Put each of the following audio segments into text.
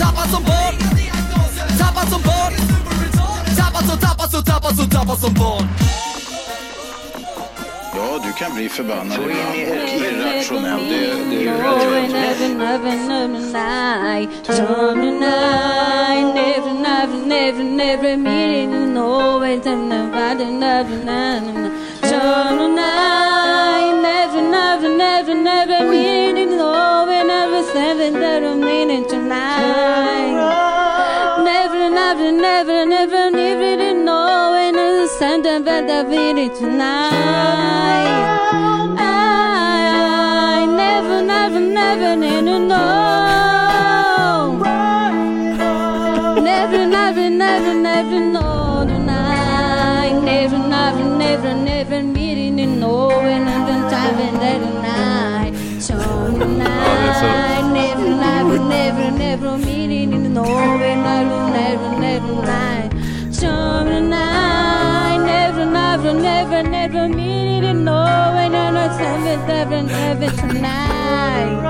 Tappad som barn. Tappad som barn. Tappad som, tappad som, tappad som, tappad som barn. Ja, du kan bli förbannad ibland. och irrationell. Det, det är No, rätt. never, never, never, night. Turn night, never, never, never, never meeting. A better meeting tonight. I never, never, never need to know. Never, never, never, never know tonight. Never, never, never, never meeting to know when I'm done time and that night. So tonight, never, never, never, never meeting to know when I'm never, never night. Never, never, never, meeting to know when I'm not never, never, never tonight.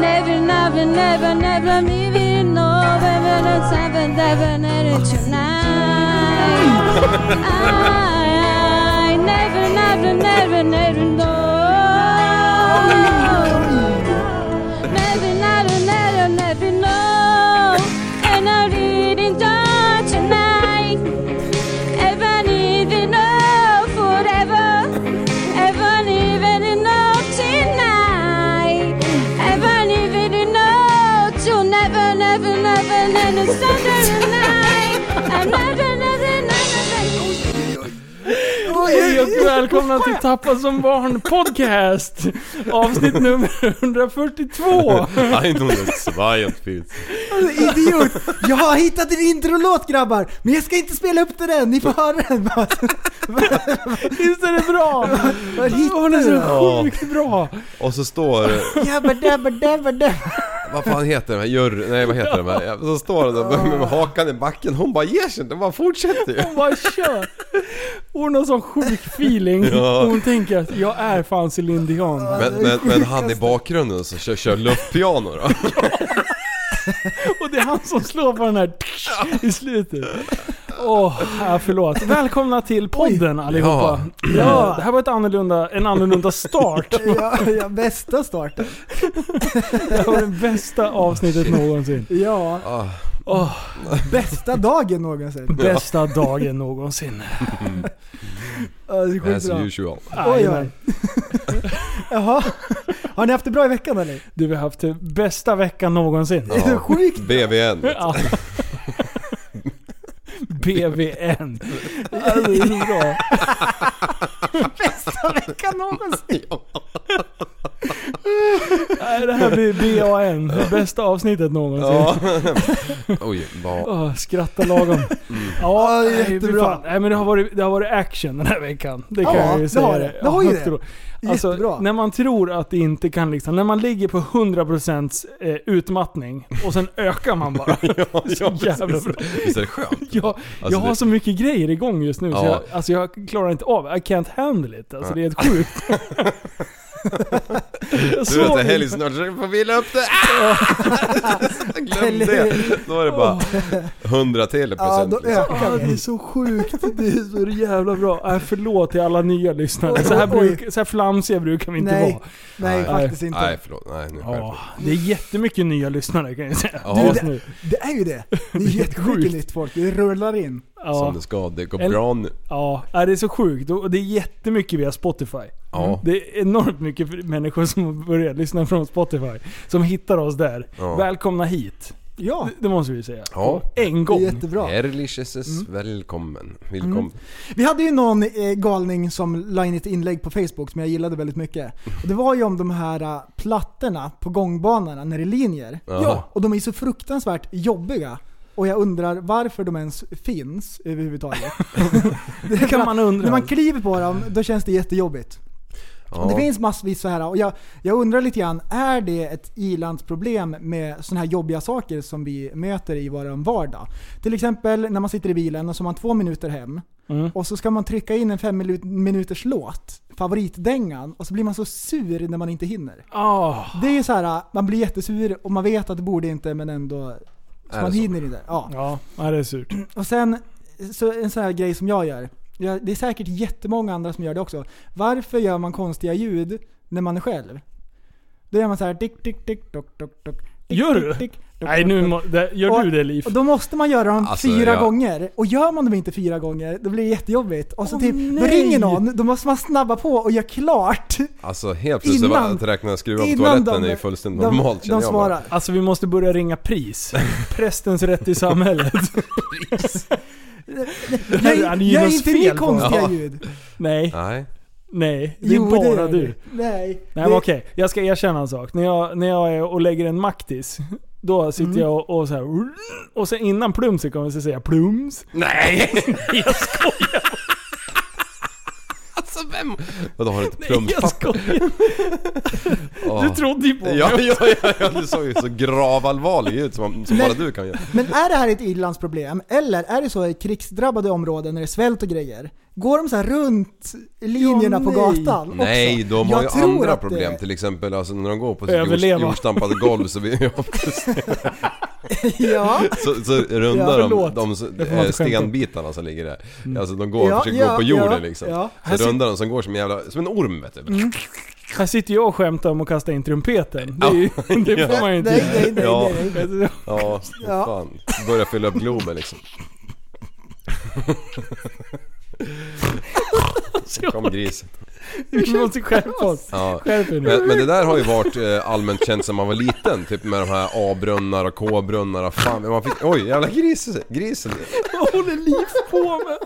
Never, never, never, never meeting to know when I'm not never, never, never tonight. I, I never, never, never, never know. Välkomna till Tappa som barn podcast! Avsnitt nummer 142! 142. Alltså, Idiot! Jag har hittat en introlåt grabbar, men jag ska inte spela upp den än, ni får höra den. Visst är det bra? Vad hittar Hon är du då? sjukt bra! Och så står... Jabba dabba dabba dabba. Vad fan heter de här? Jury... Nej vad heter de här? Så står hon där med, hakan i backen. Hon bara ger sig inte. Hon bara fortsätter ju. Hon bara kör! Hon har sån sjuk feeling. Hon tänker att jag är fan Céline Dion. Men, men, men han i bakgrunden som kör, kör luftpiano då. Och det är han som slår på den här i slutet. Åh, ja, förlåt. Välkomna till podden allihopa. Ja. Det här var ett annorlunda, en annorlunda start. Ja, ja, bästa starten. Det här var det bästa avsnittet någonsin. Ja, Ah, Åh, bästa dagen någonsin. bästa dagen någonsin. Ja, är as bra. usual. Oj, oj. Jaha. Har ni haft det bra i veckan eller? Du, vi har haft det bästa veckan någonsin. Det är sjukt. BVN. Ja. BVN. Ja, det är bra. Bästa veckan någonsin. Nej, det här blir BAN. Det bästa avsnittet någonsin. Ja. Oj, vad... Åh, skratta lagom. Ja, Ja, nej, jättebra. fan. Nej men det har, varit, det har varit action den här veckan. Det kan Ja, jag ju det säga. har det. Det har ju det. Alltså, Jättebra. när man tror att det inte kan liksom, när man ligger på 100% eh, utmattning och sen ökar man bara. Ja, så jävla bra. Visst är det skönt? Jag, Alltså, jag har det- så mycket grejer igång just nu så Ja. jag, alltså jag klarar inte av I can't handle it. Alltså det är helt sjukt. jag Du vet såg det är helg snart så får vila upp det. Glöm det. Då är det bara 100 till Ja, procent. då liksom. ökar Ah, det är så sjukt. Det är så jävla bra. Äh, förlåt till alla nya lyssnare. Så här, bruk, så här flamsiga brukar vi inte Nej, vara. nej Nej. faktiskt inte. Nej förlåt, nej nu skärper Ja, det är jättemycket nya lyssnare kan jag säga. Ja. Just nu. Det är ju det. Det är jättemycket sjukt. nytt folk. Det rullar in. Som Ja, det ska, det går bra nu. ja, det är så sjukt. Och det är jättemycket via Spotify. Ja. Det är enormt mycket människor som börjar lyssna från Spotify. Som hittar oss där. Ja. Välkomna hit. Ja, Det, det måste vi säga. Ja. En det är gång. jättebra. Herrliches välkommen. Välkommen. Vi hade ju någon eh, galning som la in ett inlägg på Facebook som jag gillade väldigt mycket. Och det var ju om de här eh, plattorna på gångbanorna när det är linjer. Jaha. Och de är så fruktansvärt jobbiga. Och jag undrar varför de ens finns överhuvudtaget. Det kan man undra. När man kliver på dem, då känns det jättejobbigt. Ja. Det finns massvis så här och jag, jag undrar lite grann, är det ett ilandsproblem med sådana här jobbiga saker som vi möter i vår vardag? Till exempel när man sitter i bilen och så har man två minuter hem Mm. och så ska man trycka in en fem minu- minuters låt, favoritdängan, och så blir man så sur när man inte hinner. Ah. Det är ju så här, man blir jättesur och man vet att det borde inte men ändå så man så? hinner inte. Ja. Ja, det är surt. Och sen, så en sån här grej som jag gör. Det är säkert jättemånga andra som gör det också. Varför gör man konstiga ljud när man är själv? Då gör man så här tick tick tick tock tock tock. tick, Gör tick, du? tick, tock, Nej nu må, det, gör Och- du det Liv? Och då måste man göra dem Alltså, fyra jag- gånger. Och gör man dem inte fyra gånger, då blir det jättejobbigt. Och så Åh, typ, då ringer någon, då måste man snabba på och göra klart. Alltså helt plötsligt Innan- att räkna skruvar på innan toaletten de- är fullständigt de, normalt de känner jag bara. svarar. Alltså vi måste börja ringa pris. Prästens rätt i samhället. Jag, Han jag, är ju jag är inte fel ni på konstiga Ja. ljud. Nej, Nej. nej. Det är Jo, bara är du. det. Nej. Nej det- okej, jag ska erkänna en sak. När jag, när jag är och lägger en maktis, då sitter Mm. jag och, och så här. Och sen innan plumset kommer jag så säga plums. Nej! Jag skojar, alltså vem? Vadå har du inte nej jag plumspapper? Du trodde ju på mig. Ja, ja, ja, ja, du såg ju så gravallvarlig ut som, som bara du kan göra. Men är det här ett ilandsproblem? Eller är det så i krigsdrabbade områden när det är svält och grejer? Går de så här runt linjerna Ja, på nej. gatan också? Nej, de har Jag ju andra att det- problem. Till exempel alltså, när de går på jordstampade golv så, vi, Ja. så, så rundar Ja, de de, stenbitarna som ligger där. Alltså de går Ja, försöker ja, gå på jorden ja, liksom. ja. Så rundar de som går som en jävla, som en orm vet du. Här sitter jag och skämtar om att kasta in trumpeten. Det, är ju, det får man ju inte Nej, nej, nej, Ja. nej, Ja. fan. Börja fylla upp Globen liksom. Kom grisen. Vi måste skärpa oss. Ja. Skärp er nu. Men, men det där har ju varit eh, allmänt känt sedan man var liten, typ med de här A-brunnar och K-brunnar och fan, man fick, oj jävla grisen, grisen. Vad håller Liv på med?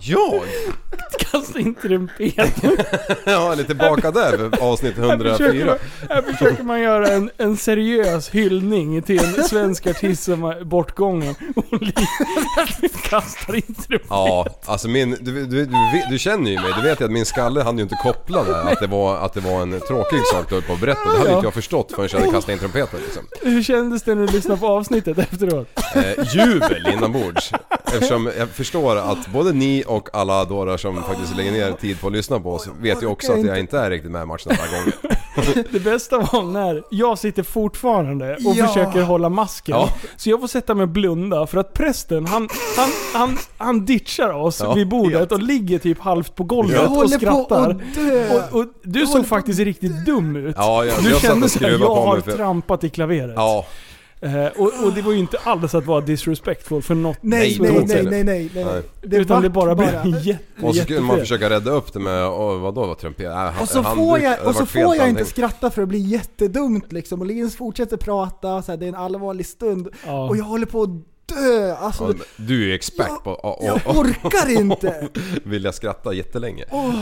Jag? Kasta in trumpeten. Ja, eller tillbaka där avsnitt Här försöker, 104. man, här försöker man göra en, en seriös hyllning till en svensk artist som är bortgången. Och kastar in trumpeten. Ja, alltså min, du, du, du, du känner ju mig, du vet ju att min skalle hann ju inte koppla där att det var, att det var en tråkig sak du höll på att berätta. Det hade Ja. inte jag förstått förrän jag hade kastat in trumpeten liksom. Hur kändes det när du lyssnade på avsnittet efteråt? eh, jubel inombords. Eftersom jag förstår att både ni och alla dårar som faktiskt lägger ner tid på att lyssna på oss vet ju också att jag inte är riktigt med i matchen alla gånger. Det bästa var när jag sitter fortfarande och Ja. försöker hålla masken. Ja. Så jag får sätta mig och blunda för att prästen han, han, han, han ditchar oss Ja, vid bordet helt. och ligger typ halvt på golvet Jag och skrattar. Och, och du såg faktiskt riktigt dum ut. Ja, jag, du jag kände såhär, jag har för... trampat i klaveret. Ja, Eh, och, och det var ju inte alls att vara disrespectful för något. Nej, Nej, nej, nej, nej, nej. Det utan det bara blev jätte, och så skulle man försöka rädda upp det med, oh, vadå var trumpet? Äh, Och så hand- får jag, och så får jag inte skratta för det blir jättedumt liksom. Och Linus fortsätter prata, så här, det är en allvarlig stund. Ja. Och jag håller på att dö. Alltså, Ja, Du är ju expert på jag oh, oh, orkar inte. vill jag skratta jättelänge. Oj,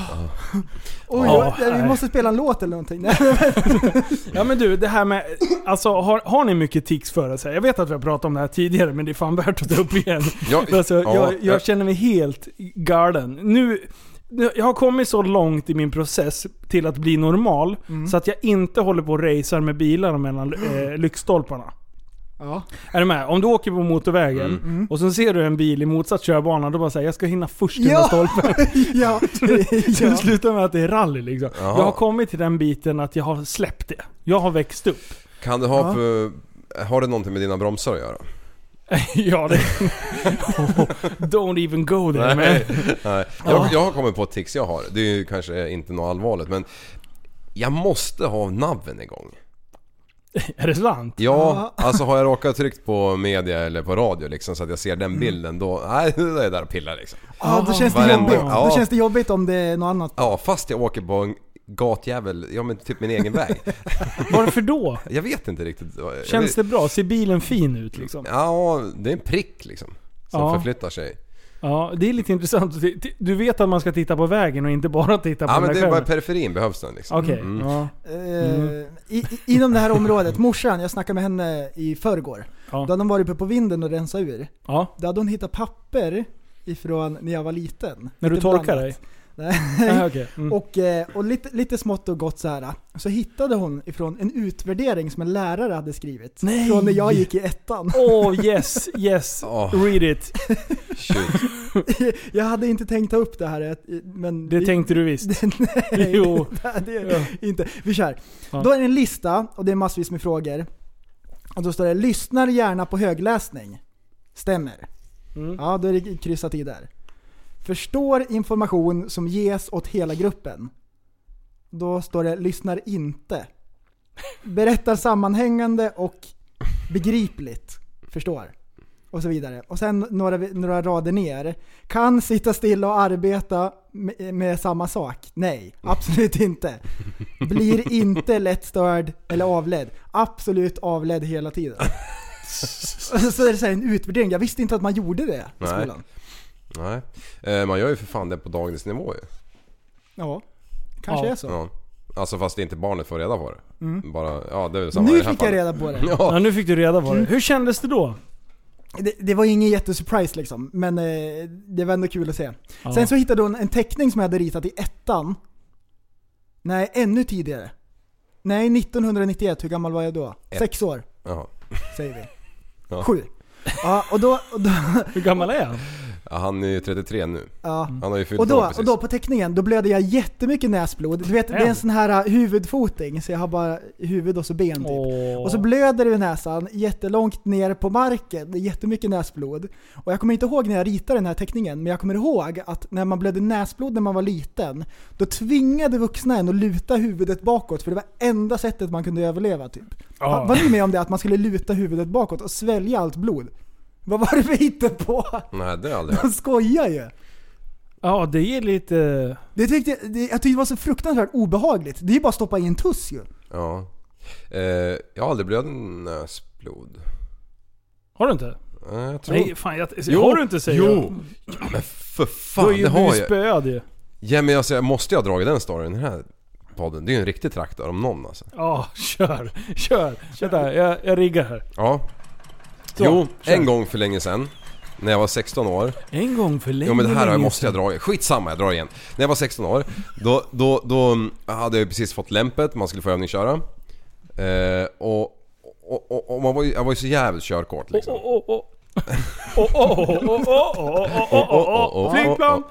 Ja, jag, vi måste spela en låt eller någonting. Ja men du, det här med... Alltså har, har ni mycket tics för er? Jag vet att vi har pratat om det här tidigare men det är fan värt att ta upp igen. Ja, Alltså, ja, jag, ja. jag känner mig helt galen. Nu, nu- jag har kommit så långt i min process till att bli normal, Mm. så att jag inte håller på och racear med bilarna mellan eh, lyktstolparna. Ja. Är du med? Om du åker på motorvägen Mm. och så ser du en bil i motsatt körbana, då bara säger jag ska hinna först till Ja. stolpen. ja, Så det slutar med att det är rally liksom. Jaha. Jag har kommit till den biten att jag har släppt det. Jag har växt upp. Kan det ha Ja. för, Har det någonting med dina bromsar att göra? ja, det... Don't even go there man. Nej. Jag, Ja. jag har kommit på ett tics jag har. Det är ju kanske inte något allvarligt men Jag måste ha naven igång. Är det sant? Ja, alltså har jag råkat tryckt på media eller på radio liksom så att jag ser den bilden då, nej då är jag där och pillar liksom. ja, då känns det Varenda- jobbigt. ja. Då känns det jobbigt om det är något annat. Ja, fast jag åker på en gatjävel, ja men typ min egen väg. Varför då? Jag vet inte riktigt. Jag Känns vet, det bra? Ser bilen fin ut liksom? Ja, det är en prick liksom. Som Ja. förflyttar sig. Ja, det är lite intressant. Du vet att man ska titta på vägen och inte bara titta på Ja den men det är bara periferin behövs den liksom. Okej, Mm. ja. Eh, i, inom det här området, morsan, jag snackade med henne i förrgår. Ja. Då hade de varit uppe på vinden och rensat ur. ja. Då hade hon hittat papper ifrån när jag var liten. När du blandat. dig? Nej. Nej, okej. Mm. Och, eh, och lite, lite smått och gott så här. Så hittade hon ifrån en utvärdering som en lärare hade skrivit. Nej. Från när jag gick i ettan. Oh yes, yes. Åh. Read it. Shoot. Jag hade inte tänkt ta upp det här, men... Det vi- tänkte du visst. Nej, Jo. det är Ja. inte. Vi kör. Ja. Då är det en lista och det är massvis med frågor. Och då står det 'Lyssnar gärna på högläsning' Stämmer. Mm. Ja, då är det kryssat i där. Förstår information som ges åt hela gruppen. Då står det 'Lyssnar inte' Berättar sammanhängande och begripligt. Förstår. Och så vidare. Och sen några, några rader ner. Kan sitta still och arbeta med, med samma sak? Nej, absolut inte. Blir inte lätt störd eller avledd? Absolut avledd hela tiden. Så är det så här en utvärdering. Jag visste inte att man gjorde det i skolan. Nej. Eh, man gör ju för fan det på dagens nivå ju. Ja, kanske Ja. är så. Ja. Alltså fast inte barnet får reda på det. Bara, ja det är samma i Nu det här fick jag fallet. reda på det. Ja. Ja, nu fick du reda på det. Hur kändes det då? Det, det var ju ingen jättesurprise liksom, men eh, det var ändå kul att se. Ja. Sen så hittade hon en teckning som jag hade ritat i ettan. Nej, ännu tidigare. Nej, 1991. Hur gammal var jag då? Ett. Sex år, Jaha. säger vi. Ja. Sju. Ja, och då... Och då, Hur gammal är han? Ja, han är ju 33 nu. ja. Han har ju fyllt Och, år då, precis. och då på teckningen, då blödde jag jättemycket näsblod. Du vet, det är en sån här uh, huvudfoting, så jag har bara huvud och så ben typ. Åh. Och så blöder det i näsan jättelångt ner på marken. Jättemycket näsblod. Och jag kommer inte ihåg när jag ritade den här teckningen, men jag kommer ihåg att när man blödde näsblod när man var liten, då tvingade vuxna en att luta huvudet bakåt, för det var enda sättet man kunde överleva typ. Ja. Var ni med om det? Att man skulle luta huvudet bakåt och svälja allt blod? Vad var det vi på? Nej det är aldrig De skojar ju! Ja, det är lite... Det tyckte, jag- det, jag tyckte det var så fruktansvärt obehagligt. Det är ju bara att stoppa i en tuss ju. Ja. Eh, jag har aldrig blöd näsblod. Har du inte? Eh, jag tror... Nej, fan jag... har du inte säger Jo! jag. Men för Du fan, har ju det har blivit jag. spöad ju. Ja men alltså, jag måste jag ha dragit den storyn i den här podden. Det är ju en riktig traktor om någon alltså. Ja, kör. Kör. Vänta, jag, jag riggar här. Ja. Jo, kör. en gång för länge sedan. När jag var 16 år. En gång för länge Jo men det här måste jag dra. igen, Skitsamma, jag drar igen. När jag var 16 år, då, då, då hade jag precis fått lämpet, man skulle få övningsköra. Eh, och, och, och, och man var ju, jag var ju så jävligt körkort liksom. Flygplan!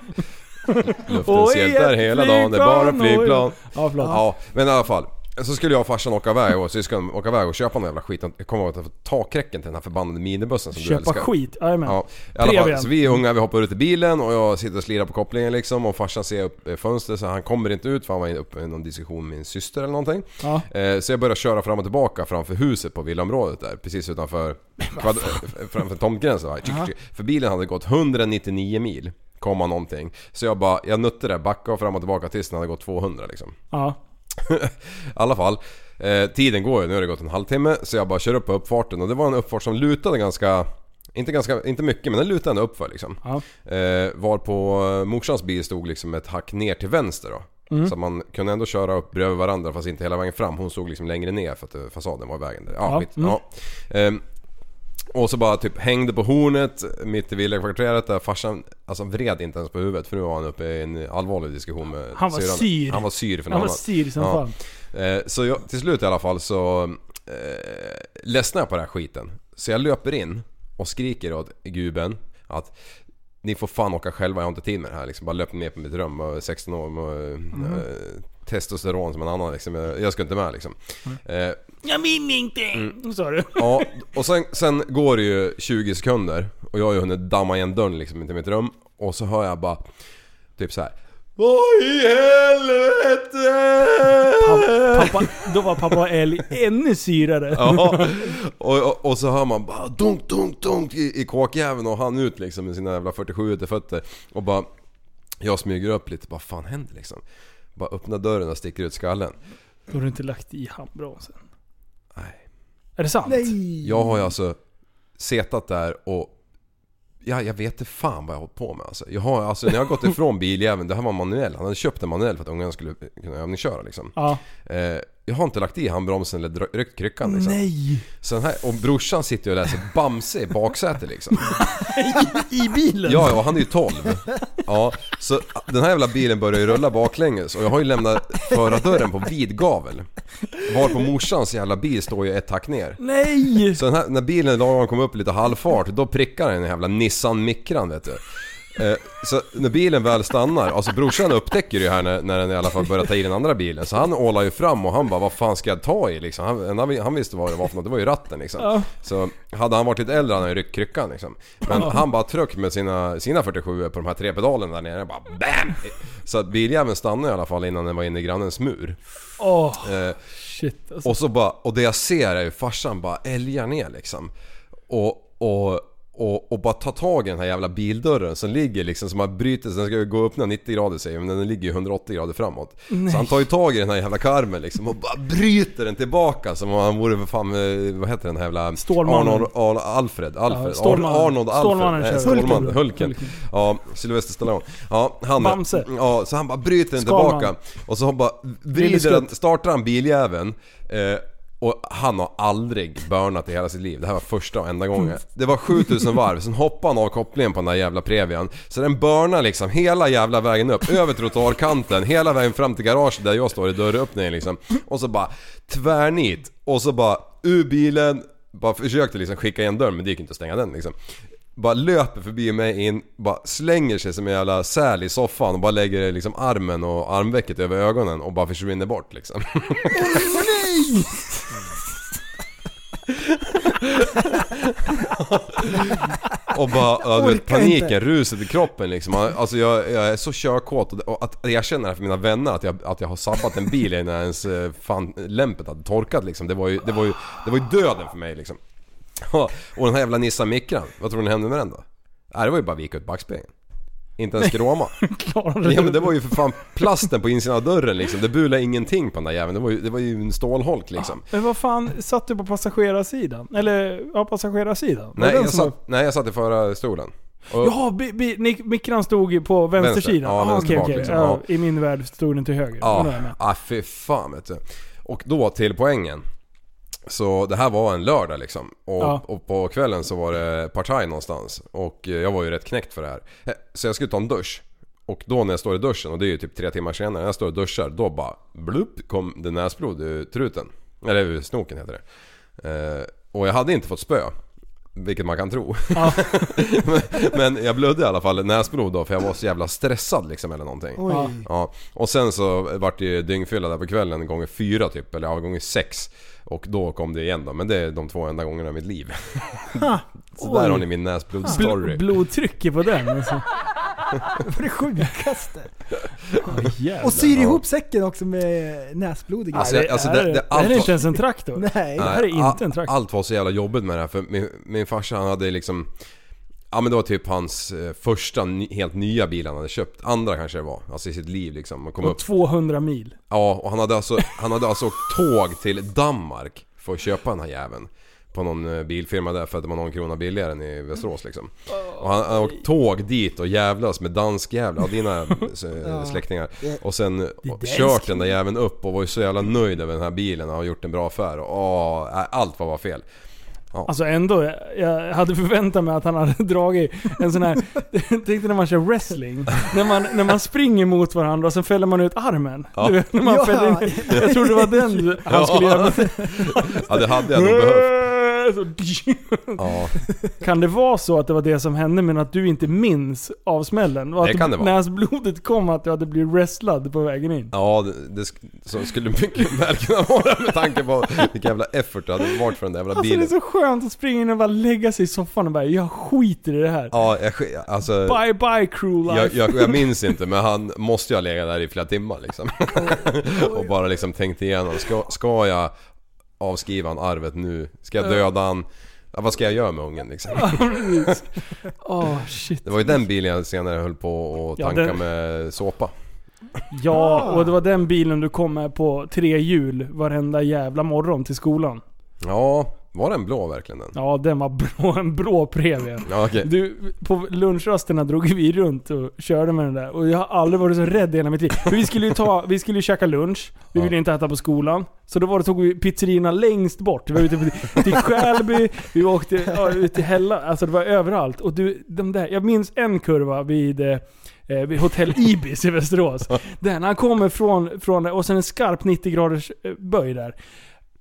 Luftens hjältar hela dagen, det är bara flygplan. Ja, förlåt. Ja, men i alla fall. Så skulle jag och farsan åka iväg och syskon åka iväg och köpa någon jävla skit. Jag kommer ihåg att jag får takräcken till den här förbannade minibussen som du Köpa älskar. skit, jajamän. Ja, i alla fall. Så vi är unga, vi hoppar ut i bilen och jag sitter och slirar på kopplingen liksom och farsan ser upp eh, fönstret så han kommer inte ut för han var uppe i någon diskussion med min syster eller någonting. Ja. Eh, Så jag börjar köra fram och tillbaka framför huset på villaområdet där, precis utanför kvad- eh, framför tomtgränsen. För bilen hade gått 199 mil, komma någonting. Så jag bara, jag nötte det, backade fram och tillbaka tills den hade gått 200 liksom. Ja. I alla fall. Eh, tiden går ju, nu har det gått en halvtimme. Så jag bara kör upp på uppfarten och det var en uppfart som lutade ganska... Inte, ganska, inte mycket men den lutade ändå uppför liksom. Ja. Eh, var på eh, morsans bil stod liksom ett hack ner till vänster då. Så man kunde ändå köra upp bredvid varandra fast inte hela vägen fram. Hon stod liksom längre ner för att eh, fasaden var i vägen. Där. Ja, Ja, mm. Ja. Ehm, och så bara typ hängde på hornet mitt i villakvarteret där farsan alltså vred inte ens på huvudet för nu var han uppe i en allvarlig diskussion med Han var syrran. syr. Han var syr för något Han var annat. styr som Ja. fan. Eh, Så jag, till slut i alla fall så eh, ledsnade jag på den här skiten. Så jag löper in och skriker åt guben att ni får fan åka själva, jag har inte tid med det här liksom. Bara löp ner på mitt rum, och 16 år eh, testosteron som en annan liksom. Jag, jag ska inte med liksom. Eh, Jag vill inte! Mm. Sa du. Ja, och sen, sen går det ju 20 sekunder och jag har ju hunnit damma igen dörren liksom till mitt rum och så hör jag bara typ så här. Vad i helvete! Pappa, då var pappa älg ännu syrare. Ja, och, och, och så hör man bara dunk, dunk, dunk i, i kåkjäveln och han ut liksom med sina jävla 47 till fötter och bara Jag smyger upp lite, vad fan händer liksom? Bara öppnar dörren och sticker ut skallen. Då har du inte lagt i handbromsen. Nej. Är det sant? Nej! Jag har ju alltså setat där och Ja, jag vet inte fan vad jag har hållit på med alltså. Jag har, alltså när jag har gått ifrån biljäveln, det här var manuell. Han hade köpt en manuell för att ungarna skulle kunna övningsköra liksom. Ja. Eh, jag har inte lagt i handbromsen eller ryckt kryckan liksom. Nej! Så den här, och brorsan sitter ju och läser Bamse i baksätet liksom. I bilen? Ja, ja, han är ju 12. Ja, så den här jävla bilen börjar ju rulla baklänges och jag har ju lämnat förardörren på vid gavel. Var på morsans jävla bil står ju ett tack ner. Nej! Så den här, när bilen lagom kom upp i lite halvfart, då prickar den jävla Nissan Micran vet du. Eh, Så när bilen väl stannar, alltså brorsan upptäcker ju här när, när den i alla fall börjar ta i den andra bilen. Så han ålar ju fram och han bara vad fan ska jag ta i liksom? Han, han, han visste vad det var för något, det var ju ratten liksom. Ja. Så hade han varit lite äldre hade han ju ryckt kryckan liksom. Men han bara tryck med sina, sina 47 på de här tre pedalerna där nere, bara BAM! Så att biljäveln stannade i alla fall innan den var inne i grannens mur. Åh, Eh, shit alltså. och så bara, och det jag ser är ju farsan bara älgar ner liksom. Och, och, och, och bara ta tag i den här jävla bildörren som ligger liksom som har sig. Den ska gå öppna 90 grader säger men den ligger ju 180 grader framåt. Så han tar ju tag i den här jävla karmen liksom och bara bryter den tillbaka som om han vore för fan, eh, vad heter den här jävla... Stålmannen. Arnold, Alfred, Alfred. Stålmannen. Ar- Arnold Alfred. Stålmannen Nej, kör. Stålmannen, Hulken. Hulken. Ja, Sylvester Stallone. Ja, han... Bamse. Ja, så han bara bryter den Skalman. tillbaka. Och så bara vrider den, startar han biljäveln. Eh, och han har aldrig burnat i hela sitt liv. Det här var första och enda gången. Det var 7000 varv, sen hoppade han av kopplingen på den där jävla Previan. Så den burnar liksom hela jävla vägen upp, över trottoarkanten, hela vägen fram till garaget där jag står i dörröppningen liksom. Och så bara tvärnit. Och så bara ur bilen, bara försökte liksom skicka igen dörren men det gick inte att stänga den liksom. Bara löper förbi mig in, bara slänger sig som en jävla säl i soffan och bara lägger liksom armen och armvecket över ögonen och bara försvinner bort liksom. Och bara, ja, du vet, paniken, inte. ruset i kroppen liksom. Alltså jag, jag är så körkåt och- att jag känner det för mina vänner att jag, att jag har sabbat en bil innan ens eh, fan lämpet hade torkat liksom. Det var ju, det var ju, det var ju döden för mig liksom. Och den här jävla Nissan Micran, vad tror ni hände med den då? Nej, det var ju bara att vika ut backspegeln. Inte en skråma. Klarade Ja men det var ju för fan plasten på insidan av dörren liksom. Det bulade ingenting på den där jäveln. Det var ju, det var ju en stålholk liksom. Men vad fan, satt du på passagerarsidan? Eller, ja passagerarsidan? Nej jag, som satt, nej jag satt i förarstolen. Och- Jaha, bi, bi, Nick- mikran stod ju på vänstersidan? Ja, ah, vänster bak okej. liksom. Ja, Ja. I min värld stod den till höger. Ja, ah, fy fan vet du. Och då till poängen. Så det här var en lördag liksom. Och, Ja. och på kvällen så var det partaj någonstans. Och eh, jag var ju rätt knäckt för det här. Eh, Så jag skulle ta en dusch. Och då när jag står i duschen, och det är ju typ tre timmar senare, när jag står och duschar, då bara blupp kom det näsblod ur truten. Eller ur snoken heter det. Eh, och jag hade inte fått spö. Vilket man kan tro. Ja. men, men jag blödde i alla fall näsblod då för jag var så jävla stressad liksom eller någonting. Oj. Ja, och sen så vart det ju dyngfylla där på kvällen gånger fyra typ, eller ja, gånger sex. Och då kom det igen då, men det är de två enda gångerna i mitt liv. så där Oj. har ni min näsblodstory. Bl- blodtrycket på den alltså. Det var det sjukaste. Oh. Och syr ihop säcken också med näsblod i Alltså, det, alltså, är, det- det, det- här allt är var- inte ens en traktor. Nej. det här är inte en traktor. Allt var så jävla jobbigt med det här för min, min farsa han hade liksom Ja men det var typ hans eh, första helt nya bil han hade köpt. Andra kanske det var. Alltså i sitt liv liksom. Och kom Och upp. 200 mil. Ja och han hade alltså, han hade alltså åkt tåg till Danmark för att köpa den här jäveln. På någon eh, bilfirma där för att det var någon krona billigare än i Västerås liksom. Och han han åkt tåg dit och jävlas med danskjävlar, ja, dina eh, släktingar. Och sen och kört den där jäveln upp och var ju så jävla nöjd över den här bilen och har gjort en bra affär. Och åh, allt var bara fel. Alltså ändå, jag, jag hade förväntat mig att han hade dragit en sån här... Tänkte när man kör wrestling. När man, när man springer mot varandra och sen fäller man ut armen. Ja. Du vet, när man Ja. fäller in, jag trodde det var den han skulle göra. Ja det hade jag nog behövt. Ja. Kan det vara så att det var det som hände men att du inte minns av smällen? Och Det att kan det vara. näsblodet kom att du hade blivit wrestlad på vägen in? Ja, det, det sk- så skulle mycket väl kunna vara med tanke på vilken jävla effort det hade varit för den där jävla Alltså det bilen. så skönt att springa in och bara lägga sig i soffan och bara jag skiter i det här. Ja, jag, sk- alltså... Bye bye crew life. Jag, jag, jag minns inte men han måste ju ha legat där i flera timmar liksom. och bara liksom tänkt igenom. Ska, ska jag avskriva han arvet nu? Ska jag döda han? Ja, vad ska jag göra med ungen liksom? Åh shit. Det var ju den bilen jag senare höll på att Ja, tanka den- med såpa. Ja, och det var den bilen du kom med på tre hjul varenda jävla morgon till skolan. Ja, var den blå verkligen den? Ja, den var blå, en blå Previa. Ja, okej. Du, på lunchrasterna drog vi runt och körde med den där. Och jag har aldrig varit så rädd i hela mitt liv. För vi skulle ju ta, vi skulle ju käka lunch. Vi ville inte äta på skolan. Så då var det, tog vi pizzerierna längst bort. Vi var ute på- till Skälby, vi åkte ja, ut till Hälla. Alltså det var överallt. Och du, de där, jag minns en kurva vid eh, eh, vid Hotell Ibis i Västerås. När han kommer från, från och sen en skarp 90 graders eh, böj där.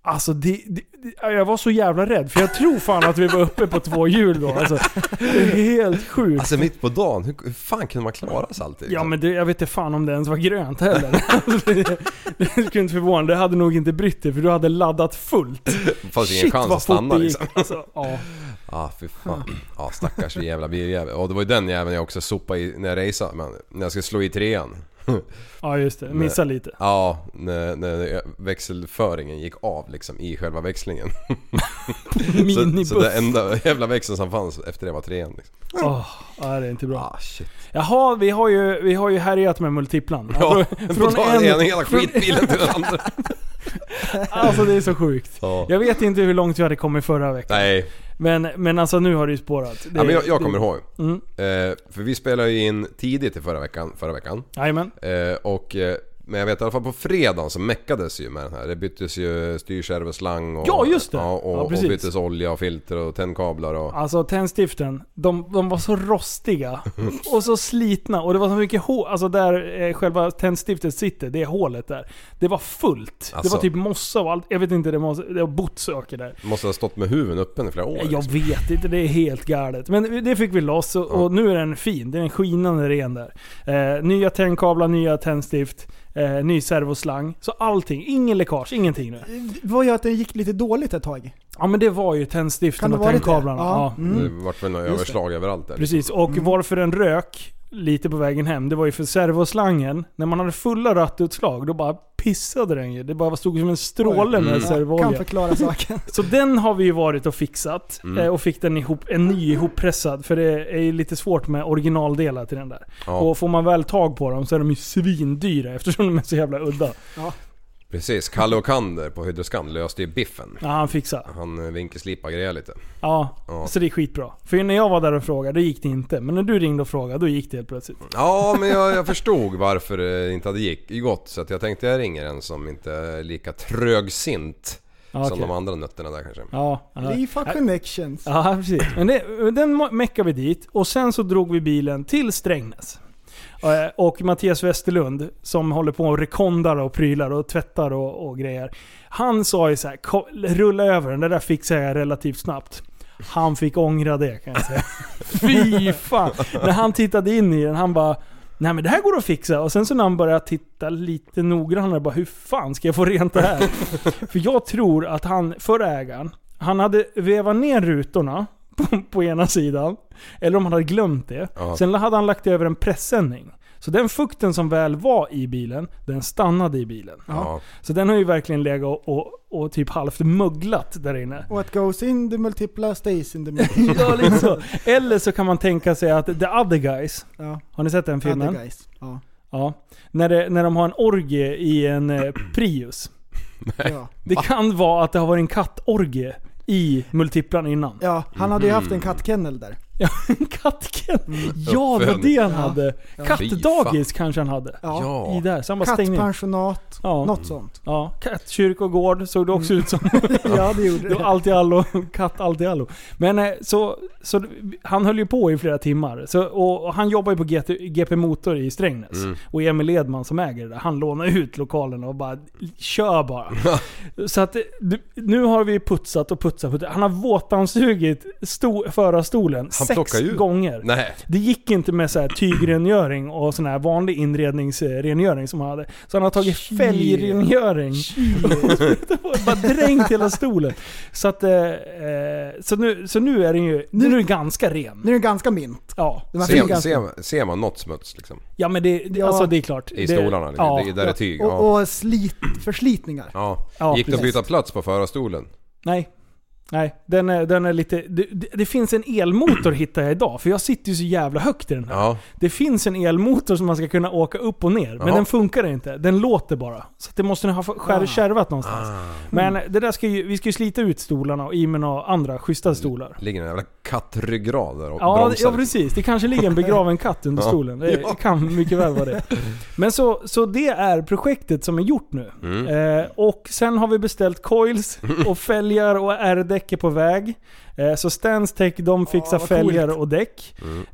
Alltså det, det, det, jag var så jävla rädd, för jag tror fan att vi var uppe på två hjul då. Alltså, det är helt sjukt. Alltså mitt på dagen, hur, hur fan kunde man klara sig alltid? Ja men det, jag vet inte fan om det ens var grönt heller. Alltså, det, det skulle inte förvåna Det hade nog inte brytt dig för du hade laddat fullt. Fanns ingen chans att stanna det liksom. Alltså, ja. Ja, fy fan. Ja, stackars jävla biljävel. Och det var ju den jäveln jag också sopade i när jag raceade. Men när jag skulle slå i trean. ja just det, missa lite. Ja, när, när växelföringen gick av liksom i själva växlingen. så, Minibuss. så det enda jävla växeln som fanns efter det var trean liksom. Åh, ja, det är inte bra. Ah shit. Jaha, vi har ju, vi har ju härjat med multiplan. Ja, Från- från en, en hela skitbilen till den andra. Alltså det är så sjukt. Ja. Jag vet inte hur långt vi hade kommit förra veckan. Nej, Men, men alltså nu har det ju spårat. Det, ja, men jag, jag det- kommer ihåg. Mm. Eh, för vi spelade ju in tidigt i förra veckan. Förra veckan. Jajamän. Eh, och, eh, men jag vet i alla fall på fredagen så meckades ju med den här. Det byttes ju styrkärv och slang och, Ja, just det. Ja, och, Ja, och byttes olja och filter och tändkablar och... Alltså tändstiften, de, de var så rostiga och så slitna och det var så mycket hål, alltså där eh, själva tändstiftet sitter, det hålet där. Det var fullt. Det Alltså. var typ mossa och allt, jag vet inte, det, måste, det var botsöker där. Måste ha stått med huven öppen i flera år. Jag liksom. vet inte, det är helt galet. Men det fick vi loss och, och nu är den fin. Den är skinande ren där. Eh, nya tändkablar, nya tändstift, eh, ny servoslang. Så allting, ingen läckage, ingenting nu. Det var ju att det gick lite dåligt ett tag. Ja men det var ju tändstiften och vara det? tändkablarna. Ja. Ja. Mm. Det vart väl några Just det. överslag överallt där. Precis, och varför den rök lite på vägen hem, det var ju för servoslangen. När man hade fulla rattutslag, då bara pissade den ju. Det bara stod som en stråle med Mm. Kan servoolja. förklara saken. Så den har vi ju varit och fixat. Mm. eh, Och fick den ihop, en ny ihoppressad. För det är ju lite svårt med originaldelar till den där. Ja, Och får man väl tag på dem så är de ju svindyra eftersom de är så jävla udda. Precis. Kalle och Kander på Hydroskan löste ju biffen. Ja, han fixar. Han eh, vinkelslipade grejer lite. Ja, Ja. så det är skitbra. För när jag var där och frågade, då gick det inte. Men när du ringde och frågade, då gick det helt plötsligt. Ja, men jag, jag förstod varför det inte hade gick, gått. Så att jag tänkte jag ringer en som inte är lika trögsint Ja, som okej. de andra nötterna där kanske. Ja. Lifa Connections. Ja, precis. Men det, den meckade vi dit och sen så drog vi bilen till Strängnäs. Eh, Och Mattias Westerlund, som håller på och rekondar och prylar och tvättar och, och grejer. Han sa ju så här, "Kom, rulla över den, det där fixar jag relativt snabbt. Han fick ångra det kan jag säga. Fy fan! När han tittade in i den, han bara Nej men det här går att fixa. Och sen så när han började titta lite noggrannare, bara hur fan ska jag få rent det här? För jag tror att han, förra ägaren, han hade vevat ner rutorna på, på ena sidan. Eller om han hade glömt det. Ja. Sen hade han lagt över en pressändning. Så den fukten som väl var i bilen, den stannade i bilen. Ja. Så den har ju verkligen legat och, och, och typ halvt mugglat där inne. What goes in the multipla stays in the multipla. Ja, lite så. Eller så kan man tänka sig att The Other Guys, ja, har ni sett den filmen? other guys. Ja. Ja. När, det, när de har en orgie i en eh, Prius. Ja. Det kan vara att det har varit en kattorgie i multiplan innan. ja, han hade ju haft en kattkennel där. En kattken. Mm. Ja, det var det han Ja. hade. Ja. Kattdagis kanske han hade. Ja. Ja. I där, så han bara stängde in. Kattpensionat, Ja. något sånt. Ja, kattkyrkogård såg det också ut som. ja, det gjorde Det var allt i allo, katt allt i allo. Men eh, så, så han höll ju på i flera timmar. Så, och, och han jobbar ju på GT, GP Motor i Strängnäs. Mm. Och Emil Edman som äger det där, han lånar ut lokalen och bara kör bara. så att nu har vi putsat och putsat. Han har våtdammsugit sto, förarstolen Han sex ju- gånger. Nej. Det gick inte med så här tygrengöring och sån här vanlig inredningsrengöring som han hade. Så han har tagit fälgrengöring. bara dränkt hela stolen. Så att, eh, eh, så, nu, så nu är den ju nu är den ganska ren. Nu är den ganska mint. Ja, Den Ser, ganska. ser, ser man något smuts liksom? ja men det, det, Ja. alltså, det är klart. I det, stolarna? Liksom. Ja, det, där är tyg? Ja. Och, och slit, förslitningar. ja. Ja, Gick det att byta plats på förarstolen? nej. Nej, den är, den är lite... Det, det, finns en elmotor hittar jag idag, för jag sitter ju så jävla högt i den här. Ja, Det finns en elmotor som man ska kunna åka upp och ner, men den funkar inte. Den låter bara. Så att det måste ha skär, Ah. kärvat någonstans. Ah. Men det där ska ju, vi ska ju slita ut stolarna och i med några andra schyssta stolar. ligger en jävla kattryggrad där och Ja, bromsar. ja precis. Det kanske ligger en begraven katt under Ja. stolen. Det Ja. kan mycket väl vara det. Men så, så det är projektet som är gjort nu. Mm. Eh, och sen har vi beställt coils och fälgar och R-däck är på väg. Eh, så Stanstech de fixar vad fälgar och däck. Mm.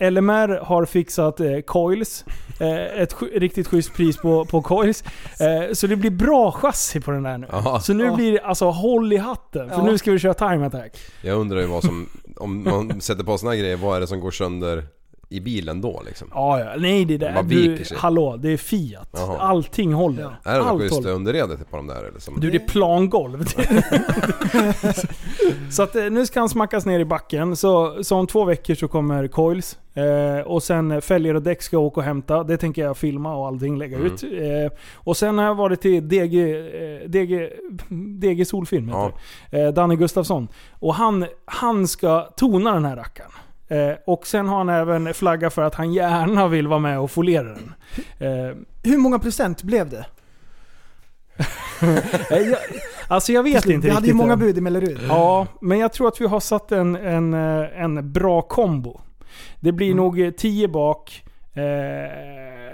Eh, LMR har fixat eh, coils. Eh, ett sk- riktigt schysst pris på, på coils. Eh, så det blir bra chassi på den där nu. Aha. Så nu Ja. blir det alltså håll i hatten. För Ja. nu ska vi köra time attack. Jag undrar ju vad som, om man sätter på såna här grejer, vad är det som går sönder i bilen då liksom? Ja, ja. Nej det där. Man viker sig. hallå, det är Fiat. Jaha. Allting håller. Är det Allt något håller. underredet på de där eller? Som, Du, det är plangolv. så att eh, nu ska han smackas ner i backen. Så, så om två veckor så kommer coils. Eh, och sen eh, fälgar och däck ska jag åka och hämta. Det tänker jag filma och allting lägga Mm. ut. Eh, och sen har jag varit till DG, eh, DG, DG Solfilm heter Ja. Danny Gustafsson. Och han, han ska tona den här rackaren. Eh, och sen har han även flaggat för att han gärna vill vara med och foliera den. Eh, Hur många procent blev det? eh, jag, alltså jag vet inte Vi hade ju riktigt många bud i Mellerud. Ja, men jag tror att vi har satt en, en, en bra kombo. Det blir Mm. nog eh, 10 bak, eh,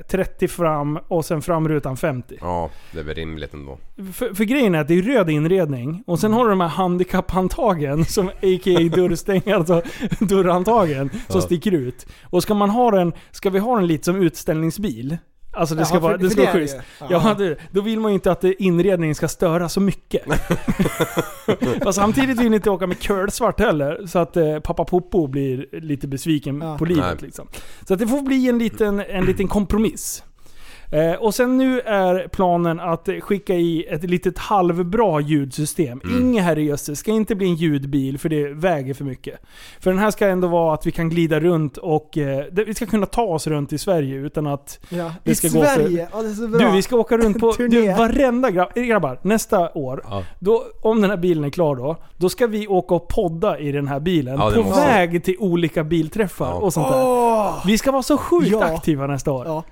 30 fram och sen framrutan 50. Ja, det är väl rimligt ändå. För, för grejen är att det är röd inredning och sen har du de här handikapphandtagen som a.k.a. dörrstänger, alltså dörrhandtagen som sticker ut. Och ska man ha den, ska vi ha den lite som utställningsbil? Alltså det ska Ja, vara, det ska vara schysst. Ja, det, då vill man ju inte att det- inredningen ska störa så mycket. Fast samtidigt vill ni inte åka med curlsvart heller, så att eh, pappa Popo blir lite besviken Ja. på livet. Liksom. Så att det får bli en liten, en liten kompromiss. Eh, och sen nu är planen att skicka i ett litet halvbra ljudsystem. Mm. Inget herrejösses, ska inte bli en ljudbil för det väger för mycket. För den här ska ändå vara att vi kan glida runt och eh, det- vi ska kunna ta oss runt i Sverige utan att Ja. Det I ska gå för- Sverige, ja det är så bra. du, vi ska åka runt på... Du, varenda grabb, eh, grabbar, nästa år, Ja. då, om den här bilen är klar då, då ska vi åka och podda i den här bilen. Ja, på väg till olika bilträffar Ja. och sånt där. Åh! Vi ska vara så sjukt Ja. aktiva nästa år. Ja.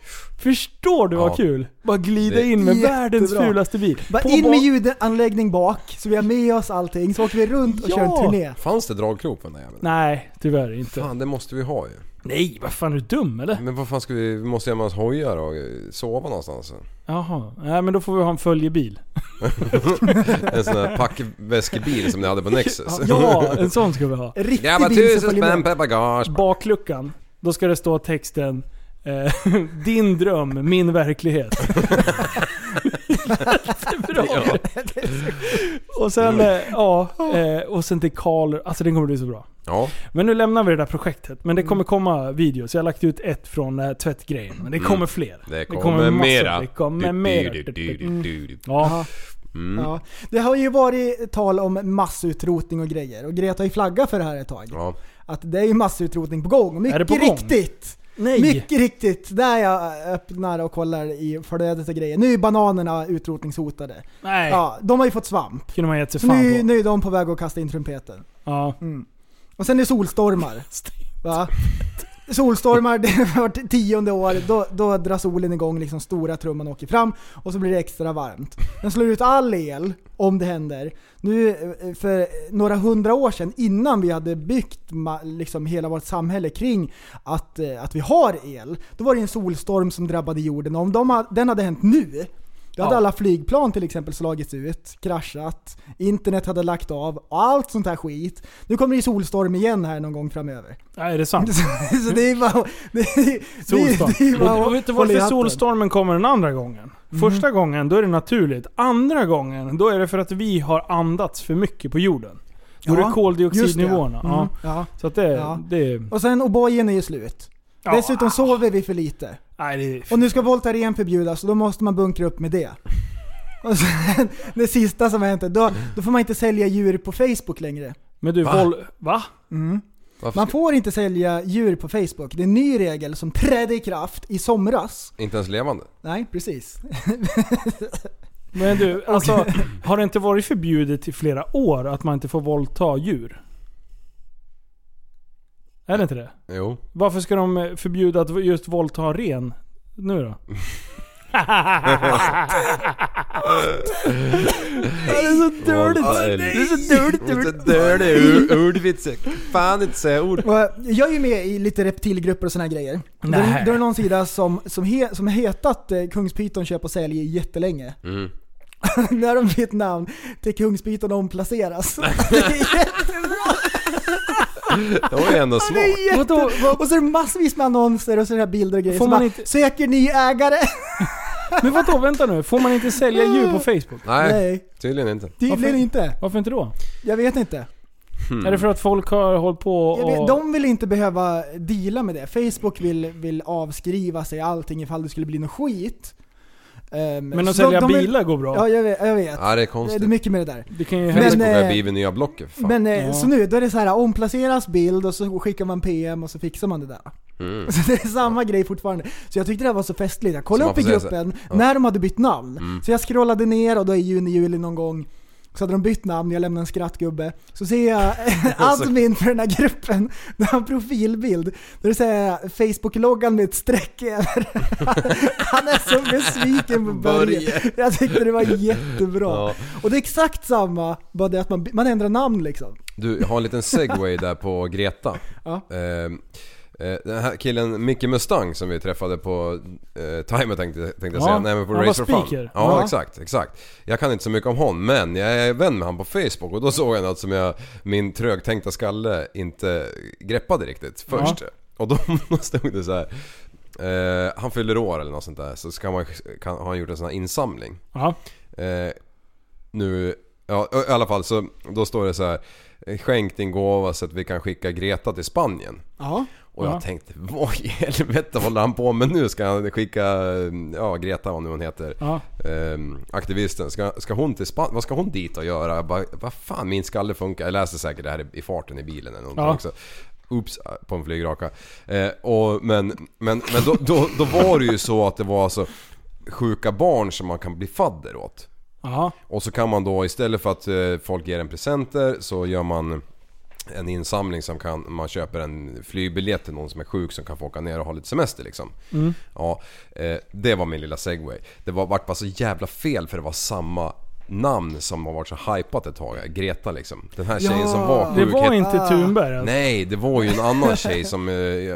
Förstår du vad Ja. kul? Bara glida in med Jättebra. världens fulaste bil. Bara På in ba- med ljudanläggning bak, så vi har med oss allting. Så åker vi runt och Ja. kör en turné. Fanns det dragkrok på den där jäveln? Nej, tyvärr inte. Fan, det måste vi ha ju. Nej, vad fan är du dum eller? Men vad fan ska vi, vi måste göra med oss hojar och eh, sova någonstans. Jaha. Nej men då får vi ha en följebil. En sån där packväskebil som ni hade på Nexus. Ja, en sån ska vi ha. En riktig Grabbar bil som tusen följer spänn med. per bagage. Bakluckan, då ska det stå texten Din dröm, min verklighet. Bra. Ja. Och sen, eh, ja, eh, och sen till Karl, alltså den kommer bli så bra. Ja, Men nu lämnar vi det där projektet. Men det Mm. kommer komma videos. Jag har lagt ut ett från eh, tvättgrejen. Men det kommer fler. det kommer, massor. mera. Det kommer mera. Mm. Ja. Det har ju varit tal om massutrotning och grejer. Och Greta har ju flaggat för det här ett tag. Ja. Att det är ju massutrotning på gång. Mycket Är det på gång? riktigt! Nej. Mycket riktigt! Där jag öppnar och kollar i flödet och grejer. Nu är bananerna utrotningshotade. Nej. Ja, de har ju fått svamp. kunde man gett sig fan nu, på. nu är de på väg att kasta in trumpeten. Ja. Mm. Och sen är det solstormar. Va? Solstormar, det är vart tionde år, då, då drar solen igång, liksom stora trumman åker fram och så blir det extra varmt. Den slår ut all el om det händer. Nu eh, för några hundra år sedan, innan vi hade byggt liksom hela vårt samhälle kring att, eh, att vi har el, då var det en solstorm som drabbade jorden. Och om de, den hade hänt nu, då hade Ja. alla flygplan till exempel slagits ut, kraschat, internet hade lagt av, och allt sånt här skit. Nu kommer det solstorm igen här någon gång framöver. Nej, är det sant? Så det är bara... Det är, Solstorm. Det är bara Och, vet du varför solstormen kommer den andra gången? Första gången, då är det naturligt. Andra gången, då är det för att vi har andats för mycket på jorden. Då är Ja, det koldioxidnivåerna. just det. Ja. Mm, ja. Så att det, Ja. det... Och sen O'boyen är ju slut. Ja. Dessutom sover vi för lite. Nej, det är... Och nu ska Voltaren förbjudas och då måste man bunkra upp med det. Och sen, det sista som hänt, då, då får man inte sälja djur på Facebook längre. Men du, Va? Vol... Va? Mm. Varför Man ska, får inte sälja djur på Facebook. Det är en ny regel som trädde i kraft i somras. inte ens levande? Nej, precis. Men du, alltså, har det inte varit förbjudet i flera år att man inte får våldta djur? Är det inte det? Jo. Varför ska de eh, förbjuda att just våldta ren nu då? Det är så dåligt. Det är så dåligt. Det är dåligt. Ordvits. Fan inte säga ord. Och Jag är ju med i lite reptilgrupper och såna här grejer. Är, det- då är det någon sida som, som, he, som hetat eh, Kungspyton köp och sälj jättelänge. Mm. När de bytt namn till Kungspyton omplaceras. det är jättebra! Det var ju ändå smart. Är jätte... Och så är det massvis med annonser och så här bilder och grejer. Får Så man bara, inte- Söker ny ägare! Men vadå, vänta nu. Får man inte sälja djur på Facebook? Nej, Nej, tydligen inte. tydligen Varför? inte. Varför inte då? Jag vet inte. Hmm. Är det för att folk har hållit på Jag vet, och... de vill inte behöva deala med det. Facebook vill, vill avskriva sig allting ifall det skulle bli något skit. Ehm, Men att sälja de vill- bilar går bra. Ja, jag vet. Jag vet. Ja, det är det är konstigt. mycket med det där. Det kan ju Men, hända. Har eh, blivit nya Blocket. Fan. Men eh, Ja. så nu, då är det så här omplaceras bild och så skickar man PM och så fixar man det där. Mm. Så det är samma grej fortfarande. Så jag tyckte det här var så festligt. Jag kollade upp i gruppen ja. när de hade bytt namn. Mm. Så jag scrollade ner och då i juni, juli någon gång så hade de bytt namn, jag lämnade en skrattgubbe. Så ser jag admin för den här gruppen, där har en profilbild. Där det säger Facebook-loggan med ett streck över. Han är så besviken på Börje. Jag tyckte det var jättebra. Ja. Och det är exakt samma, bara det att man, man ändrar namn liksom. Du, jag har en liten segway där på Greta. Ja. Eh, den här killen Micke Mustang som vi träffade på eh, Timer tänkte, tänkte jag Ja, säga. Nej men på han Race for Fun. Ja, Ja. exakt, exakt. Jag kan inte så mycket om honom men jag är vän med honom på Facebook och då såg jag något som jag, min trögtänkta skalle inte greppade riktigt först. Och då stod det så här. Eh, han fyller år eller något sånt där så ska man, kan, har han gjort en sån här insamling. Ja. Eh, nu, ja i alla fall så då står det så här. Skänk din gåva så att vi kan skicka Greta till Spanien. Ja. Och Ja. jag tänkte, vad i helvete håller han på med nu? Ska han skicka, ja Greta vad nu hon heter, Ja. ehm, aktivisten. Ska, ska hon till Spanien? Vad ska hon dit och göra? Bara, vad fan min skalle funkar. Jag läste säkert det här i farten i bilen eller någonting Ja. också. Oops, på en flygraka. Eh, och, men men, men då, då, då var det ju så att det var alltså sjuka barn som man kan bli fadder åt. Ja. Och så kan man då istället för att eh, folk ger en presenter så gör man en insamling som kan, man köper en flygbiljett till någon som är sjuk som kan få åka ner och ha lite semester liksom. Ja, eh, det var min lilla segway. Det var, vart bara så jävla fel för det var samma namn som har varit så hypat ett tag. Greta liksom. Den här tjejen Ja. som var Det sjuk. var het- inte Thunberg alltså. Nej, det var ju en annan tjej som, eh,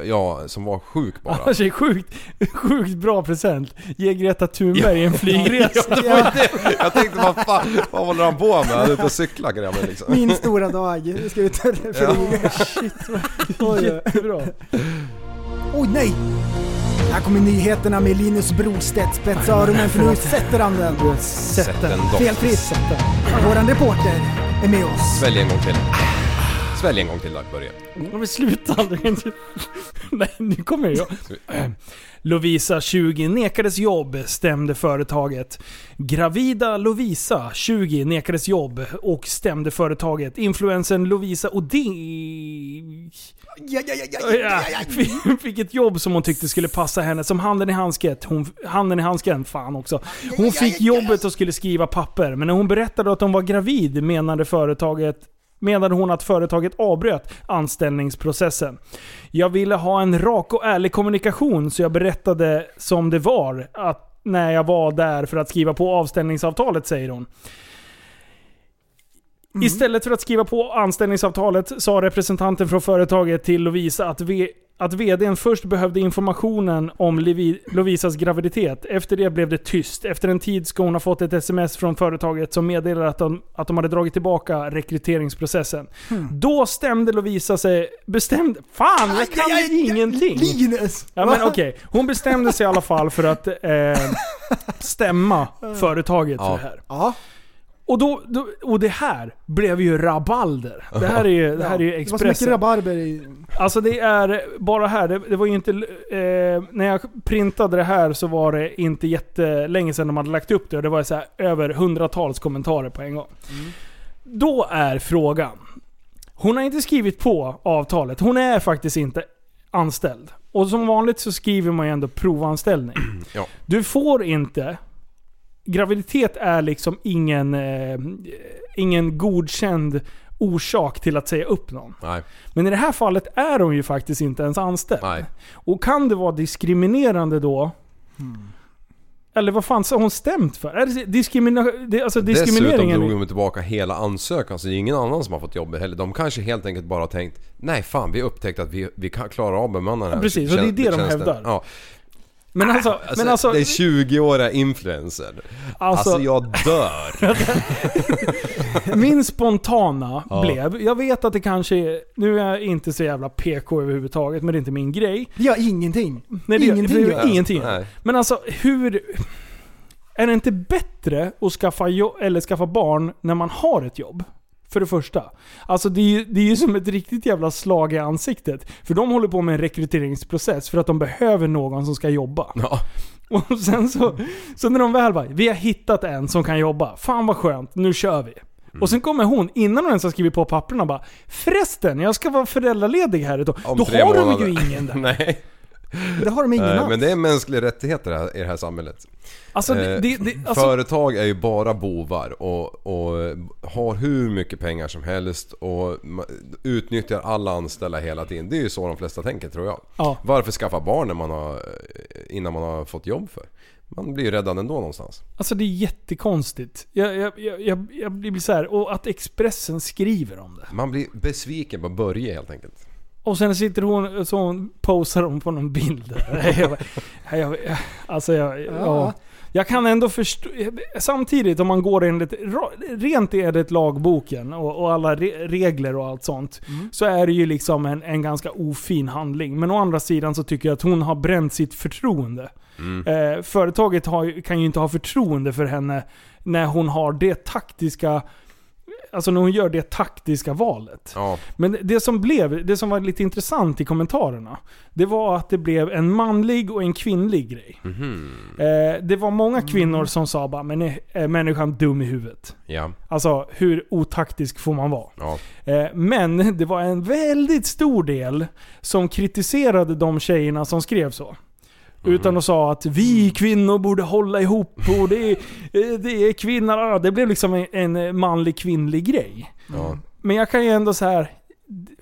ja, som var sjuk bara. Alltså, sjukt, sjukt bra present. Ge Greta Thunberg en flygresa. Ja, Jag tänkte vad fan, vad håller han på med? Han är ute och cyklar grabben liksom. min stora dag. Jag ska ut och flyga. Shit, Oj. jättebra. Oj nej! Här kommer nyheterna med Linus Brostedt. Spetsa öronen för nu sätter han den. Sätt en doft. Felfritt. Våran reporter är med oss. Svälj en gång till. Svälj en gång till då, Börje. Men sluta aldrig. Nej, nu kommer jag. Lovisa, 20, nekades jobb, stämde företaget. Gravida Lovisa, 20, nekades jobb och stämde företaget. Influensen Lovisa Odin... Ja. Fick- ett jobb som hon tyckte skulle passa henne som handen i handsken. Hon, handen i handsken, fan också. Hon fick jobbet och skulle skriva papper, men när hon berättade att hon var gravid menade företaget menade hon att företaget avbröt anställningsprocessen. Jag ville ha en rak och ärlig kommunikation så jag berättade som det var att när jag var där för att skriva på avställningsavtalet, säger hon. Istället för att skriva på anställningsavtalet sa representanten från företaget till Lovisa att, v- att VDn först behövde informationen om Levi- Lovisas graviditet. Efter det blev det tyst. Efter en tid ska hon ha fått ett sms från företaget som meddelade att de, att de hade dragit tillbaka rekryteringsprocessen. Då stämde Lovisa sig... Bestämde... Fan, jag kan Aj, aj, ingenting! Linus! Ja men okej, hon bestämde sig i alla fall för att eh, stämma företaget för Ja. det här. Ja, Och, då, då, och det här blev ju rabalder. Det här är ju, det här är ju det var så mycket Expressen. rabarber i... Alltså det är bara här, det, det var ju inte... Eh, när jag printade det här så var det inte jättelänge sedan de hade lagt upp det och det var så här över hundratals kommentarer på en gång. Då är frågan. Hon har inte skrivit på avtalet. Hon är faktiskt inte anställd. Och som vanligt så skriver man ju ändå provanställning. Ja. Du får inte graviditet är liksom ingen, eh, ingen godkänd orsak till att säga upp någon. Nej. Men i det här fallet är hon ju faktiskt inte ens anställd. Nej. Och kan det vara diskriminerande då? Hmm. Eller vad fan så har hon stämt för? Är det diskrimina det, alltså Dessutom diskrimineringen... drog de tillbaka hela ansökan så det är ingen annan som har fått jobbet heller. De kanske helt enkelt bara har tänkt Nej fan vi har upptäckt att vi, vi kan klara av bemanna den här Ja, precis, och det är det de tjänsten." hävdar. Ja. Men alltså, Alltså, men alltså, det är 20-åriga influencer. alltså, Alltså, jag dör. min spontana Ja. blev, jag vet att det kanske är, nu är jag inte så jävla PK överhuvudtaget, men det är inte min grej. Gör ingenting. Nej, det, Ingenting det, gör. ingenting. Nej. Men alltså hur... Är det inte bättre att skaffa, jo- eller skaffa barn när man har ett jobb? För det första. Alltså det är, ju, det är ju som ett riktigt jävla slag i ansiktet. För de håller på med en rekryteringsprocess för att de behöver någon som ska jobba. Ja. Och sen så, så när de väl bara, vi har hittat en som kan jobba. Fan vad skönt, nu kör vi. Och sen kommer hon, innan hon ens har skrivit på papperna bara Förresten, jag ska vara föräldraledig här ett år. Om Då har de månader. ju ingen där. Nej. Det har de ingen alls. men det är mänskliga rättigheter i det här samhället. Alltså, det, Eh, det, det, alltså Företag är ju bara bovar och, och har hur mycket pengar som helst och utnyttjar alla anställda hela tiden. Det är ju så de flesta tänker tror jag. Ja. Varför skaffa barn när man har, eh, innan man har fått jobb för? Man blir ju räddad ändå någonstans. Alltså det är jättekonstigt. Jag, jag, jag, jag, jag blir så här, och att Expressen skriver om det. Man blir besviken på Börje helt enkelt. Och sen sitter hon, så hon posar hon på någon bild. Jag, alltså jag, ja. Ja. jag kan ändå förstå, samtidigt om man går enligt, rent enligt lagboken och, och alla re, regler och allt sånt. Så är det ju liksom en, en ganska ofin handling. Men å andra sidan så tycker jag att hon har bränt sitt förtroende. Eh, företaget har, kan ju inte ha förtroende för henne när hon har det taktiska Alltså när hon gör det taktiska valet. Ja, Men det som blev, det som var lite intressant i kommentarerna, det var att det blev en manlig och en kvinnlig grej. mhm. Eh, det var många kvinnor som sa bara, men är, är människan dum i huvudet? Ja, Alltså hur otaktisk får man vara? ja. Eh, men det var en väldigt stor del som kritiserade de tjejerna som skrev så. Utan att sa att vi kvinnor borde hålla ihop och det är, eh, det är kvinnor. Det blev liksom en, en manlig kvinnlig grej. ja. Men jag kan ju ändå så här.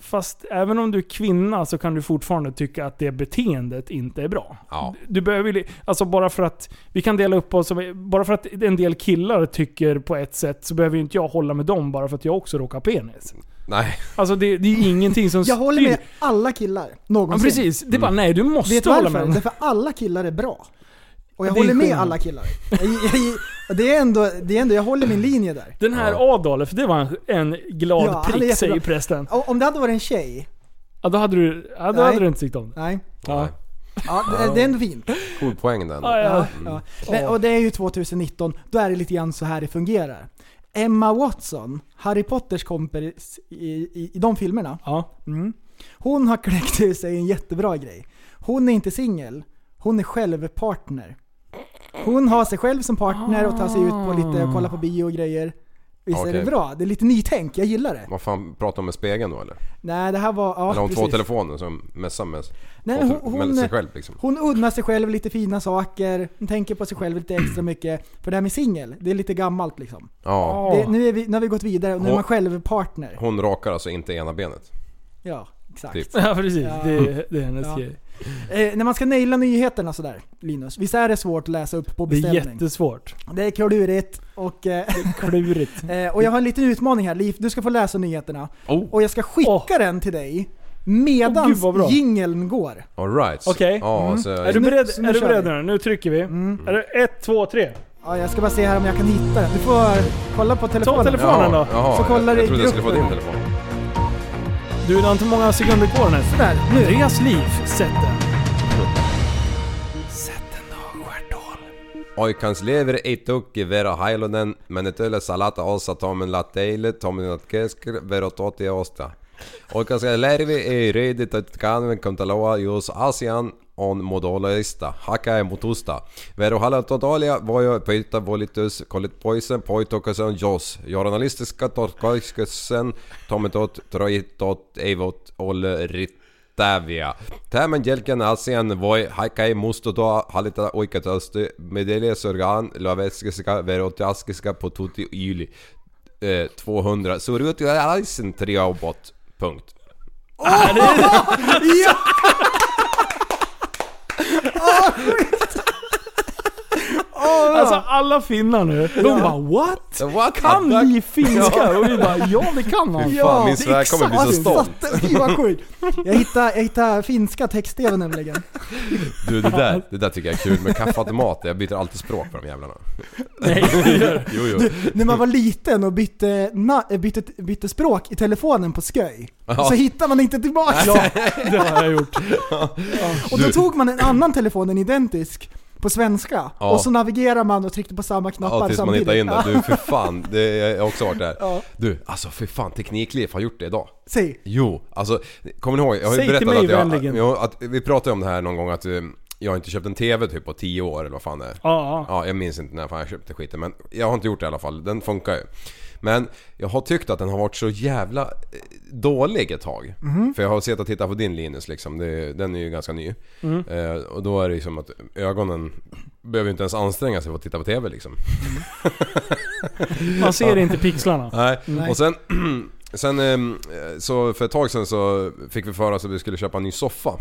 Fast även om du är kvinna så kan du fortfarande tycka att det beteendet inte är bra. Ja. Du behöver alltså bara för att vi kan dela upp oss, bara för att en del killar tycker på ett sätt så behöver inte jag hålla med dem bara för att jag också råkar penis. Nej, Alltså det, det är ju ingenting som Jag håller styr- med alla killar. Ja, Någonsin. precis. Det är bara nej, du måste Vet du hålla varför? med. Därför alla killar är bra. Och jag Det är håller med skillnad. alla killar. Jag, jag, jag, det, är ändå, det är ändå, jag håller min linje där. Den här Adolf, det var en, en glad Ja, han är prick jättebra. säger prästen. Om det hade varit en tjej, Ja, då hade du, ja, då Nej. hade du inte tyckt om det. nej. Ja. Ja, det, det är ändå fint. cool poäng den. Ja, ja. Ja, ja. Men, och det är ju 2019, då är det lite grann så här det fungerar. Emma Watson, Harry Potters kompis i, i, i de filmerna, Ja. mm. hon har kläckt ur sig en jättebra grej. Hon är inte singel, hon är själv partner. Hon har sig själv som partner och tar sig ut på lite och kollar på bio och grejer. Visst är Okej. det bra? Det är lite nytänk, jag gillar det. Vad fan, pratar hon med spegeln då eller? Nej det här var, ja eller har hon två telefoner som messar med, Nej, te- hon- med hon- sig själv liksom? Hon unnar sig själv lite fina saker, hon tänker på sig själv lite extra mycket. För det här med singel, det är lite gammalt liksom. Ja. Det, nu, är vi, nu har vi gått vidare och nu är Hon- man själv partner. Hon rakar alltså inte ena benet? Ja, exakt. Typ. Ja precis, Ja. Det, det är hennes Ja. grej. Eh, när man ska naila nyheterna sådär, Linus. Visst är det svårt att läsa upp på Det är beställning? jättesvårt. Det är klurigt och, eh, Klurigt. eh, och jag har en liten utmaning här. Liv, du ska få läsa nyheterna. Oh. Och jag ska skicka Åh. den till dig vad bra. jingeln går. Alright. Okej. Ja, Mm. så, Är du beredd, nu är du beredd nu? Nu trycker vi. Mm. Är det ett, två, tre? Ja, jag ska bara se här om jag kan hitta den. Du får kolla på telefonen. telefonen. då. Jaha, Så kollar jag, jag trodde jag skulle få din telefon. Du, det har inte många sekunder kvar nu. Sådär, nu. Andreas liv, sätt den. Sätt den då, stjärthål. Oikans lever ei tukki vera hailonen, men et öle salata osa tomen lateille, tomen lat kesker vero toti osta. Oikans lärvi ei reidit att kanven kontaloa jos asian on modoloista, hakae mutusta. Vero hala totalia voi peitä volitus kolit poisen poitokasen jos. Journalistiska torkoiskesen tometot troitot eivot ole rit Batavia. Tämän jälkeen asian voi hakai muistuttaa hallita oikeutusti medeliasorgan laveskiska verotiaskiska på tutti yli eh, 200. Så ut jag alls tre robot. Punkt. Alltså alla finnar nu, de bara what? What? Kan ni finska? Och vi bara ja det kan han. Fy fan, min svär kommer bli så stolt. Fy vad sjukt. Jag hittade, jag hittade finska text-tv nämligen. Du det där, det där tycker jag är kul med kaffeautomat. Jag byter alltid språk på de jävlarna. Nej, Jo jo. När man var liten och bytte, na, bytte, bytte språk i telefonen på sköj. Så hittar man inte tillbaka. Ja, det har jag gjort. Och då Du- tog man en annan telefon, en identisk, på svenska. Ja. Och så navigerar man och tryckte på samma knappar Ja tills man samtidigt. hittar in det. Du för fan, det, jag har också varit där. Ja. Du, alltså för fan Teknikliv har gjort det idag. Säg. Jo, alltså kommer ni ihåg? Jag har ju Säg till berättat mig att, jag, jo, att vi pratade om det här någon gång att eh, jag har inte köpt en TV typ på 10 år eller vad fan det är. Ja, ja. Ja, jag minns inte när fan jag köpte skiten men jag har inte gjort det i alla fall. Den funkar ju. Men jag har tyckt att den har varit så jävla eh, dålig ett tag. För jag har sett och tittat på din Linus liksom. Det, den är ju ganska ny. Eh, och då är det ju som att ögonen behöver inte ens anstränga sig för att titta på TV liksom. Man ser inte pixlarna. Nej. Nej. Och sen, sen ehm, så för ett tag sedan så fick vi för oss att vi skulle köpa en ny soffa.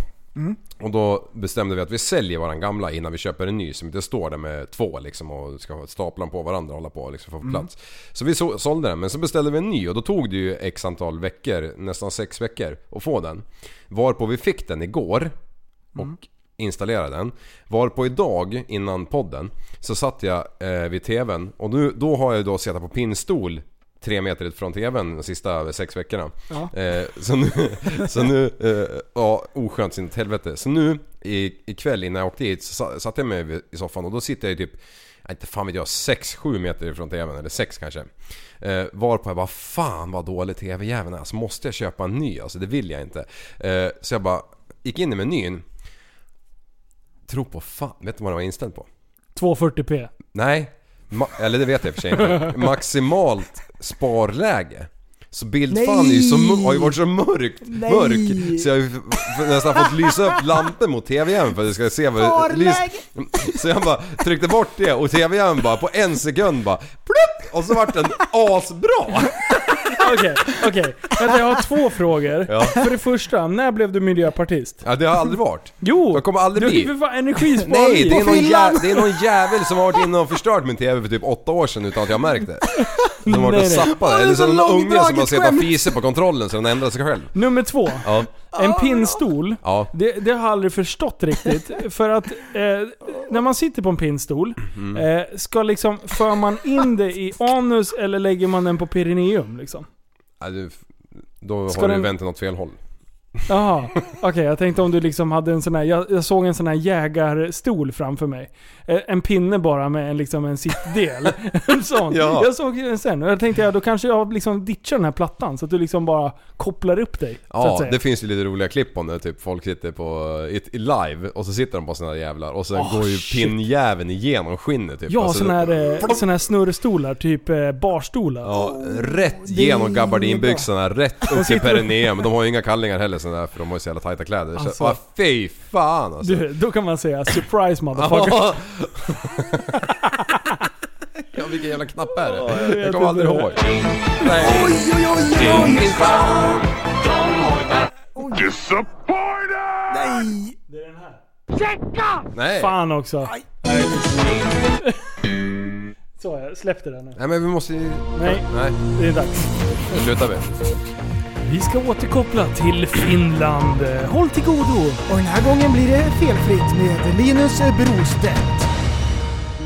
Och då bestämde vi att vi säljer våran gamla innan vi köper en ny som inte står där med två liksom och ska ha staplarna på varandra och hålla på och liksom få plats. Så vi så, sålde den men så beställde vi en ny och då tog det ju x antal veckor, nästan sex veckor att få den. Varpå vi fick den igår och installerade den. Varpå idag innan podden så satt jag eh, vid TVn och nu, då har jag då suttit på pinnstol tre meter från TVn de sista sex veckorna. Ja. Eh, så nu, så nu eh, ja oskönt sin helvete. Så nu i, ikväll innan jag åkte hit så sa- satte jag mig i soffan och då sitter jag ju typ inte fan vet jag, 6-7 meter ifrån TVn, eller 6 kanske. Eh, varpå jag bara fan vad dålig TV-jäveln är. Alltså måste jag köpa en ny? Alltså det vill jag inte. Eh, så jag bara gick in i menyn. Tro på fan, vet du vad den var inställd på? 240p. Nej, ma- eller det vet jag i och för sig inte. Maximalt sparläge. Så bildfan ju så, har ju varit så mörkt, Nej. mörk så jag har ju nästan fått lysa upp lampor mot TV-jäveln för att jag ska se vad det Sparläge. Så jag bara tryckte bort det och TV-jäveln bara på en sekund bara plupp! Och så vart den asbra! Okej, okej. Vänta, jag har två frågor. Ja. För det första, när blev du miljöpartist? Ja det har aldrig varit. Jo! Jag kommer aldrig du bli. ju för fan energisparare. Nej, det är, någon jä- det är någon jävel som har varit inne och förstört min TV för typ åtta år sedan utan att jag märkt det. Som har varit och zappat. Åh, det är Eller så som någon unge som har suttit och fisit på kontrollen så den ändrar sig själv. Nummer två. Ja. En pinnstol. Ja. Det, det har jag aldrig förstått riktigt. För att eh, när man sitter på en pinnstol, Mm. eh, ska liksom, för man in det i anus eller lägger man den på perineum liksom? Ja, du, då Ska har du den- vänt den åt fel håll. Jaha, okej jag tänkte om du liksom hade en sån här, jag, jag såg en sån här jägarstol framför mig. Eh, En pinne bara med en, liksom en sittdel. en sån. Ja. Jag såg den sen och jag tänkte ja, då kanske jag liksom ditchar den här plattan så att du liksom bara kopplar upp dig. så att Ja, säga. det finns ju lite roliga klipp om det. Typ folk sitter på, i, i live och så sitter de på såna där jävlar och sen går ju shit. pinnjäveln igenom skinnet typ. Ja, Alltså, såna här, eh, såna här snurrstolar, typ eh, barstolar. Ja, rätt genom gabardinbyxorna, rätt upp till perineum. De har ju inga kallingar heller sådana där för de har ju så jävla tajta kläder. Alltså. så, ah, fy fan alltså. Du, då kan man säga 'surprise motherfucker' Ja. vilken jävla knapp är det? vet jag kommer aldrig ihåg. Nej. Oj, oj, oj, oj. Nej. Nej. Fan också. Så, jag släppte den nu. Nej men vi måste ju... Nej. Nej, Det är dags. nu slutar vi. Vi ska återkoppla till Finland. Håll till godo! Och den här gången blir det felfritt med Linus Brostedt.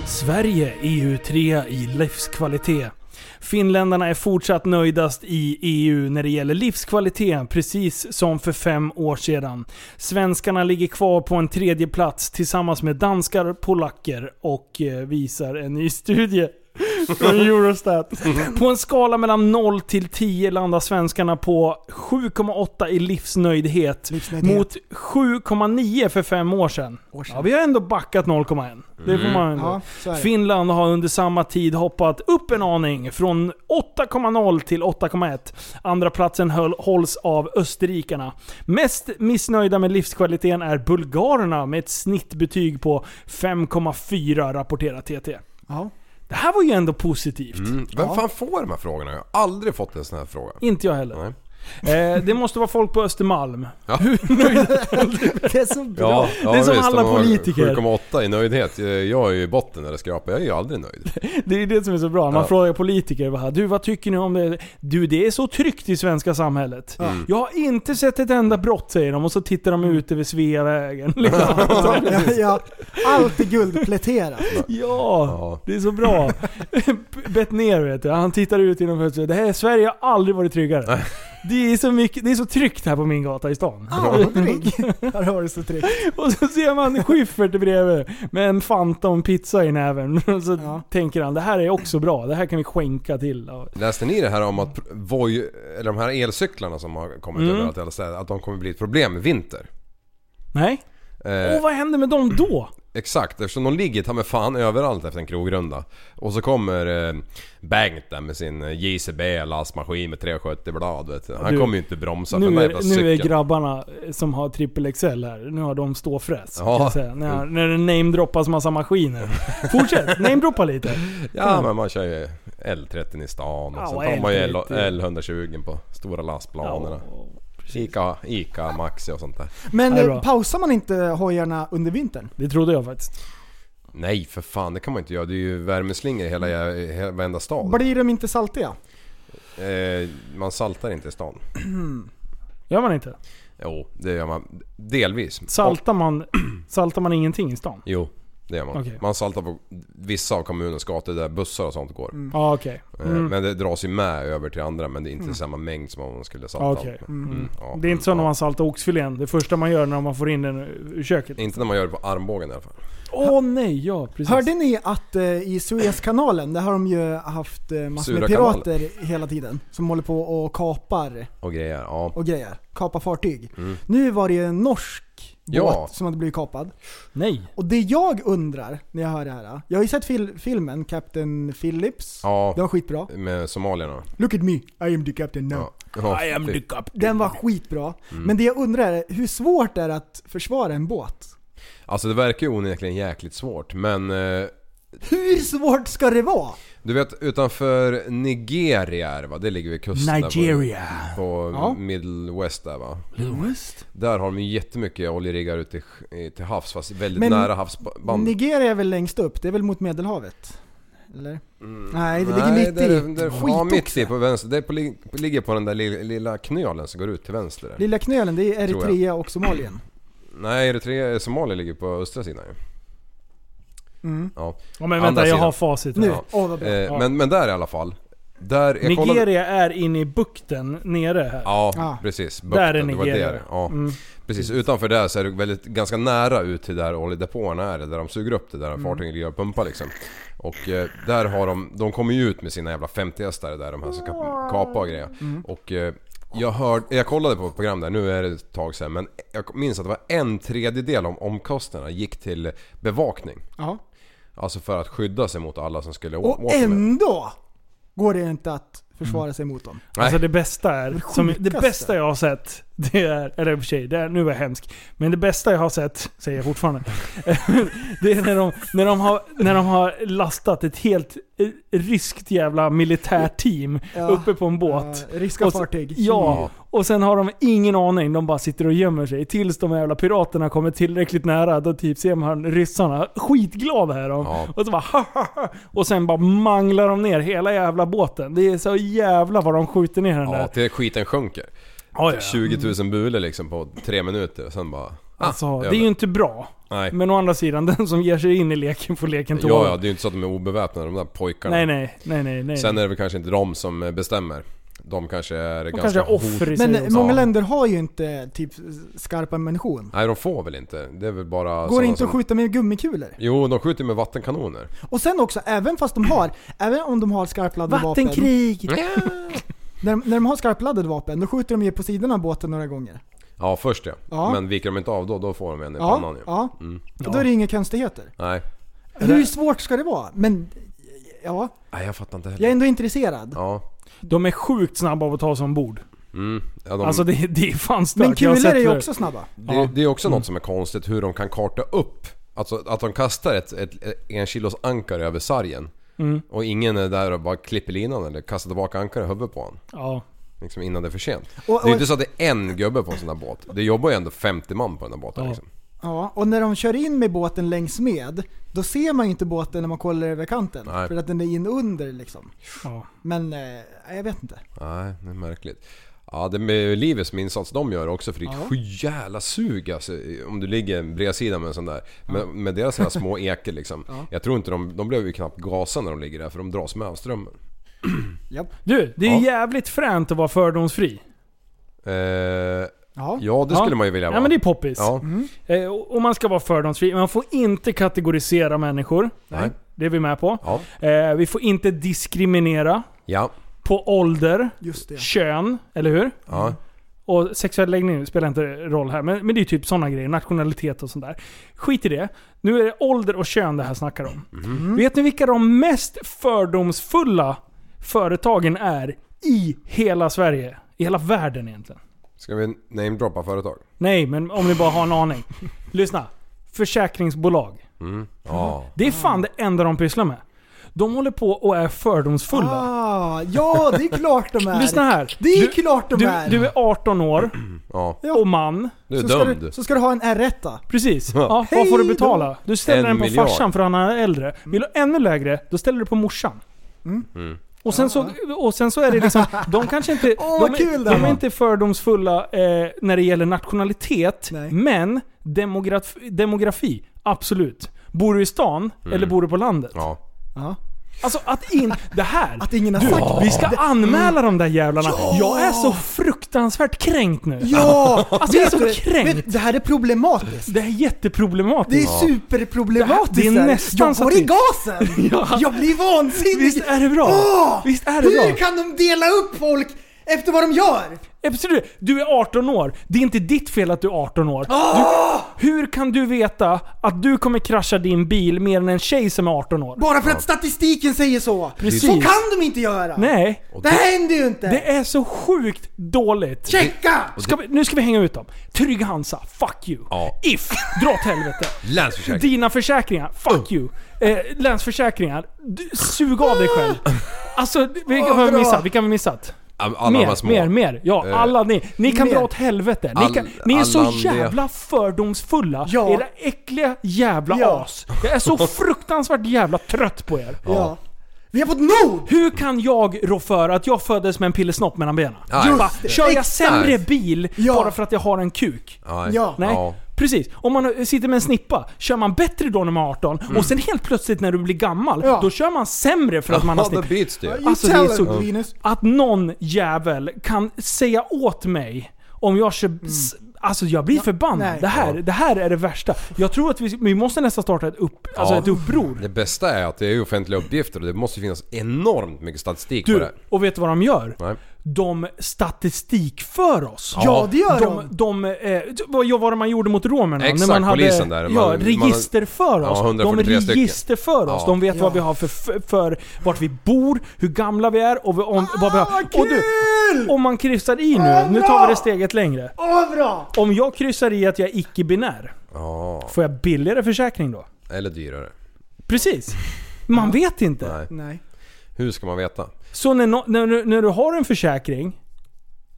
Sverige EU3 i livskvalitet. Finländarna är fortsatt nöjdast i EU när det gäller livskvalitet, precis som för fem år sedan. Svenskarna ligger kvar på en tredje plats tillsammans med danskar, polacker och eh, visar en ny studie. Från Eurostat. På en skala mellan 0 till 10 landar svenskarna på 7,8 i livsnöjdhet. Livsnöjdhet. Mot 7,9 för fem år sedan. År sedan. Ja, vi har ändå backat 0,1. Det får man ändå. Ja. Finland har under samma tid hoppat upp en aning, från 8,0 till 8,1. Andra platsen höll, hålls av österrikarna. Mest missnöjda med livskvaliteten är bulgarerna med ett snittbetyg på 5,4 rapporterar TT. Ja. Det här var ju ändå positivt. Mm. Vem fan får de här frågorna? Jag har aldrig fått en sån här fråga. Inte jag heller. Nej. Eh, det måste vara folk på Östermalm. Ja. Det är så bra. Ja, ja Det är som visst, alla politiker. 7,8 i nöjdhet. Jag är ju i botten när det skrapar. Jag är ju aldrig nöjd. Det är det som är så bra. Man Ja. frågar politiker bara, du vad tycker ni om det? Du det är så tryggt i svenska samhället. Mm. Jag har inte sett ett enda brott säger de och så tittar de ut över Sveavägen. Liksom. Ja, ja. Allt är guldpläterat. ja, Ja. det är så bra. Bettner vet du, han tittar ut genom fönstret. Det här Sverige har aldrig varit tryggare. Det är, så mycket, det är så tryggt här på min gata i stan. Aldrig har det varit så tryggt. Och så ser man Schyffert bredvid med en en pizza i näven. Och så Ja. tänker han, det här är också bra. Det här kan vi skänka till. Läste ni det här om att Voi, eller de här elcyklarna som har kommit Mm. överallt i alla städer, att de kommer bli ett problem i vinter? Nej? Eh, Och vad händer med dem då? Exakt, eftersom de ligger ta med fan överallt efter en krogrunda. Och så kommer eh, Bengt där med sin eh, JCB lastmaskin med 370 blad vet du. Han Du, kommer ju inte bromsa för där är, jävla nu är cykeln. grabbarna som har trippel XL här, nu har de ståfräs. Ja. När, när det namedroppas massa maskiner. Fortsätt, namedroppa lite. Ja men man kör ju L30 i stan och Ja, och tar man ju L- L30. L120 på stora lastplanerna. Ja. Ica, Ica Maxi och sånt där. Men Det är eh, bra. pausar man inte hojarna under vintern? Det trodde jag faktiskt. Nej för fan det kan man inte göra. Det är ju värmeslingor i hela, hela varenda stad. Blir de inte saltiga? Eh, man saltar inte i stan. Gör man inte? Jo, det gör man. Delvis. Saltar man, saltar man ingenting i stan? Jo, det gör man. Okej. Man saltar på vissa av kommunens gator där bussar och sånt går. Ja okej. Eh, Mm. Men det dras ju med över till andra men det är inte samma mängd som om man skulle salta allt okej. med. Mm. Ja. Det är inte som när man saltar oxfilén. Det första man gör när man får in den ur köket. Inte när man gör det på armbågen i alla fall. Åh nej, ja precis. Hörde ni att eh, i Suezkanalen, där har de ju haft eh, massor med pirater hela tiden. Som håller på och kapar Och grejer. Ja. och grejer. Kapar fartyg. Mm. Nu var det ju en norsk båt Ja. som hade blivit kapad. Nej. Och det jag undrar när jag hör det här. Jag har ju sett fil- filmen Captain Phillips. Ja, Den var skitbra. med somalierna. Look at me, I am the captain now. Ja. I am the captain. Den var skitbra. Mm. Men det jag undrar är, hur svårt är det att försvara en båt? Alltså det verkar ju onekligen jäkligt svårt men... Hur svårt ska det vara? du vet utanför Nigeria är det, va? Det ligger vid kusten där Nigeria. På, på Ja. Middle West där va? Little West? Där har de ju jättemycket oljeriggar ute till havs fast väldigt Men nära havsband. Nigeria är väl längst upp? Det är väl mot medelhavet? Eller? Mm. Nej, det ligger Nej, mitt där, i. Där, Skit ja, mitt i på vänster. Det på, li- på, ligger på den där lilla, lilla knölen som går ut till vänster där. Lilla knölen, det är. Eritrea och Somalien. Nej, Eritrea, Somalia ligger på östra sidan ju. Mm. Ja. Ja, men vänta, jag har facit. Nu, vad bra. Eh, Ja. men, men där i alla fall. Där, jag kollade- Nigeria är inne i bukten nere här. Ja, Ah. precis. Där är Bukten, det var Nigeria. det. Ja, Mm. precis. Utanför där så är det väldigt, ganska nära ut till där oljedepåerna är, där de suger upp det, där Mm. fartygen ligger och pumpar liksom. Och eh, där har de, de kommer ju ut med sina jävla 50-hästare där, de här som kan kapa och grejer. Mm. Och eh, jag hörde, jag kollade på ett program där, nu är det ett tag sedan, men jag minns att det var en tredjedel av omkostnaderna gick till bevakning. Ja. Alltså för att skydda sig mot alla som skulle Och åka med. ändå går det inte att försvara sig mot dem. Nej. Alltså det bästa är, som, det bästa jag har sett, det är, eller i och för sig, det är, nu är jag hemsk. Men det bästa jag har sett, säger jag fortfarande. det är när de, när, de har, när de har lastat ett helt eh, ryskt jävla militärteam Ja. uppe på en båt. Ja, ryska fartyg. Ja, och sen har de ingen aning. De bara sitter och gömmer sig. Tills de jävla piraterna kommer tillräckligt nära. Då typ ser man ryssarna. Skitglada är de. Ja. Och så bara ha, ha, ha. Och sen bara manglar de ner hela jävla båten. Det är så jävla vad de skjuter ner den Ja, där. till skiten sjunker. Ja, ja. 20 000 bulor liksom på tre minuter och sen bara... Ah, Alltså, det är ju inte bra. Nej. Men å andra sidan, den som ger sig in i leken får leken tåla. Ja, ja, det är ju inte så att de är obeväpnade de där pojkarna. Nej, nej, nej, nej, nej. Sen är det väl kanske inte de som bestämmer. de kanske är De ganska kanske är offer i sig Men också. många Ja. länder har ju inte typ skarp ammunition. Nej de får väl inte. Det är väl bara Går det inte att som- skjuta med gummikulor? Jo, de skjuter med vattenkanoner. Och sen också, även fast de har, även om de har skarpladdade vapen. Vattenkrig! När, när de har skarpladdade vapen, då skjuter de ju på sidan av båten några gånger. Ja, först ja. Ja. Men viker de inte av då, då får de en i Ja, pannan ju. ja. Mm. Och då är det inga konstigheter. Nej. Hur svårt ska det vara? Men, ja, Nej, jag fattar inte heller. jag är ändå intresserad. Ja. De är sjukt snabba av att ta sig ombord. Mm. ja de, Alltså det, det är fan stört. Men kulor är ju också snabba. det, Ja. det är också något som är konstigt hur de kan karta upp. Alltså att de kastar ett, ett, en kilos ankare över sargen. Mm. Och ingen är där och bara klipper linan eller kastar tillbaka ankare i huvudet på honom. Ja. Liksom innan det är för sent. Och, Det är och, ju inte så att det är en gubbe på en sån där båt. Det jobbar ju ändå 50 man på den där båten Ja. liksom. ja, och när de kör in med båten längs med, då ser man ju inte båten när man kollar över kanten. Nej. För att den är in under liksom. ja. Men, eh, jag vet inte. Nej, det är märkligt. Ja, det med Livets insats de gör också för det är ett Ja. sju jävla sug alltså, Om du ligger bredvid med en sån där. Med, med deras här små eker liksom. Ja. Jag tror inte de, de blev ju knappt gasade när de ligger där för de dras med av strömmen. Du, det är Ja. jävligt fränt att vara fördomsfri. Eh, Ja. ja, det Ja. skulle man ju vilja vara. Ja men det är poppis. Ja, Eh, och och man ska vara fördomsfri. Man får inte kategorisera människor. nej. Det är vi med på. Ja. Eh, vi får inte diskriminera Ja. På ålder, Just det. kön, eller hur? Ja. Och sexuell läggning spelar inte roll här, men, men det är typ sådana grejer. Nationalitet och sånt där. Skit i det. Nu är det ålder och kön det här snackar om. Mhm. Vet ni vilka de mest fördomsfulla företagen är i hela Sverige? I hela världen egentligen. Ska vi namedroppa företag? Nej, men om ni bara har en aning. Lyssna. Försäkringsbolag. Mm. Ja. Det är fan det enda de pysslar med. De håller på och är fördomsfulla. Ah, ja, det är klart de är. Lyssna här. Det är Du- klart de Du, är. du är 18 år Ja. Och man. Du är så, ska dömd. du, så ska du ha en R1. Precis. Ja. Ja, vad får du betala? Du ställer En den på miljard. farsan för han är äldre. Vill du ha ännu lägre, då ställer du på morsan. Mm. Och sen, så, och sen så är det liksom, de kanske inte, Åh, de, är, de är inte fördomsfulla eh, när det gäller nationalitet. Nej. Men demografi, demografi, absolut. Bor du i stan eller bor du på landet? Ja. Ja. Alltså att in, det här. Att ingen har Du, sagt vi ska anmäla de där jävlarna. Jag är så fruktansvärt kränkt nu. Ja! Alltså jag är så du, kränkt. vet, det här är problematiskt. Det är jätteproblematiskt. Det är superproblematiskt. Det är här. nästan så Jag att går i gasen! Ja. Jag blir vansinnig! Visst är det bra? Åh! Visst är det Hur bra? kan de dela upp folk efter vad de gör? Absolut. Du är 18 år. Det är inte ditt fel att du är 18 år. Du, hur kan du veta att du kommer krascha din bil mer än en tjej som är 18 år? Bara för att statistiken säger så. Precis. Så kan de inte göra! Nej. Det händer ju inte! Det är så sjukt dåligt. Checka! Ska vi, nu ska vi hänga ut dem. Trygg Hansa, fuck you. Ja. If, dra åt helvete. Länsförsäkring. Dina försäkringar, fuck you. Eh, länsförsäkringar, du, sug av dig själv. Alltså, vilka har vi missat? Vilka har vi missat? Alla mer, små. mer, mer. Ja, Eh, alla ni. Ni kan mer. dra åt helvete. Ni, All- kan, ni är så jävla fördomsfulla. Ja. Era äckliga jävla Ja. as. Jag är så fruktansvärt jävla trött på er. Ja. Vi har fått nog! Hur kan jag rå för att jag föddes med en pillesnopp mellan benen? Bara, kör jag sämre bil Ja. bara för att jag har en kuk? Nej. Ja. Ja. precis. Om man sitter med en snippa, kör man bättre då när man är 18 och sen helt plötsligt när du blir gammal, Mm. Ja. då kör man sämre för att man har Ja, då snipp. byts det Alltså, det är så-. Att någon jävel kan säga åt mig om jag kör... s- Alltså jag blir förbannad. Mm. nej. Det, här, det här är det värsta. Jag tror att vi, vi måste nästan starta ett, upp, alltså Ja. ett uppror. Det bästa är att det är offentliga uppgifter och det måste finnas enormt mycket statistik på Du, det. och vet du vad de gör? Nej. De statistikför oss. Ja, det gör de. De, de, eh, vad var det man gjorde mot romerna? Exakt, när man hade, polisen där. ja, Man- registerför Ja, oss. 143 de stycken. registerför oss. Ja. De vet Ja. vad vi har för, för, för vart vi bor, hur gamla vi är och vi- om, vad vi har. vad Och du, om man kryssar i nu, Ah, nu tar vi det steget längre. Åh, bra! Om jag kryssar i att jag är icke-binär, Ja, får jag billigare försäkring då? eller dyrare. Precis. Man vet inte. Nej. Nej. Hur ska man veta? Så när, nå- när, du- när du har en försäkring,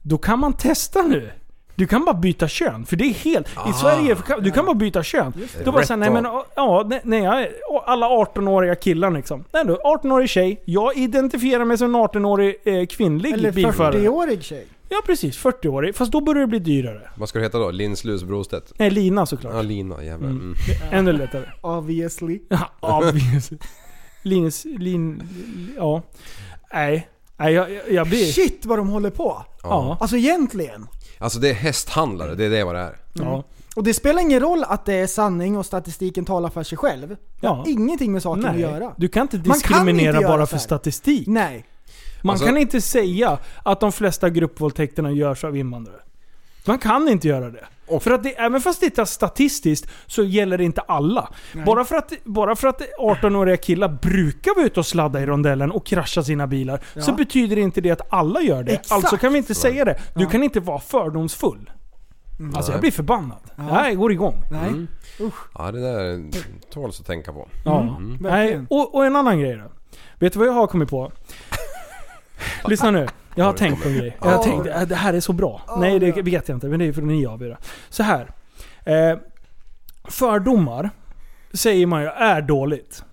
då kan man testa nu. Du kan bara byta kön. För det är helt... I Sverige, du kan bara byta kön. Då bara såhär, nej men ja, nej, alla 18-åriga killar liksom. Nej då, 18-årig tjej. Jag identifierar mig som en 18-årig eh, kvinnlig Eller bilförare. 40-årig tjej. Ja precis, 40-årig. Fast då börjar det bli dyrare. Vad ska det heta då? Linslus Brostedt? Nej, Lina såklart. Ja, Lina jävlar. Mm. Ännu lättare. Obviously. Ja, obvious. Linus, lin... Ja. Nej. Nej, jag, jag, blir... Shit vad de håller på. Ja. Alltså egentligen. Alltså det är hästhandlare, det är det vad det är. ja. Och det spelar ingen roll att det är sanning och statistiken talar för sig själv. Det Ja. har ingenting med saken att Nej, göra. du kan inte Man kan diskriminera inte bara för statistik. Nej. Man Alltså- kan inte säga att de flesta gruppvåldtäkterna görs av invandrare. Man kan inte göra det. För att det, även fast det är statistiskt så gäller det inte alla. Bara för, att, bara för att 18-åriga killar brukar vara ute och sladda i rondellen och krascha sina bilar, så Ja. betyder det inte det att alla gör det. Exakt. Alltså kan vi inte säga det. Du Ja. kan inte vara fördomsfull. Alltså jag blir förbannad. Jag går igång. Nej. Mm. Ja det där tåls att tänka på. Ja. Mm. Nej, Verkligen. och, och en annan grej då. Vet du vad jag har kommit på? Lyssna nu. Jag har tänkt på en grej. Jag har tänkt, äh, det här är så bra. Nej, det vet jag inte, men det är för att ni avgöra. Så här. Eh, fördomar säger man ju är dåligt.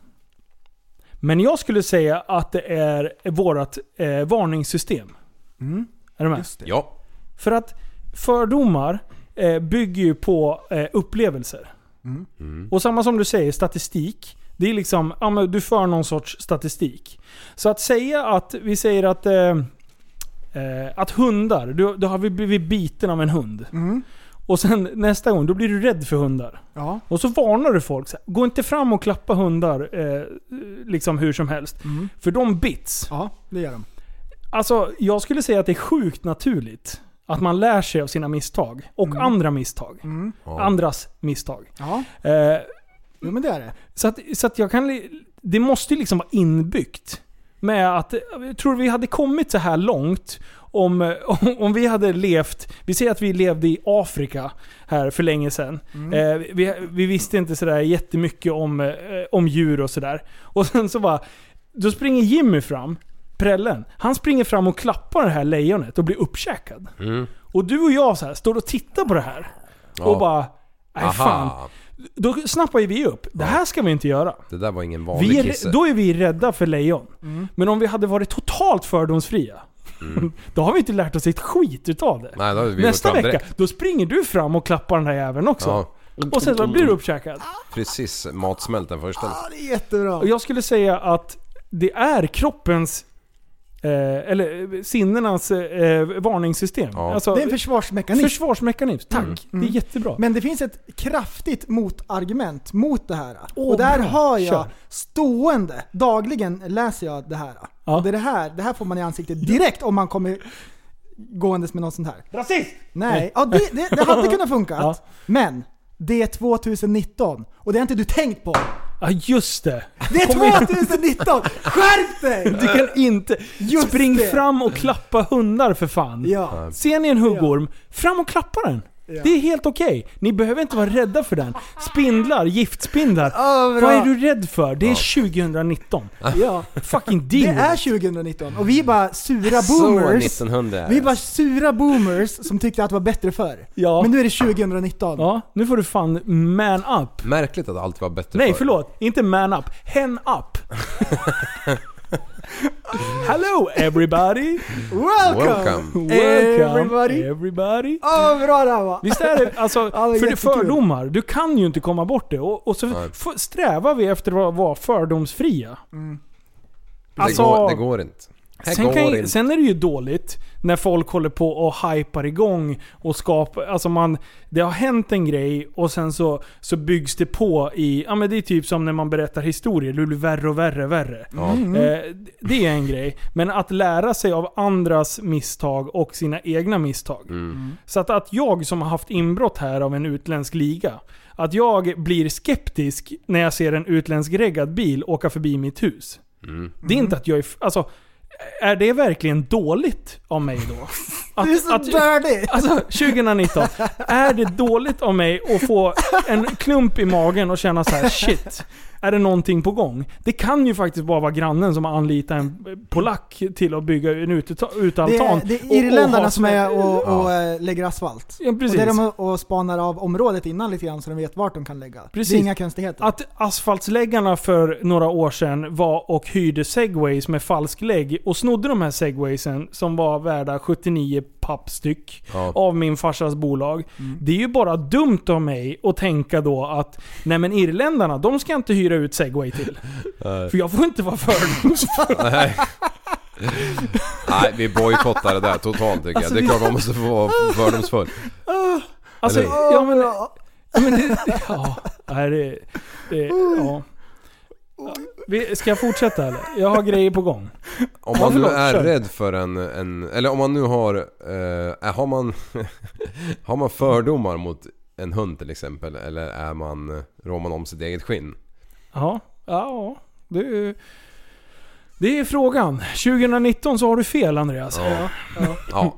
Men jag skulle säga att det är vårt eh, varningssystem. Mm. Är du med? Just det. Ja. För att fördomar eh, bygger ju på eh, upplevelser. Mm. Och samma som du säger, statistik. Det är liksom, ja men du för någon sorts statistik. Så att säga att, vi säger att, eh, att hundar, du, du har blivit biten av en hund. Mm. Och sen nästa gång, då blir du rädd för hundar. Ja. Och så varnar du folk. Så här, Gå inte fram och klappa hundar eh, liksom hur som helst. Mm. För de bits. ja, det gör de. Alltså, jag skulle säga att det är sjukt naturligt att man lär sig av sina misstag. Och andra misstag. Mm. Ja. Andras misstag. Ja, Eh, jo, men det är det. så att, så att jag kan... Det måste ju liksom vara inbyggt. Med att, jag tror vi hade kommit så här långt om, om, om vi hade levt... Vi säger att vi levde i Afrika här för länge sedan. Eh, vi, vi visste inte sådär jättemycket om, eh, om djur och sådär. Och sen så bara... Då springer Jimmy fram, prällen. Han springer fram och klappar det här lejonet och blir uppkäkad. Mm. Och du och jag så här står och tittar på det här. Ja. Och bara... Nej fan. Då snappar ju vi upp. Det här ska vi inte göra. Det där var ingen vanlig Vi är, kisse. då är vi rädda för lejon. Mm. Men om vi hade varit totalt fördomsfria, då har vi inte lärt oss ett skit utav det. Nej, då hade vi Nästa fram vecka, direkt. då springer du fram och klappar den där jäveln också. Ja, Och sen så blir du uppkäkad. precis matsmält den första. Ja, det är jättebra. Och jag skulle säga att det är kroppens, eh, eller eh, sinnenas eh, varningssystem. Ja. Alltså, Det är en försvarsmekanism. försvarsmekanism. Tack. Det är jättebra. Men det finns ett kraftigt motargument mot det här. Åh, och där bra. har jag Kör. stående, dagligen läser jag det här. Ja. Och det, är det, här det här får man i ansiktet direkt om man kommer gåendes med något sånt här. Rasist! Nej, ja, det, det, det hade kunnat funka. Ja. Men det är 2019 och det har inte du tänkt på. Ja just det. Det är Kom igen. 2019! Skärp dig! Du kan inte... Just Spring det. fram och klappa hundar för fan. Ja. Ser ni en huggorm, fram och klappa den. Ja. Det är helt okej. Ni behöver inte vara rädda för den. Spindlar, giftspindlar. Ja, bra. Vad är du rädd för? Det är 2019. Ja. Fucking Det deal är with it. 2019 och vi är bara sura Så boomers. 1900. Vi är bara sura boomers som tyckte att det var bättre förr. Ja. Men nu är det 2019. Ja, nu får du fan man up. Märkligt att allt var bättre Nej förlåt, inte man up. Hen up. Hello everybody! Welcome! Welcome. Everybody. everybody. Åh, bra det här var! Visst är det, alltså, Ja, det för det fördomar, du kan ju inte komma bort det. Och, och så strävar vi efter att vara fördomsfria. Det, Alltså- går, det går inte. Det Sen, går kan, ju- inte. sen är det ju dåligt när folk håller på och hypar igång och skapar... Alltså man... Det har hänt en grej och sen så, så byggs det på i... Ja men det är typ som när man berättar historier. Det blir värre och värre och värre. Ja. Eh, det är en grej. Men att lära sig av andras misstag och sina egna misstag. Mm. Så att, att jag som har haft inbrott här av en utländsk liga, att jag blir skeptisk när jag ser en utländsk reggad bil åka förbi mitt hus. Mm. Det är inte att jag är... Alltså, är det verkligen dåligt av mig då? Att, Du är så att, dirty! alltså 2019. Är det dåligt av mig att få en klump i magen och känna så här: shit. Är det någonting på gång? Det kan ju faktiskt bara vara grannen som har anlitat en polack till att bygga en Det utealtan. är, det och- är och irländarna som är och, Ja. och eh, lägger asfalt. Ja, Och precis. det är de och spanar av området innan lite grann så de vet vart de kan lägga. Precis. Det är inga konstigheter. Att asfaltsläggarna för några år sedan var och hyrde segways med falsk lägg och snodde de här segwaysen som var värda 79 papp styck Ja. av min farsas bolag. Mm. Det är ju bara dumt av mig att tänka då att nej men irländarna, de ska inte hyra ut segway till. För jag får inte vara fördomsfull. Nej. Nej, vi bojkottar det där totalt tycker jag. Det är klart man måste få vara fördomsfull. Alltså, Eller- ja men... Ja, men det, ja, nej, det, det, ja. Vi, ska jag fortsätta eller? Jag har grejer på gång. Om Ja, man nu är rädd för en, en... Eller om man nu har... Eh, har man... har man fördomar mot en hund till exempel? Eller är man... Rår man om sitt eget skinn? Ja, ja. Det, är- det är frågan. 2019 så har du fel Andreas. Ja. Ja.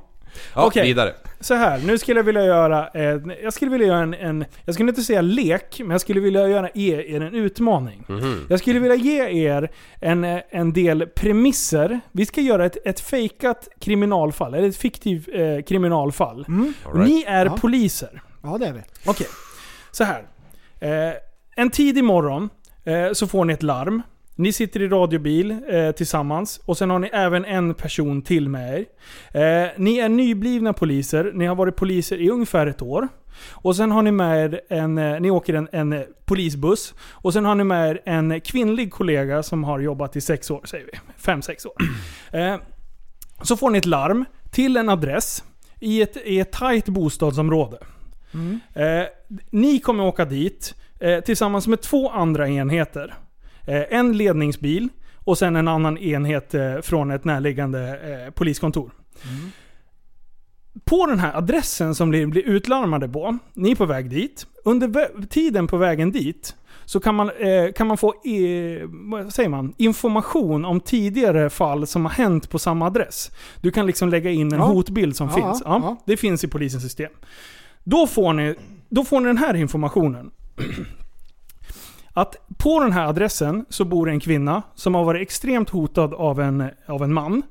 Ja, Okej. vidare. Så här, nu skulle jag vilja göra en, jag skulle vilja göra en, en, jag skulle inte säga lek, men jag skulle vilja göra er, er en utmaning. Mhm. Jag skulle vilja ge er en, en del premisser. Vi ska göra ett, ett fejkat kriminalfall, eller ett fiktivt eh, kriminalfall. All right. Ni är Ja. poliser. Ja det är vi. Okej, så här. Eh, en tidig morgon så får ni ett larm. Ni sitter i radiobil eh, tillsammans och sen har ni även en person till med er. Eh, ni är nyblivna poliser, ni har varit poliser i ungefär ett år. Och sen har ni med er en, eh, ni åker en, en eh, polisbuss. Och sen har ni med er en kvinnlig kollega som har jobbat i sex år, säger vi. Fem, sex år. Eh, så får ni ett larm till en adress i ett, i ett tajt bostadsområde. Eh, ni kommer åka dit eh, tillsammans med två andra enheter. Eh, en ledningsbil och sen en annan enhet eh, från ett närliggande eh, poliskontor. På den här adressen som ni blir utlarmade på, ni är på väg dit. Under vä- tiden på vägen dit så kan man, eh, kan man få eh, vad säger man, information om tidigare fall som har hänt på samma adress. Du kan liksom lägga in en Ja. hotbild som Ja, finns. Ja. Det finns i polisens system. Då får ni, då får ni den här informationen. Att på den här adressen så bor en kvinna som har varit extremt hotad av en, av en man.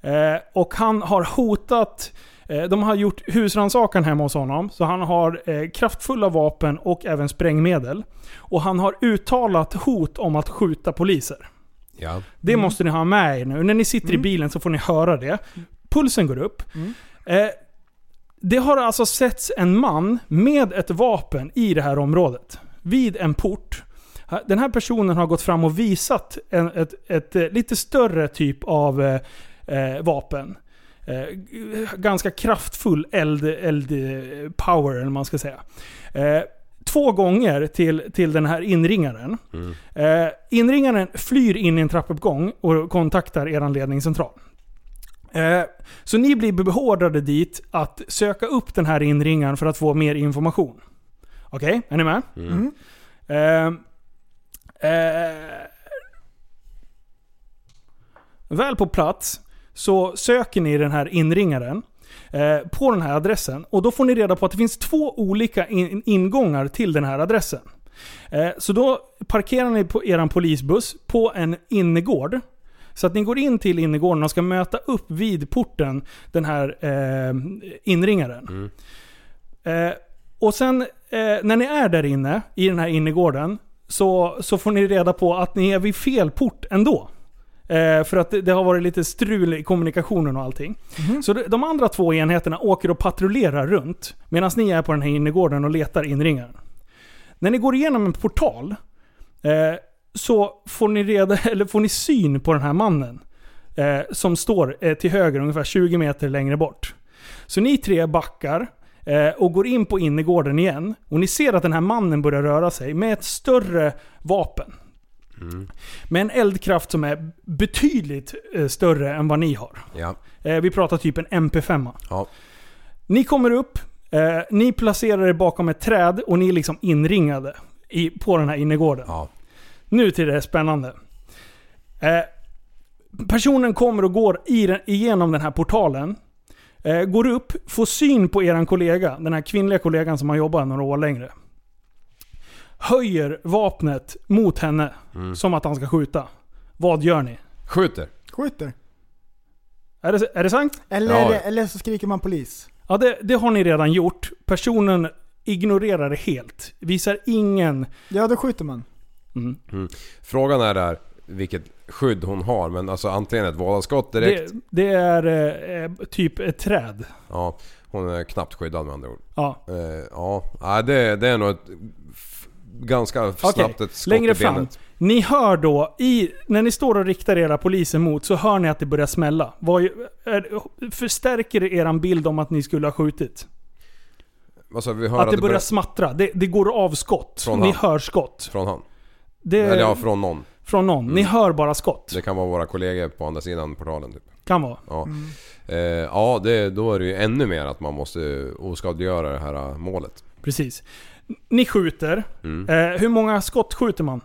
Eh, och han har hotat, eh, de har gjort husrannsakan hemma hos honom. Så han har eh, kraftfulla vapen och även sprängmedel. Och han har uttalat hot om att skjuta poliser. Ja. Det måste ni ha med er nu. När ni sitter i bilen så får ni höra det. Pulsen går upp. Eh, det har alltså setts en man med ett vapen i det här området. Vid en port. Den här personen har gått fram och visat en, ett, ett, eh, lite större typ av eh, eh, vapen. Eh, ganska kraftfull eld, eld eh, power, eller man ska säga. Eh, två gånger till, till den här inringaren. Eh, inringaren flyr in i en trappuppgång och kontaktar er ledningscentral. Eh, så ni blir beordrade dit att söka upp den här inringaren för att få mer information. Okej, är ni med? Eh, eh, väl på plats så söker ni den här inringaren eh, på den här adressen. Och då får ni reda på att det finns två olika in- ingångar till den här adressen. Eh, så då parkerar ni på er polisbuss på en innergård. Så att ni går in till innergården och ska möta upp vid porten den här eh, inringaren. Eh, och sen eh, när ni är där inne i den här innergården så, så får ni reda på att ni är vid fel port ändå. Eh, för att det, det har varit lite strul i kommunikationen och allting. Så de, de andra två enheterna åker och patrullerar runt medan ni är på den här innergården och letar inringaren. När ni går igenom en portal eh, så får ni, reda, eller får ni syn på den här mannen. Eh, som står eh, till höger ungefär 20 meter längre bort. Så ni tre backar eh, och går in på innergården igen. Och ni ser att den här mannen börjar röra sig med ett större vapen. Med en eldkraft som är betydligt eh, större än vad ni har. Ja. Eh, vi pratar typ en MP5. Ja. Ni kommer upp, eh, ni placerar er bakom ett träd och ni är liksom inringade i, på den här innergården. Ja. Nu till det spännande. Eh, personen kommer och går i den, igenom den här portalen. Eh, går upp, får syn på eran kollega, den här kvinnliga kollegan som har jobbat några år längre. Höjer vapnet mot henne, som att han ska skjuta. Vad gör ni? Skjuter. Skjuter. Är det, är det sant? Eller, Ja. eller så skriker man polis. Ja, det, det har ni redan gjort. Personen ignorerar det helt. Visar ingen... Ja, då skjuter man. Frågan är där vilket skydd hon har. Men alltså antingen ett vådaskott direkt. Det, det är eh, typ ett träd. Ja, hon är knappt skyddad med andra ord. Ja. Eh, ja, Nej, det, det är nog ett ganska snabbt ett skott längre i fram. benet. Ni hör då, i, när ni står och riktar era poliser mot, så hör ni att det börjar smälla. Vad, är, förstärker eran bild om att ni skulle ha skjutit? Alltså, vi hör Att det börjar smattra. Det, det går av skott. Ni han. hör skott. Från han. Det, Eller ja, från någon. Från någon. Ni hör bara skott. Det kan vara våra kollegor på andra sidan portalen typ. Kan vara. Ja, eh, ja det, då är det ju ännu mer att man måste oskadliggöra det här äh, målet. Precis. Ni skjuter. Mm. Eh, hur många skott skjuter man?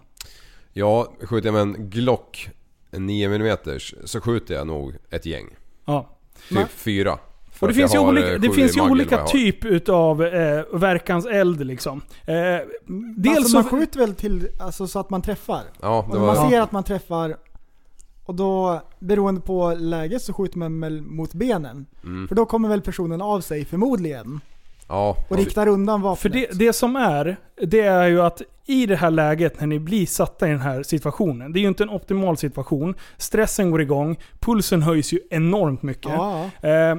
Ja, skjuter jag med en Glock 9 mm så skjuter jag nog ett gäng. Ja. Typ Men- fyra. Och det finns ju olika, eh, det finns ju olika typ utav eh, verkans eld liksom. Eh, dels alltså så... man skjuter väl till, alltså så att man träffar? Ja, det var... man ser att man träffar, och då beroende på läget så skjuter man väl mot benen. Mm. För då kommer väl personen av sig förmodligen Ja, och riktar undan vapnet. För det, det som är, det är ju att i det här läget när ni blir satta i den här situationen. Det är ju inte en optimal situation. Stressen går igång, pulsen höjs ju enormt mycket. Ja, Eh,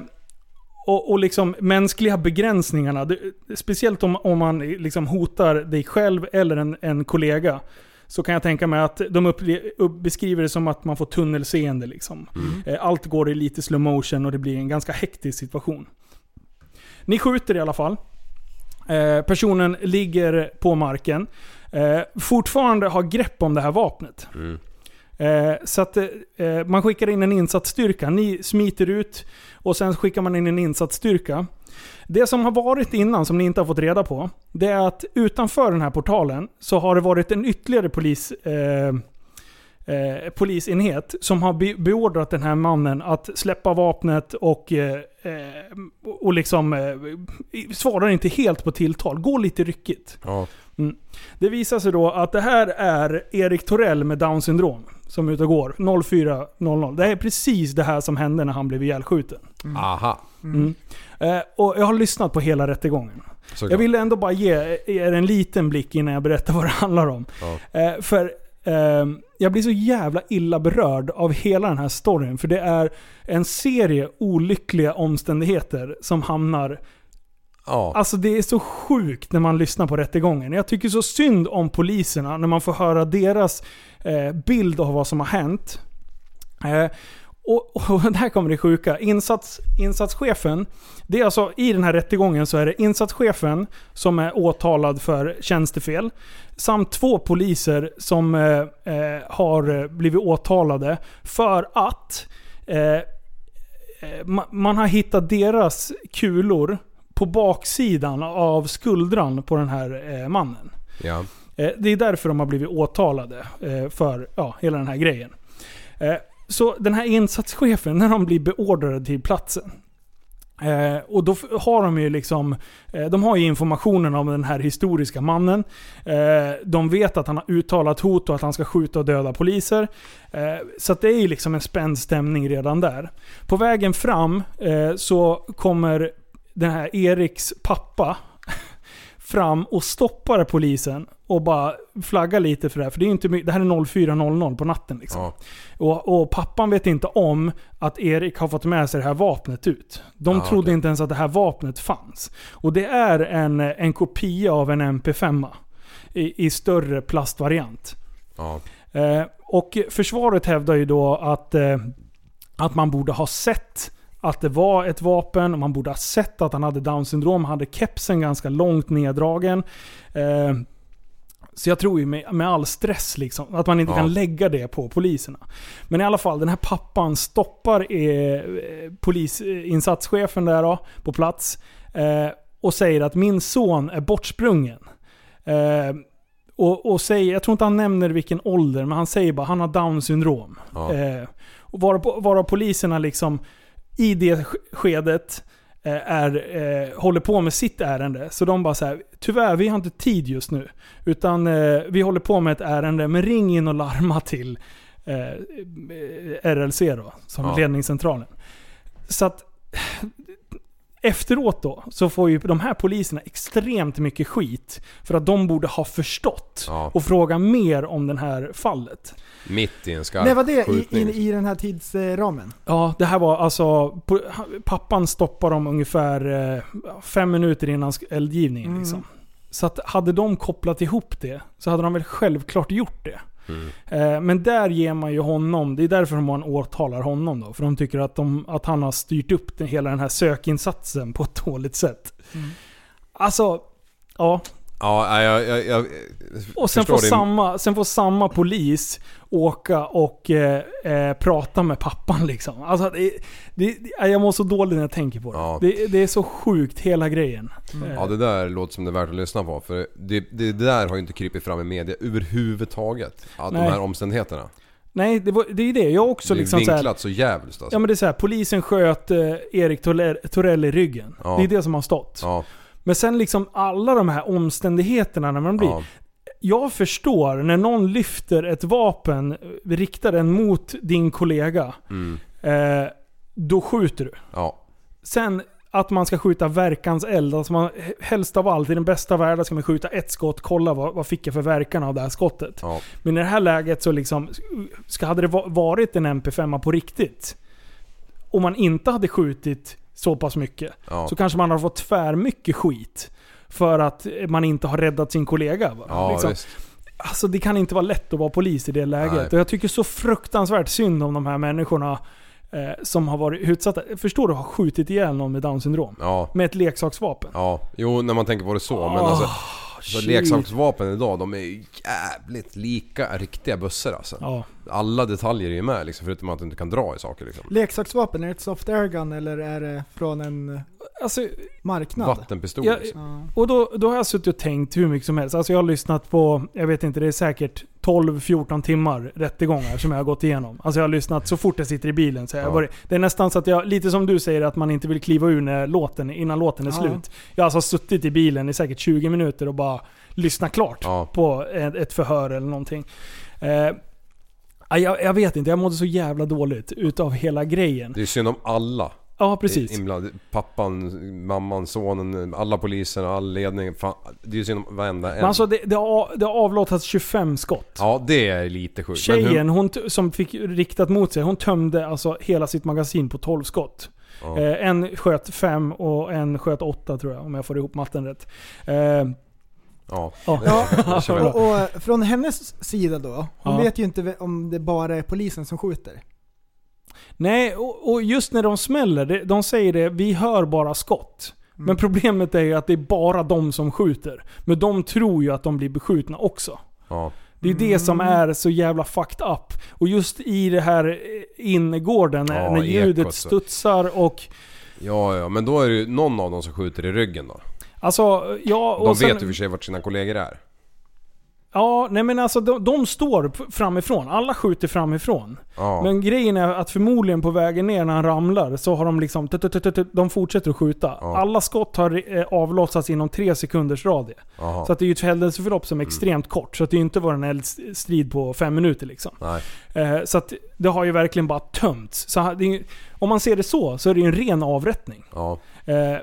och, och liksom mänskliga begränsningarna, det, speciellt om, om man liksom hotar dig själv eller en, en kollega. Så kan jag tänka mig att de upp, upp, beskriver det som att man får tunnelseende. Liksom. Eh, allt går i lite slow motion och det blir en ganska hektisk situation. Ni skjuter i alla fall. Eh, personen ligger på marken. Eh, fortfarande har grepp om det här vapnet. Mm. Eh, så att eh, man skickar in en insatsstyrka. Ni smiter ut och sen skickar man in en insatsstyrka. Det som har varit innan, som ni inte har fått reda på, det är att utanför den här portalen så har det varit en ytterligare polis, eh, eh, polisenhet som har be beordrat den här mannen att släppa vapnet och, eh, eh, och liksom eh, svarar inte helt på tilltal. Går lite ryckigt. Ja. Det visar sig då att det här är Erik Torell med Down syndrom som är ute och går 04.00. Det är precis det här som hände när han blev ihjälskjuten. Aha. Mm. Eh, och jag har lyssnat på hela rättegången. Såklart. Jag ville ändå bara ge er en liten blick innan jag berättar vad det handlar om. Ja. Eh, för jag blir så jävla illa berörd av hela den här storyn. För det är en serie olyckliga omständigheter som hamnar Ja. Alltså det är så sjukt när man lyssnar på rättegången. Jag tycker så synd om poliserna när man får höra deras eh, bild av vad som har hänt. Och, och där kommer det sjuka. Insats, insatschefen, det är alltså i den här rättegången så är det insatschefen som är åtalad för tjänstefel. Samt två poliser som eh, eh, har blivit åtalade för att eh, eh, ma- man har hittat deras kulor på baksidan av skuldran på den här eh, mannen. ja. Eh, det är därför de har blivit åtalade för ja, hela den här grejen. Så den här insatschefen, när de blir beordrade till platsen. Eh, och då har de ju liksom, eh, de har ju informationen om den här historiska mannen. Eh, de vet att han har uttalat hot och att han ska skjuta och döda poliser. Eh, så att det är ju liksom en spänd stämning redan där. På vägen fram eh, så kommer den här Eriks pappa fram och stoppar polisen och bara flaggar lite för det här. För det, är inte, det här är 04.00 på natten liksom. ja. Och, och pappan vet inte om att Erik har fått med sig det här vapnet ut. De Ah, trodde okej. inte ens att det här vapnet fanns. Och det är en, en kopia av en MP5 i, i större plastvariant. ja. Eh, och försvaret hävdar ju då att, eh, att man borde ha sett att det var ett vapen, och man borde ha sett att han hade down syndrom, han hade kepsen ganska långt neddragen. Eh, så jag tror ju med, med all stress liksom, att man inte Ja. kan lägga det på poliserna. Men i alla fall, den här pappan stoppar eh, polisinsatschefen där då, på plats. Eh, och säger att min son är bortsprungen. Eh, och, och säger, jag tror inte han nämner vilken ålder, men han säger bara han har down syndrom. Ja. Eh, och varav, varav poliserna liksom i det sk- skedet är, eh, håller på med sitt ärende. Så de bara så här, tyvärr vi har inte tid just nu. Utan eh, vi håller på med ett ärende, men ring in och larma till eh, eh, RLC då, som Ja. ledningscentralen. Så att efteråt då, så får ju de här poliserna extremt mycket skit. För att de borde ha förstått Ja. och fråga mer om det här fallet. Mitt i en skarp När var det i, i, i den här tidsramen? Ja, det här var alltså... Pappan stoppar dem ungefär eh, fem minuter innan eldgivningen. Mm. Liksom. Så att hade de kopplat ihop det så hade de väl självklart gjort det. Mm. Eh, Men där ger man ju honom, det är därför de åtalar honom då. För de tycker att, de, att han har styrt upp den, hela den här sökinsatsen på ett dåligt sätt. Alltså, ja. Ja, jag, jag, jag Och sen får, din- samma, sen får samma polis åka och eh, eh, prata med pappan liksom. Alltså, det, det, jag mår så dåligt när jag tänker på det. Ja. Det, det är så sjukt hela grejen. Eh, Ja det där låter som det är värt att lyssna på för det, det där har ju inte krypit fram i media överhuvudtaget. Att de här omständigheterna. Nej, det, var, det är det. Jag också det är liksom så här, vinklat så jävligt alltså. Ja men det är så här, polisen sköt eh, Erik Torell, Torell i ryggen. Ja. Det är det som har stått. Ja, Men sen liksom alla de här omständigheterna när man blir... ja, Jag förstår när någon lyfter ett vapen, riktar den mot din kollega. mm, Eh, då skjuter du. ja, Sen att man ska skjuta verkans eld. Alltså man, helst av allt, i den bästa världen ska man skjuta ett skott, kolla vad, vad fick jag för verkan av det här skottet. ja, Men i det här läget så liksom, ska, hade det va- varit en MP5 på riktigt, och man inte hade skjutit så pass mycket, ja. så kanske man har fått tvär mycket skit. För att man inte har räddat sin kollega. Ja, liksom. Alltså det kan inte vara lätt att vara polis i det läget. Nej. Och jag tycker så fruktansvärt synd om de här människorna eh, som har varit utsatta. Förstår du? Har skjutit ihjäl någon med down syndrom. Ja, Med ett leksaksvapen. ja. Jo, när man tänker på det så. Men Åh, alltså, så shit. leksaksvapen idag, de är jävligt lika riktiga bössor alltså. Ja. Alla detaljer är ju med liksom, förutom att du inte kan dra i saker liksom. Leksaksvapen, är det ett soft airgun eller är det från en Alltså, marknad? Vattenpistol Ja, liksom. Och då, då har jag suttit och tänkt hur mycket som helst. Alltså jag har lyssnat på, jag vet inte, det är säkert 12-14 timmar rättegångar som jag har gått igenom. Alltså jag har lyssnat så fort jag sitter i bilen. Så jag Ja. varit, det är nästan så att jag, lite som du säger, att man inte vill kliva ur när låten, innan låten är Ja. slut. Jag har alltså suttit i bilen i säkert 20 minuter och bara lyssnat klart Ja. på ett, ett förhör eller någonting. Eh, jag, jag vet inte, jag mådde så jävla dåligt utav hela grejen. Det är synd om alla. Ja, precis. Inblandade. Pappan, mamman, sonen, alla poliserna, all ledning. Fan, det är ju synd om varenda en. Men alltså det, det, har, det har avlottats 25 skott. Ja, det är lite sjukt. Tjejen hon, som fick riktat mot sig, hon tömde alltså hela sitt magasin på 12 skott. Ja. Eh, en sköt 5 och en sköt 8 tror jag, om jag får ihop matten rätt. Eh, Ja. ja. Och, och från hennes sida då, hon Ja. vet ju inte om det bara är polisen som skjuter. Nej, och, och just när de smäller, de säger det, vi hör bara skott. Mm. Men problemet är ju att det är bara de som skjuter. Men de tror ju att de blir beskjutna också. Ja. Det är det som Mm. är så jävla fucked up. Och just i det här eh, innergården, när, Ja, när ljudet ekot studsar och... ja, ja, men då är det ju någon av dem som skjuter i ryggen då. Alltså, ja... Och De sen- vet ju för sig vart sina kollegor är. Ja, nej men alltså de, de står framifrån. Alla skjuter framifrån. Ja. Men grejen är att förmodligen på vägen ner när han ramlar så har de liksom... De fortsätter att skjuta. Ja. Alla skott har eh, avlossats inom tre sekunders radie. Jaha. Så att det är ju ett händelseförlopp som är extremt kort. Så att det inte var en eldstrid på fem minuter liksom. Eh, så att det har ju verkligen bara tömts. Så det om man ser det så, så är det ju en ren avrättning. Ja. Eh,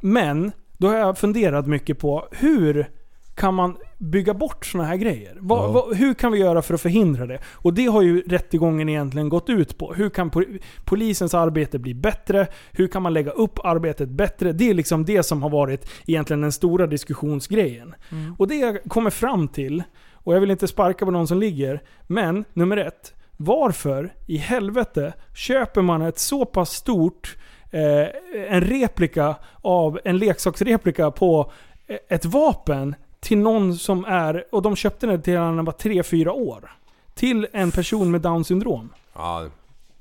men, då har jag funderat mycket på hur kan man bygga bort såna här grejer? Va, Ja. va, hur kan vi göra för att förhindra det? Och det har ju rättegången egentligen gått ut på. Hur kan po- polisens arbete bli bättre? Hur kan man lägga upp arbetet bättre? Det är liksom det som har varit egentligen den stora diskussionsgrejen. Och det jag kommer fram till, och jag vill inte sparka på någon som ligger, men nummer ett. Varför i helvete köper man ett så pass stort eh, en replika av en leksaksreplika på eh, ett vapen till någon som är, och de köpte den till han var 3-4 år. Till en person med down syndrom. Ja.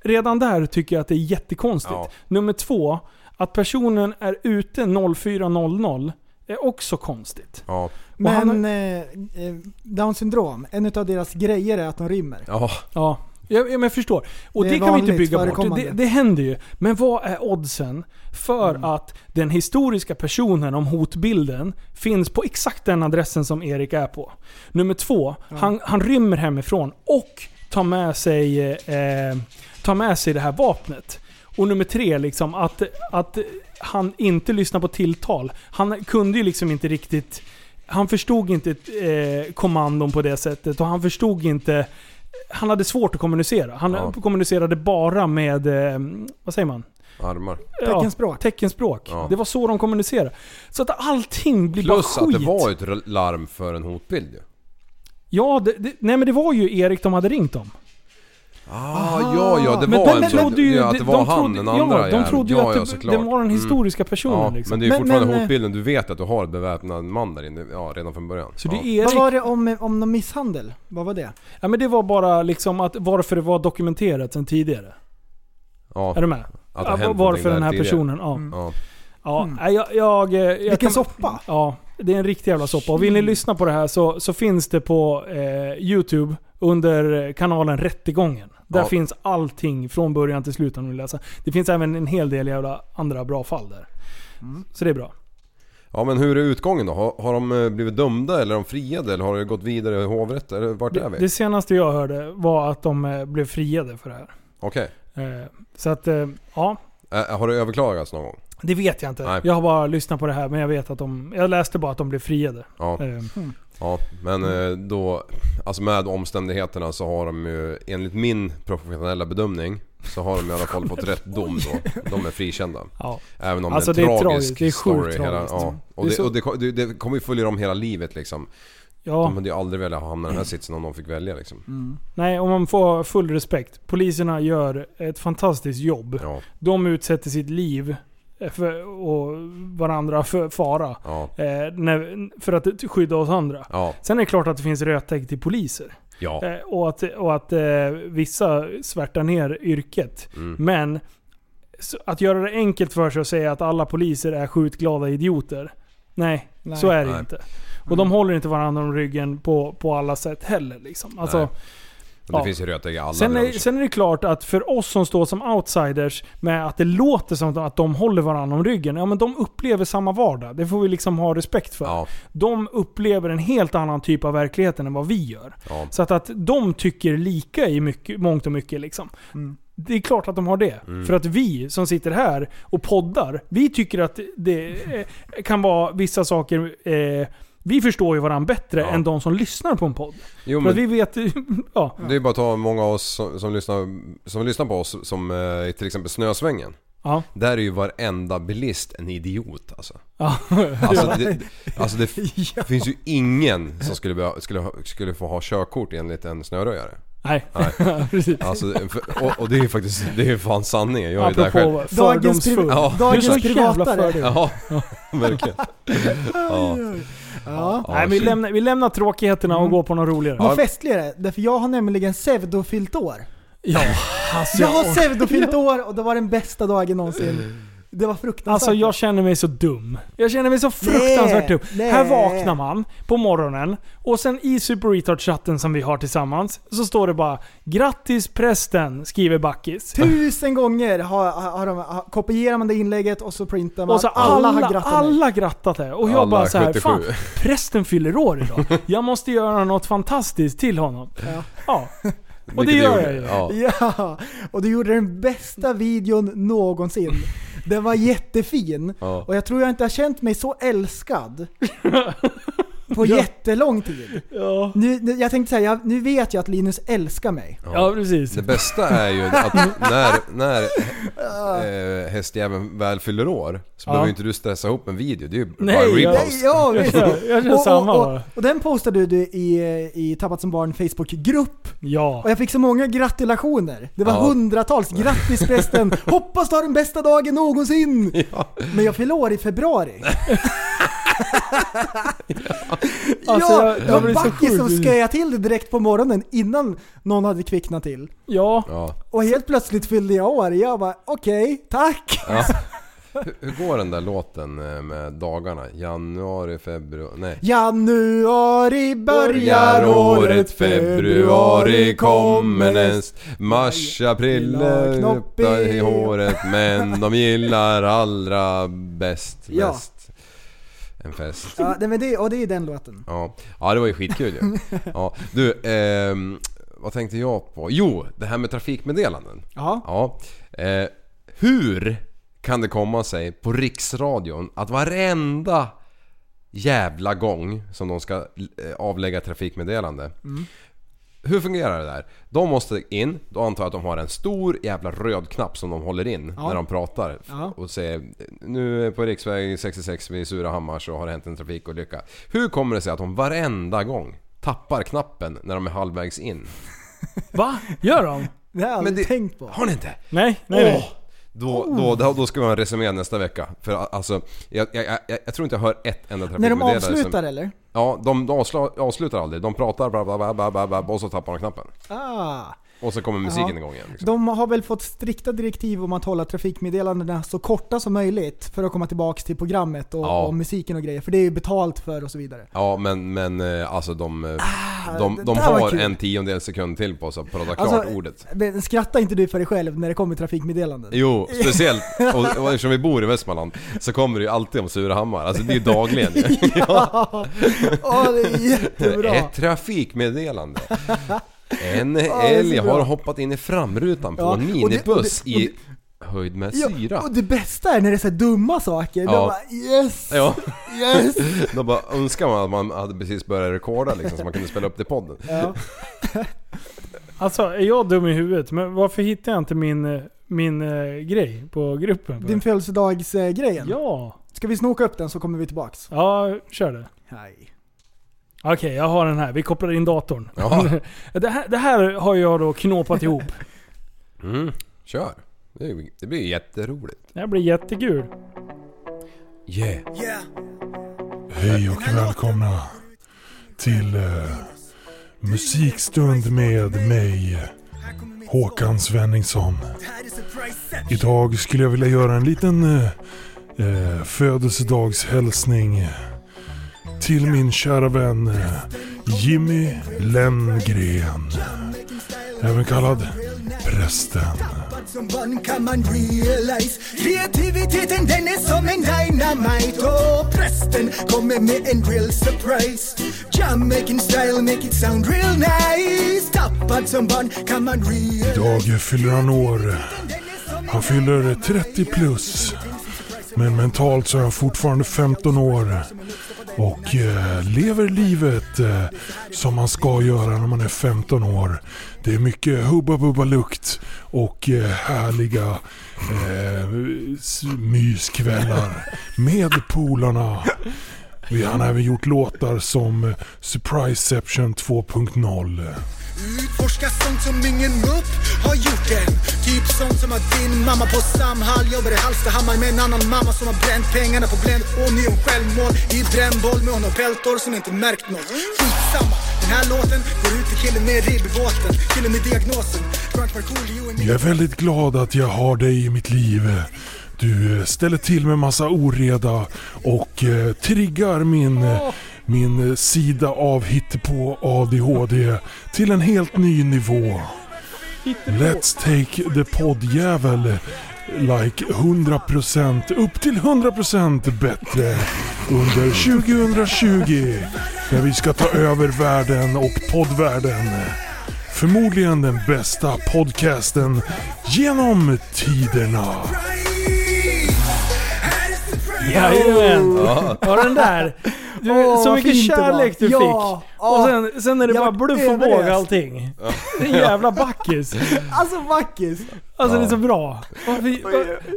Redan där tycker jag att det är jättekonstigt. Ja. Nummer två, att personen är ute 04.00 är också konstigt. Ja. Och han Men eh, eh, down syndrom, en av deras grejer är att de rymmer. Ja. Ja, jag, men jag förstår. Och Det det, kan vi inte bygga bort. Det, det händer ju. Men vad är oddsen för Mm. att den historiska personen om hotbilden finns på exakt den adressen som Erik är på? Nummer två, han, han rymmer hemifrån och tar med sig, eh, tar med sig det här vapnet. Och nummer tre, liksom att, att han inte lyssnar på tilltal. Han kunde ju liksom inte riktigt... Han förstod inte eh, kommandon på det sättet och han förstod inte... Han hade svårt att kommunicera. Han Ja. kommunicerade bara med... Eh, vad säger man? armar. Teckenspråk. teckenspråk. Ja. Det var så de kommunicerade. Så att allting blir Plus bara att skit. det var ett larm för en hotbild ju. Ja, det, det, nej men det var ju Erik de hade ringt om. Ah, ja, ja, det Men var de en sån. trodde ju, ja, att det var de han, trodde, den andra Ja, de trodde ju ja, att ja, det, såklart. det var den historiska personen Ja, liksom. men det är ju fortfarande men, eh, hotbilden. Du vet att du har en beväpnad man där inne ja, redan från början. Så ja. det är Vad var det om, om någon misshandel? Vad var det? Ja men det var bara liksom att varför det var dokumenterat sen tidigare. Ja, Är du med? att det Ja, varför den här tidigare. personen, ja. Mm. Ja. Ja, Mm. jag, jag, jag Vilken kan- soppa! Ja, det är en riktig jävla soppa. Och vill ni lyssna på det här så, så finns det på eh, Youtube under kanalen Rättegången. Där Ja. finns allting från början till slut om ni vill läsa. Det finns även en hel del jävla andra bra fall där. Så det är bra. ja men hur är utgången då? Har, har de eh, blivit dömda eller är de friade eller har det gått vidare i hovrätt? Eller vart är Det, vi? det senaste jag hörde var att de eh, blev friade för det här. Okej. Eh, så att, ja. Har det överklagats någon gång? Det vet jag inte. Nej. Jag har bara lyssnat på det här men jag vet att de... Jag läste bara att de blev friade. Ja. Eh, Ja, men eh, då, alltså med omständigheterna så har de ju enligt min professionella bedömning så har de i alla fall fått rätt dom då. De är frikända. ja. Även om Alltså, det är en tragisk Det är story. Hela, tragiskt. ja. Och, Det så- och det, det, kommer ju följa dem hela livet liksom. ja. De hade ju aldrig velat hamna i den här sitsen om de fick välja liksom. Nej, om man får full respekt. Poliserna gör ett fantastiskt jobb. Ja, De utsätter sitt liv för, och varandra för fara. ja, Eh, när, för att skydda oss andra. ja, Sen är det klart att det finns rötägg till poliser. ja. Eh, och att, och att eh, vissa svärtar ner yrket. Mm. Men så, att göra det enkelt för sig och säga att alla poliser är skjutglada idioter. Nej, Nej. så är det Nej. inte. Och de håller inte varandra om ryggen på, på alla sätt heller. Liksom. Alltså, Nej. Och det Ja. finns ju rötägg i alla Sen är, sen är det klart att för oss som står som outsiders med att det låter som att de håller varandra om ryggen. Ja men de upplever samma vardag. Det får vi liksom ha respekt för. Ja, De upplever en helt annan typ av verklighet än vad vi gör. ja. Så att, att de tycker lika i mycket, mångt och mycket liksom. Mm. Det är klart att de har det. Mm. För att vi som sitter här och poddar, vi tycker att det eh, kan vara vissa saker eh, vi förstår ju varandra bättre Ja. än de som lyssnar på en podd. Jo För att vi vet... ja. det är bara att ta många av oss som, som, lyssnar, som lyssnar på oss som eh, till exempel Snösvängen. Ja. Där är ju varenda bilist en idiot alltså. Ja. Alltså det, alltså det f- finns ju ingen som skulle, skulle, skulle få ha körkort enligt en snöröjare. Nej. Nej. Precis. Alltså, och, och det är ju faktiskt, det är ju fan sanningen. Jag är där själv. Apropå Dagens, pri-. Ja. Dagens privatare. Ja, verkligen. Ja. Ja. Nej, vi, shit. lämnar, vi lämnar tråkigheterna och går på något roligare. Vad festligare, därför jag har nämligen pseudofyllt år. Ja, alltså, Jag har pseudofyllt år och det var den bästa dagen någonsin. Det var fruktansvärt. alltså jag känner mig så dum. Jag känner mig så fruktansvärt dum. nej. Här vaknar man på morgonen och sen i Super Retard-chatten som vi har tillsammans så står det bara “Grattis prästen” skriver Backis. Tusen gånger har, har de, har, kopierar man det inlägget och så printar man. Och så alla, alla, har grattat alla grattat det. Och jag Alla bara så här, 77. fan prästen fyller år idag. Jag måste göra något fantastiskt till honom. Ja. Ja. Och det gör gjorde- jag ju. Ja. Ja, och du gjorde den bästa videon någonsin. Den var jättefin. Ja. Och jag tror jag inte har känt mig så älskad på jättelång tid. Ja. Nu, nu- jag tänkte säga, jag, nu vet jag att Linus älskar mig. ja, precis. Det bästa är ju att när, när eh, hästjäveln väl fyller år så Ja. behöver ju inte du stressa ihop en video. Det är ju Nej, bara en jag- repost. Nej, ja, Jag visst. jag kör Och, samma och, bara. och, och den postade du i, i Tappat som barn Facebookgrupp. Ja. Och jag fick så många gratulationer. Det var Ja. hundratals. Grattis prästen! Hoppas du har den bästa dagen någonsin! Ja. Men jag fyller år i februari. Alltså, ja, jag- det jag var Backis som skojade till det direkt på morgonen innan någon hade kvicknat till. Ja. Ja. Och helt plötsligt fyllde jag år. Jag bara okej, tack! Ja. Hur, hur går den där låten eh, med dagarna? Januari, februari... Nej. Januari börjar Börjar året, året, februari kommer näst Mars, april knoppar i- håret Men de gillar allra bäst, Ja. bäst En fest Ja, det, men det, och det är den låten. Ja, ja det var ju skitkul ju. Ja, du, ehm, vad tänkte jag på? Jo, det här med trafikmeddelanden. Ja. Ja. Eh, hur kan det komma sig på Riksradion att varenda jävla gång som de ska eh, avlägga trafikmeddelande hur fungerar det där? De måste in, då antar jag att de har en stor jävla röd knapp som de håller in Ja. när de pratar. Ja. Och säger nu på riksväg 66 vid Surahammar så har det hänt en trafikolycka. Hur kommer det sig att de varenda gång tappar knappen när de är halvvägs in? Va? Gör de? Det har jag aldrig Men det- tänkt på. Har ni inte? Nej, nej, nej. Då, då, då, då ska vi ha en resumé nästa vecka. För alltså, jag, jag, jag, jag tror inte jag hör ett enda När de trafikmeddelande avslutar som, eller? Ja, de, de avslutar aldrig. De pratar bla bla bla bla, bla och så tappar de knappen. Ah. Och så kommer musiken Ja. igång igen. Liksom. De har väl fått strikta direktiv om att hålla trafikmeddelandena så korta som möjligt för att komma tillbaks till programmet och, Ja. och musiken och grejer. För det är ju betalt för och så vidare. Ja men, men eh, alltså de, eh, de, Ah, de var har en tiondel sekund till på sig att prata klart Alltså, ordet. Men skrattar inte du för dig själv när det kommer trafikmeddelanden? Jo, speciellt. Och, och eftersom vi bor i Västmanland så kommer det ju alltid om Surahammar. Alltså det är ju dagligen ja! Åh, det är jättebra! Ett trafikmeddelande. En älg har hoppat in i framrutan på Ja, en och det- minibuss och det- och i höjd med Ja, syra. och det bästa är när det är så här dumma saker. Ja. De bara yes! Ja, Yes! då bara önskar man att man hade precis börjat rekorda liksom så man kunde spela upp det i podden. Ja. Alltså, är jag dum i huvudet? Men varför hittar jag inte min, eh, min eh, grej på gruppen? Din födelsedagsgrejen. Ja. Ska vi snoka upp den så kommer vi tillbaks? Ja, kör det. Nej. Okej, jag har den här. Vi kopplar in datorn. Ja. det, här, det här har jag då knåpat ihop. Mm, kör. Det, är- det blir jätteroligt. Det här blir jättekul. Yeah. Hej och välkomna till eh, musikstund med mig, Håkan Svenningsson. Idag skulle jag vilja göra en liten eh, eh, födelsedagshälsning till min kära vän Jimmy Lenngren. Även kallad Prästen. Som barn kan man realize Kreativiteten den är som en dynamite Och prästen kommer med en real surprise Jam making style make it sound real nice Tappad som barn kan man realize Idag fyller han år. Han fyller 30 plus. Men mentalt så är han fortfarande 15 år. Och eh, lever livet eh, som man ska göra när man är 15 år. Det är mycket hubba bubba lukt och eh, härliga eh, myskvällar med polarna. Vi har även gjort låtar som Surpriseception 2.0. Utforska sånt som ingen mupp har gjort än. Typ sånt som att din mamma på Samhall jobbar i Hallstahammar med en annan mamma som har bränt pengarna på Blend och ni självmål i brännboll med honom Peltor som inte märkt något. Skitsamma, den här låten går ut till killen med ribbåten Killen med diagnosen. Jag är väldigt glad att jag har dig i mitt liv. Du ställer till med massa oreda och eh, triggar min, Oh min eh, sida av hittepå ADHD till en helt ny nivå. Let's take the poddjävel like 100% upp till 100% bättre under 2020 när vi ska ta över världen och poddvärlden. Förmodligen den bästa podcasten genom tiderna. Jajamän! Ja. Ja den där. Du, Åh, så mycket kärlek du Ja, fick. ja. Och sen, sen är det Jag bara bluff och båg allting. En jävla backis. Alltså Backis! Alltså det är så bra.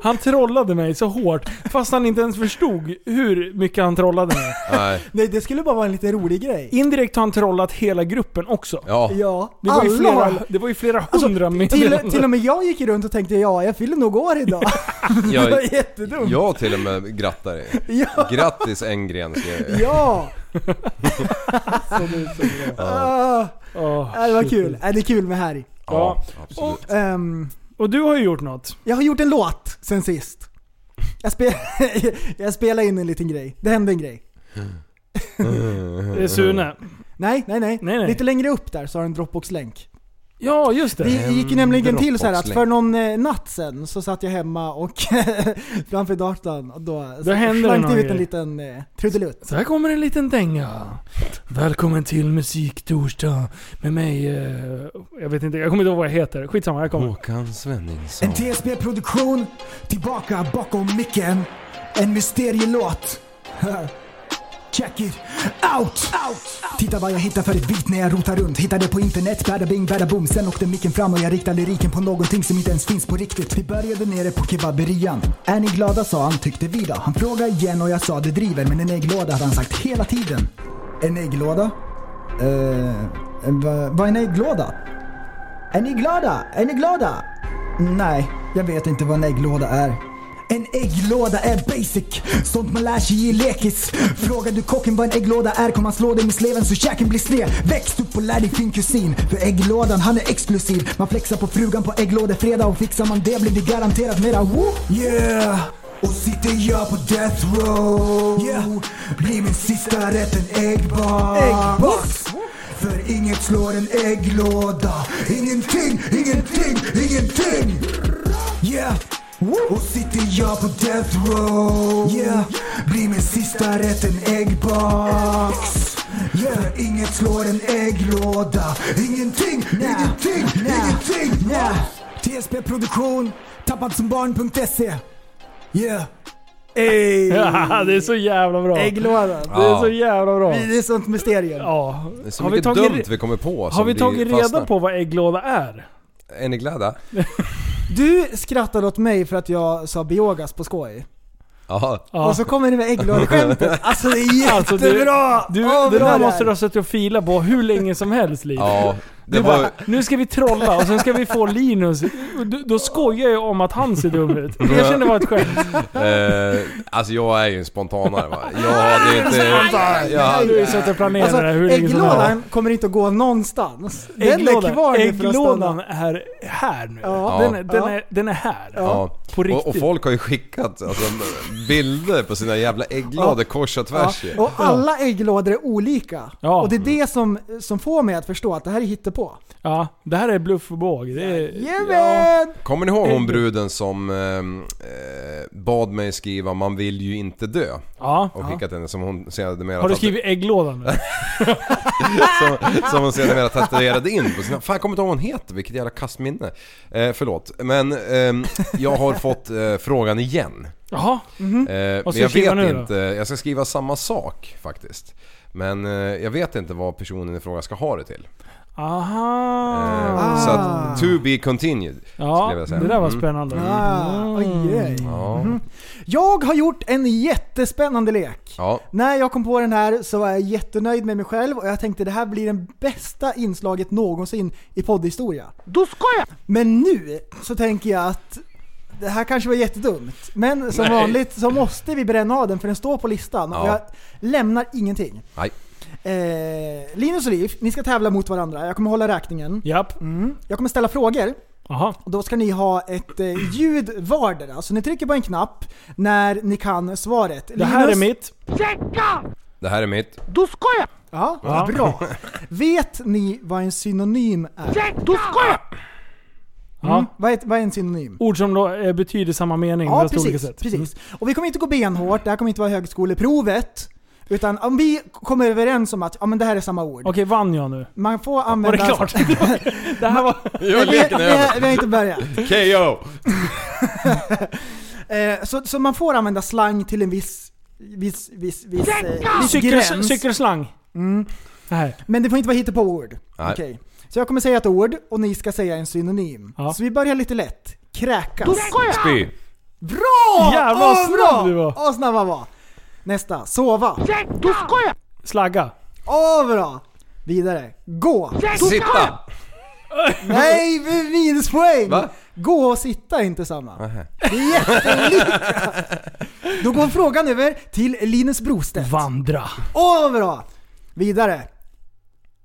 Han trollade mig så hårt. Fast han inte ens förstod hur mycket han trollade mig. Nej. Nej det skulle bara vara en lite rolig grej. Indirekt har han trollat hela gruppen också. Ja. Ja, Det var, ju flera, det var ju flera Alltså, hundra till, meddelanden. till och med jag gick runt och tänkte ja, jag fyller nog år idag. det var Jag, jättedumt. jag till och med grattar dig. Ja. Grattis Engren skrev jag. Ja! Ja. Ah, ja, det var kul. Äh, det är kul med Harry. Ja, absolut. Ehm, Och du har ju gjort något. jag har gjort en låt sen sist. Jag, spe jag spelade in en liten grej. Det hände en grej. Det är Sune. Nej, nej, nej. Nej, nej. Lite längre upp där så har du en Dropbox-länk. Ja, just det. Det gick ju nämligen till så här att för någon eh, natt sen så satt jag hemma och framför datorn och då, Då slank det ut en liten eh, trudelutt. Så här kommer en liten dänga. Välkommen till Musiktorsdag med mig, eh, jag vet inte, jag kommer inte ihåg vad jag heter. Skitsamma, jag kommer. Håkan Svenningsson. En TSB-produktion, tillbaka bakom micken En mysterielåt Check it out! Titta vad jag hittar för ett beat när jag rotar runt. Hittar det på internet, bada bing, bada boom. Sen åkte micken fram och jag riktade lyriken på någonting som inte ens finns på riktigt. Vi började nere på kebaberian. Är ni glada sa han, tyckte vi då. Han frågade igen och jag sa det driver. Men en ägglåda hade han sagt hela tiden. En ägglåda? Eh, vad vad är en ägglåda? Är ni glada? Är ni glada? Nej, jag vet inte vad en ägglåda är. En ägglåda är basic, sånt man lär sig i lekis. Frågar du kocken vad en ägglåda är kommer han slå dig med sleven så käken blir sned. Växt upp och lär dig fin kusin, för ägglådan han är exklusiv. Man flexar på frugan på ägglådefredag och fixar man det blir det garanterat mera woo. Yeah! Och sitter jag på death row yeah. Blir min sista rätt en äggbox Äggbox! För inget slår en ägglåda Ingenting, ingenting, ingenting Yeah! Och sitter jag på death row Yeah! Blir min sista rätt en äggbox Yeah! För inget slår en ägglåda Ingenting, ingenting, ingenting yeah. TSP Produktion, tappadsambarn.se Yeah! Ey! Ja, det är så jävla bra. Ägglådan. Det är så jävla bra. Det är sånt mysterium. Ja. Det är så Har vi mycket tagit dumt vi kommer på Har som vi tagit reda på vad ägglåda är? Är ni glada? Du skrattade åt mig för att jag sa biogas på skoj. Ja. Och så kommer det med ägglådeskämtet. Alltså det är Alltså, du- jättebra! Du, Åh, det bra där måste du ha suttit och filat på hur länge som helst Liv. Ja, det Du bara, var... nu ska vi trolla och sen ska vi få Linus. Då, då skojar jag om att han ser dum ut. Jag känner det var ett skämt. Eh, alltså jag är ju en spontanare va. Jag hade inte... Jag Du har ju suttit och planerat Alltså det här hur länge som helst. ägglådan kommer inte att gå någonstans. Den är kvar nu för att ägglådan stanna. är här nu. Ja. Den, är, den, Ja. är, den är här. ja. På riktigt. Och, och folk har ju skickat alltså, bilder på sina jävla ägglådor kors och tvärs ju. Ja, och alla ägglådor är olika. Ja. Och det är det som, som får mig att förstå att det här är hittepå. Ja, det här är bluff och båg. Det är, Jajamän! Kommer ni ihåg hon bruden som ehm, eh, bad mig skriva 'Man vill ju inte dö' ja. och skickat henne som hon sedermera Har du tatu- skrivit ägglådan nu? som, som hon sedermera tatuerade in på sina... Fan jag kommer inte ihåg vad hon heter, vilket jävla kastminne. Eh, förlåt. Men ehm, jag har fått eh, frågan igen. Jaha. Eh, men jag vet nu då? inte, jag ska skriva samma sak faktiskt. Men eh, jag vet inte vad personen i fråga ska ha det till. Aha. Eh, Så att, to be continued. ja, skulle jag säga. det där var Mm. spännande. Ah, oj, oj. Ja. Jag har gjort en jättespännande lek. ja. När jag kom på den här så var jag jättenöjd med mig själv och jag tänkte det här blir det bästa inslaget någonsin i poddhistoria. Då ska jag! Men nu så tänker jag att det här kanske var jättedumt. Men som Nej. vanligt så måste vi bränna av den för den står på listan och Ja. jag lämnar ingenting. Nej. Eh, Linus och Liv, ni ska tävla mot varandra. Jag kommer hålla räkningen. Japp. Mm. Jag kommer ställa frågor. Jaha. Och då ska ni ha ett eh, ljud vardera. Så ni trycker på en knapp när ni kan svaret. Det här är mitt. Det här är mitt. Ja, Ja. bra. Vet ni vad en synonym är? Ja. Mm. Vad, är, vad är en synonym? Ord som då eh, betyder samma mening Ja, fast olika precis. sätt. precis. Och vi kommer inte gå benhårt, det här kommer inte vara högskoleprovet. Utan om vi kommer överens om att ja, men det här är samma ord. Okej, vann jag nu? Man får Var använda... det klart? det här var... Ja, vi, vi, vi, har inte börjat. KO! Eh, så, så man får använda slang till en viss, viss, viss, viss, eh, viss Cykel, gräns. cykelslang. Mm. Nej. Men det får inte vara hittepå-ord. Okej. Så jag kommer säga ett ord och ni ska säga en synonym. Ja. Så vi börjar lite lätt. Kräkas. Spy. Bra! Jävlar, vad snabb du var. Åh, snabb han var. Nästa. Sova. Slagga. Åh, bra! Vidare. Gå. Sitta! Nej, minuspoäng! Va? Gå och sitta är inte samma. Nähä. Det är jätteolika. Då går frågan över till Linus Brostedt. Vandra. Åh, vad bra! Vidare.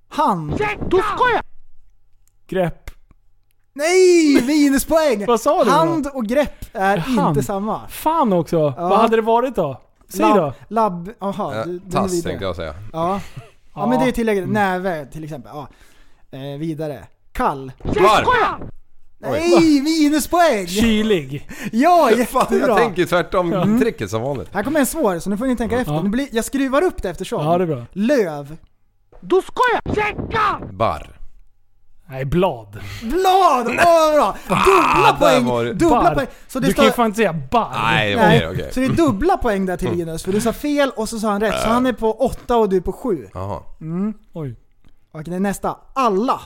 Hand. Grepp. Nej, minuspoäng! Vad sa du då? Hand och grepp är Hand. inte samma. Fan också. Vad hade det varit då? Säg Lab- då. Labb, jaha. Ja, tass tänkte jag säga. Ja. ja, men det är tillägget. Näve till exempel. Ja. Eh, vidare. Kall. Varm! Nej, minuspoäng! Kylig. Ja, Fan, jättebra! jag tänker tvärtom tricket som vanligt. Här kommer en svår, så nu får ni tänka efter. Ja. Nu blir, jag skruvar upp det eftersom. Ja, det är bra. Löv. Barr. Nej, blad. Blad! Åh vad bra! Dubbla poäng! det. Dubbla poäng! Så det du kan ju fan inte säga barr. Nej, okej, okej. så det är dubbla poäng där till Linus, för du sa fel och så sa han rätt. Så han är på 8 och du är på 7. Jaha. Oj. Okej, nästa. Alla.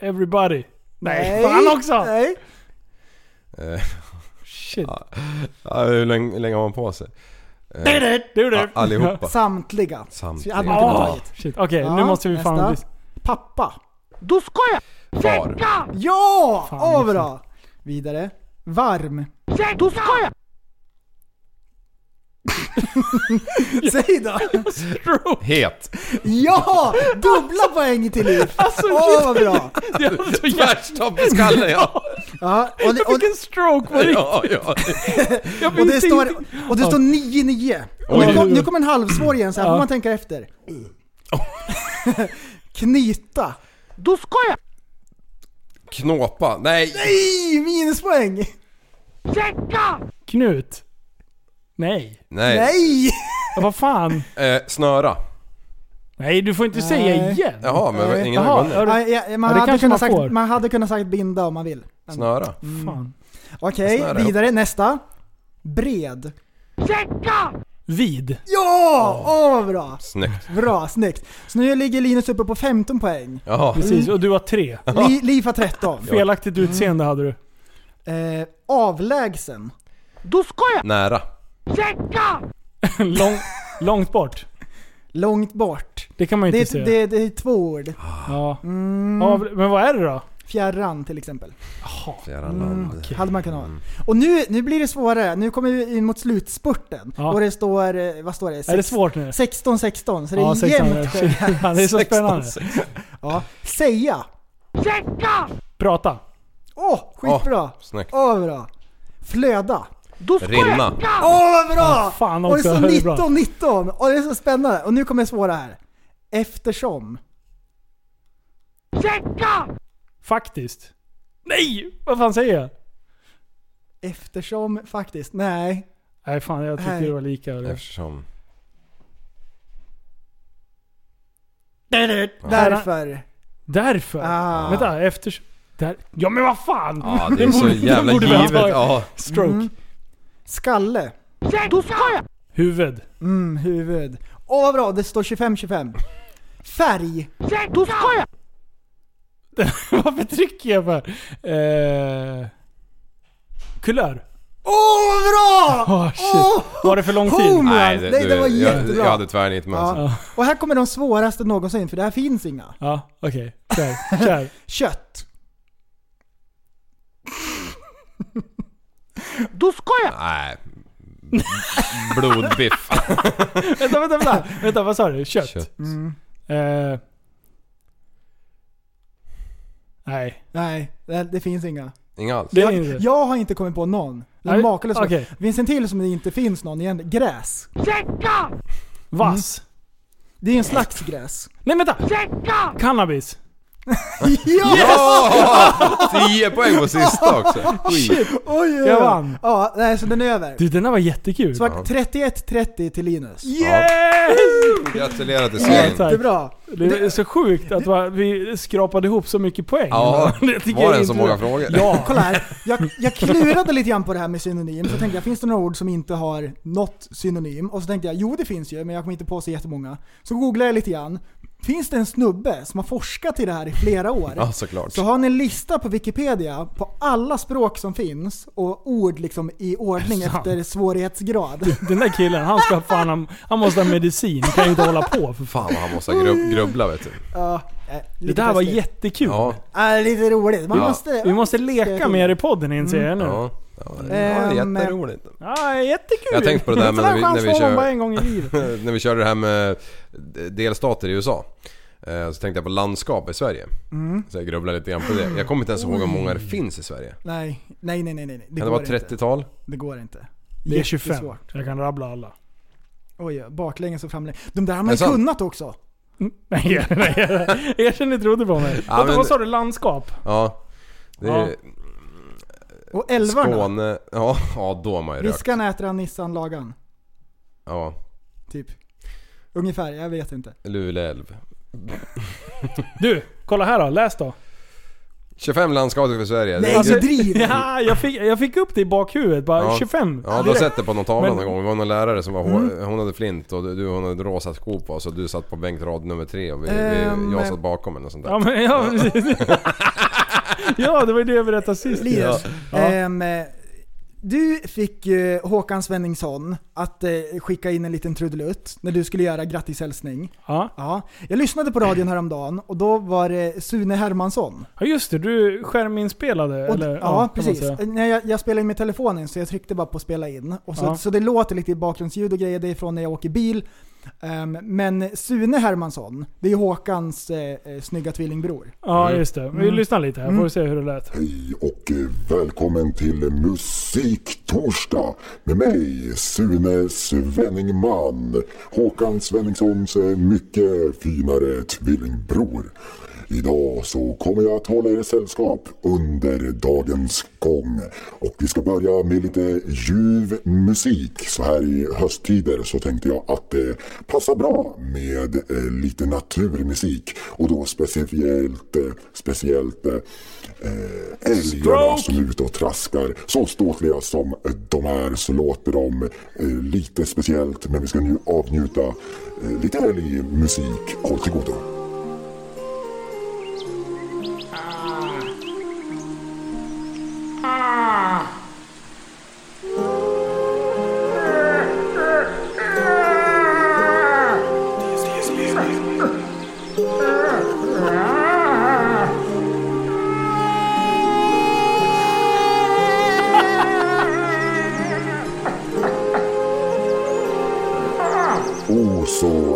Everybody. Nej, fan också! Nej. Eh, Shit. ja, hur länge, hur länge har man på sig? Eh, Du, du. allihopa. Samtliga. Samtliga. Så hade man kunnat Åh, tagit. shit. Okej, Ja, nu måste vi nästa. fan... Pappa. Far. Ja! Fan, Åh vad bra! Vidare. Varm. Säg då! Het. Ja! Dubbla poäng till Liv! Alltså, Åh vad bra! Det var så. Tvärstopp i skallen ja. Ja, och, det, Jag och, fick en stroke på riktigt. ja, ja. Jag och det visste står, inte- och det står 9-9. Och Oj. Nu, kom, nu kommer en halvsvår igen, så här Ja. får man tänka efter. Knyta. Knåpa. Nej. Nej! Minuspoäng! Knut. Nej. Nej. Nej! Ja, vad fan. Eh, snöra. Nej, du får inte säga Nej. igen. Jaha, men Nej. ingen Jaha, har ja, Ja, man, Ja, hade kunnat man sagt, får. man hade kunnat sagt binda om man vill. Men- Snöra. Fan. Okej, Snöre. vidare. Nästa. Bred. Vid. Ja! Åh vad bra! Snyggt. Bra, snyggt. Så nu ligger Linus uppe på 15 poäng. Jaha. Precis, och du har tre. Li, Liv har 13. Felaktigt utseende hade du. Eh, avlägsen. Nära. Lång, långt bort. Långt bort. Det kan man ju Det inte är, säga. det, det är två ord. Ja. Mm, Av, men vad är det då? fjärran till exempel. Fjärran land. Hade man kunnat ha. Och nu, nu blir det svårare. Nu kommer vi in mot slutspurten. Ja. Och det står, eh, vad står det? Är det svårt nu? 16-16, så det är Ja, 16. jämnt. Ja, det är så 16, spännande. Ja. Säga. Prata. Åh, skitbra! Snyggt. Åh, bra. Flöda. Rinna. Åh, vad bra! Fan och det också. står det är bra. 19, 19. Och det är så spännande. Och nu kommer det svåra här. Eftersom. Faktiskt. Nej! Vad fan säger jag? Eftersom faktiskt. Nej. Nej fan, jag tyckte det var lika. Eftersom... Därför. Därför? Ah. Vänta, efter... Där. Ja men vad fan! Ja, det är så jävla givet. Ja. Stroke. Mm. Skalle. Huvud. Mm, huvud. Åh vad bra, det står 25-25. Färg. Varför trycker jag för? Eh... Kulör. Åh vad bra! Åh shit. Var det för lång tid? Home Nej, det, Nej, du, var jag, jättebra. jag hade tvärnit med. Ja. alltså. Och här kommer de svåraste någonsin, för det här finns inga. Ja, okej. Kör. Kör. Kött. Nej. Blodbiff. vänta, vänta, vänta. Vänta, vad sa du? Kött? Kött. Mm. Eh... Nej. Nej, det, det finns inga. Inga alls. Det är Jag, inte. jag har inte kommit på någon. Det är Nej, makalöst. okej. Det finns en till som det inte finns någon igen. Gräs. Vass. Det är en slags gräs. Nej vänta! Cannabis. Ja! 10 poäng på sista också. Oj, oj, oj. Jag vann. Ja, nej, så den är över. Du den där var jättekul. Så var 31-30 till Linus. Yes! Gratulerar till Ja, segern. Jättebra. Det är så sjukt att va, vi skrapade ihop så mycket poäng. Ja, Det var jag det är så många frågor? Ja. Kolla här. Jag, jag klurade lite grann på det här med synonym. Så tänkte jag, finns det några ord som inte har något synonym? Och så tänkte jag, jo det finns ju, men jag kommer inte på så jättemånga. Så googlade jag lite grann. Finns det en snubbe som har forskat i det här i flera år? Ja, såklart. Så har han en lista på Wikipedia på alla språk som finns och ord liksom i ordning efter svårighetsgrad. Den där killen, han ska fan han, han måste ha medicin. Han kan ju inte hålla på för fan. Vad han måste ha grubbla vet du. Ja, äh, Det lite där var festligt. jättekul. Ja. Äh, lite roligt. Man Ja. måste... Vi måste leka mer i podden inser jag nu. Ja. Ja, det var Ehm, jätteroligt. Ja, jättekul! Jag har tänkt på det där med när vi- när vi kör- bara en gång i livet. när vi körde det här med delstater i USA. eh, Så tänkte jag på landskap i Sverige. Mm. Så jag grubblade lite grann på det. Jag kommer inte ens ihåg hur många det finns i Sverige. Nej, nej, nej, nej. nej. Det Kan det vara inte. 30-tal? Det går inte. Det är 25. Jättesvårt. Jag kan rabbla alla. Oj, baklänges och framlänges. De där har man ju kunnat också. Nej, nej, erkänn inte trodde på mig. Ja, men- Vad sa du? Landskap? Ja. Det är Och älvarna. Skåne. Ja, ja, då har man ju rökt. Viskan, Ätran, Nissan, Lagan. Ja. Typ. Ungefär, jag vet inte. Luleälv. Du, kolla här då. Läs då. 25 landskap för Sverige. Nej, Det- du driver! Ja, jag fick, jag fick upp det i bakhuvudet. Bara Ja. 25. Ja, du har sett det på någon tavla Men- någon gång. Det var någon lärare som var, hon hade flint och du hon hade rosa skor på så du satt på bänk rad nummer tre och vi, Ehm, vi, jag satt bakom eller sånt där. Ja, men ja, precis. ja, det var det jag berättade sist. Linus, Ja. ehm, eh, du fick eh, Håkan Svenningsson att eh, skicka in en liten trudelutt när du skulle göra grattishälsning. Ja. Ja. Jag lyssnade på radion häromdagen och då var det Sune Hermansson. ja, just det. Du skärminspelade. Och, eller, ja, man precis. Nej, jag, jag spelar in med telefonen så jag tryckte bara på spela in. Och så, Ja. så det låter lite bakgrundsljud och grejer därifrån när jag åker bil. Ehm, men Sune Hermansson, det är Håkans eh, eh, snygga tvillingbror. Ja, just det. Vi lyssnar lite här. Får vi se hur det lät. Hej och eh, välkommen till Musiktorsdag med mig Sune Svenningman, Håkan Svenningssons eh, mycket finare tvillingbror. Idag så kommer jag att hålla er sällskap under dagens gång. Och vi ska börja med lite ljuv musik. Så här i hösttider så tänkte jag att det passar bra med eh, lite naturmusik. Och då speciellt, eh, speciellt eh, eh, älgarna som är ute och traskar. Så ståtliga som de är så låter de eh, lite speciellt. Men vi ska nu avnjuta eh, lite älgmusik. Håll till godo. So.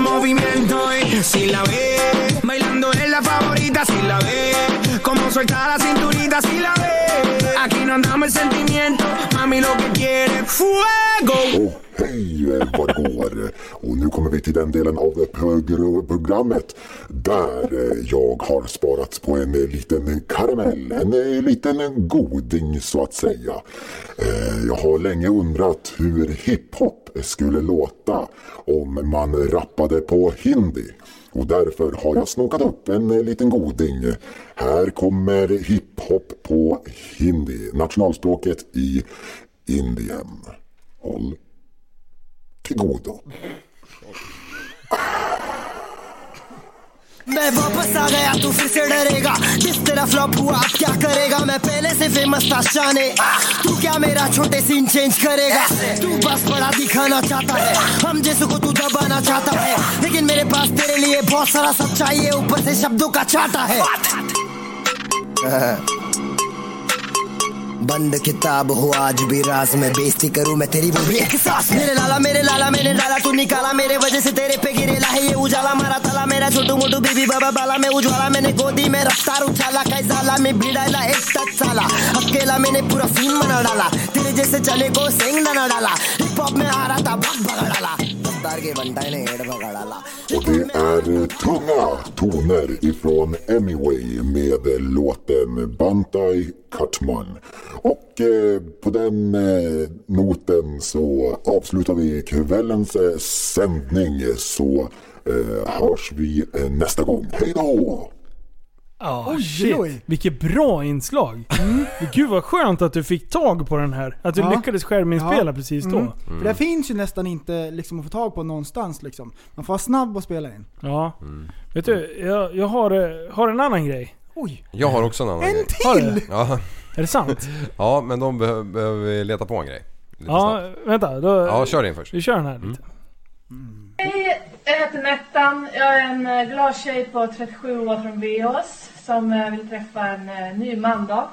movimiento. Y si la ve bailando es la favorita, si la ve como suelta la cinturita, si la ve aquí no andamos el sentimiento, mami lo que quiere fuego. Hej vad det går! Och nu kommer vi till den delen av programmet där jag har sparat på en liten karamell, en liten goding så att säga. Eh, jag har länge undrat hur hiphop skulle låta om man rappade på hindi. Och därför har jag snokat upp en liten goding. Här kommer hiphop på hindi, nationalspråket i Indien. Håll till godo. मैं वापस आ गया तू फिर से डरेगा। किस तरह फ्लॉप हुआ अब क्या करेगा? मैं पहले से फ़ेमस था शाने तू क्या मेरा छोटे सीन चेंज करेगा? तू बस बड़ा दिखाना चाहता है। हम जैसे को तू दबाना चाहता है। लेकिन मेरे पास तेरे लिए बहुत सारा सब चाहिए ऊपर से शब्दों का छाटा है। बंद किताब हो आज भी राज में बेइज्जती करूँ मैं तेरी भी एक सांस। मेरे लाला मेरे लाला मैंने डाला तू निकाला मेरे वजह से तेरे पे गिरेला है ये उजाला। मारा ताला मेरा छोटू मोटू बीबी बाबा बाला में उज्वाला मैंने गोदी में रफ्तार उछाला कैसाला में भिड़ाला एक टच साला अकेला मैंने पूरा सीन बना डाला तेरे जैसे चले को सेंग ना डाला। हिप हॉप में आ रहा था भग भगड़ाला गद्दार gitarrge Vantaine Edvagaala. Och det är eh, tunga toner ifrån Anyway med låten Bantai Katman. Och eh, på den eh, noten så avslutar vi kvällens eh, sändning så eh, hörs vi eh, nästa gång. Hej då! Ja, Oj, shit. oj. Vilket bra inslag. Gud vad skönt att du fick tag på den här. Att du Ja. lyckades skärminspela Ja. precis då. Mm. För det finns ju nästan inte liksom, att få tag på någonstans. Liksom. Man får vara snabb och spela in. Ja. Vet du, jag, jag har, eh, har en annan grej. Oj, Jag har också en annan en grej. Har till! Ja, Är det sant? ja, men de behöver, behöver leta på en grej. Lite ja, snabbt. vänta. Då, Ja, kör in först. Vi kör den här lite. Jag heter Nettan. Jag är en eh, glad tjej på 37 år från Veås som eh, vill träffa en eh, ny man då.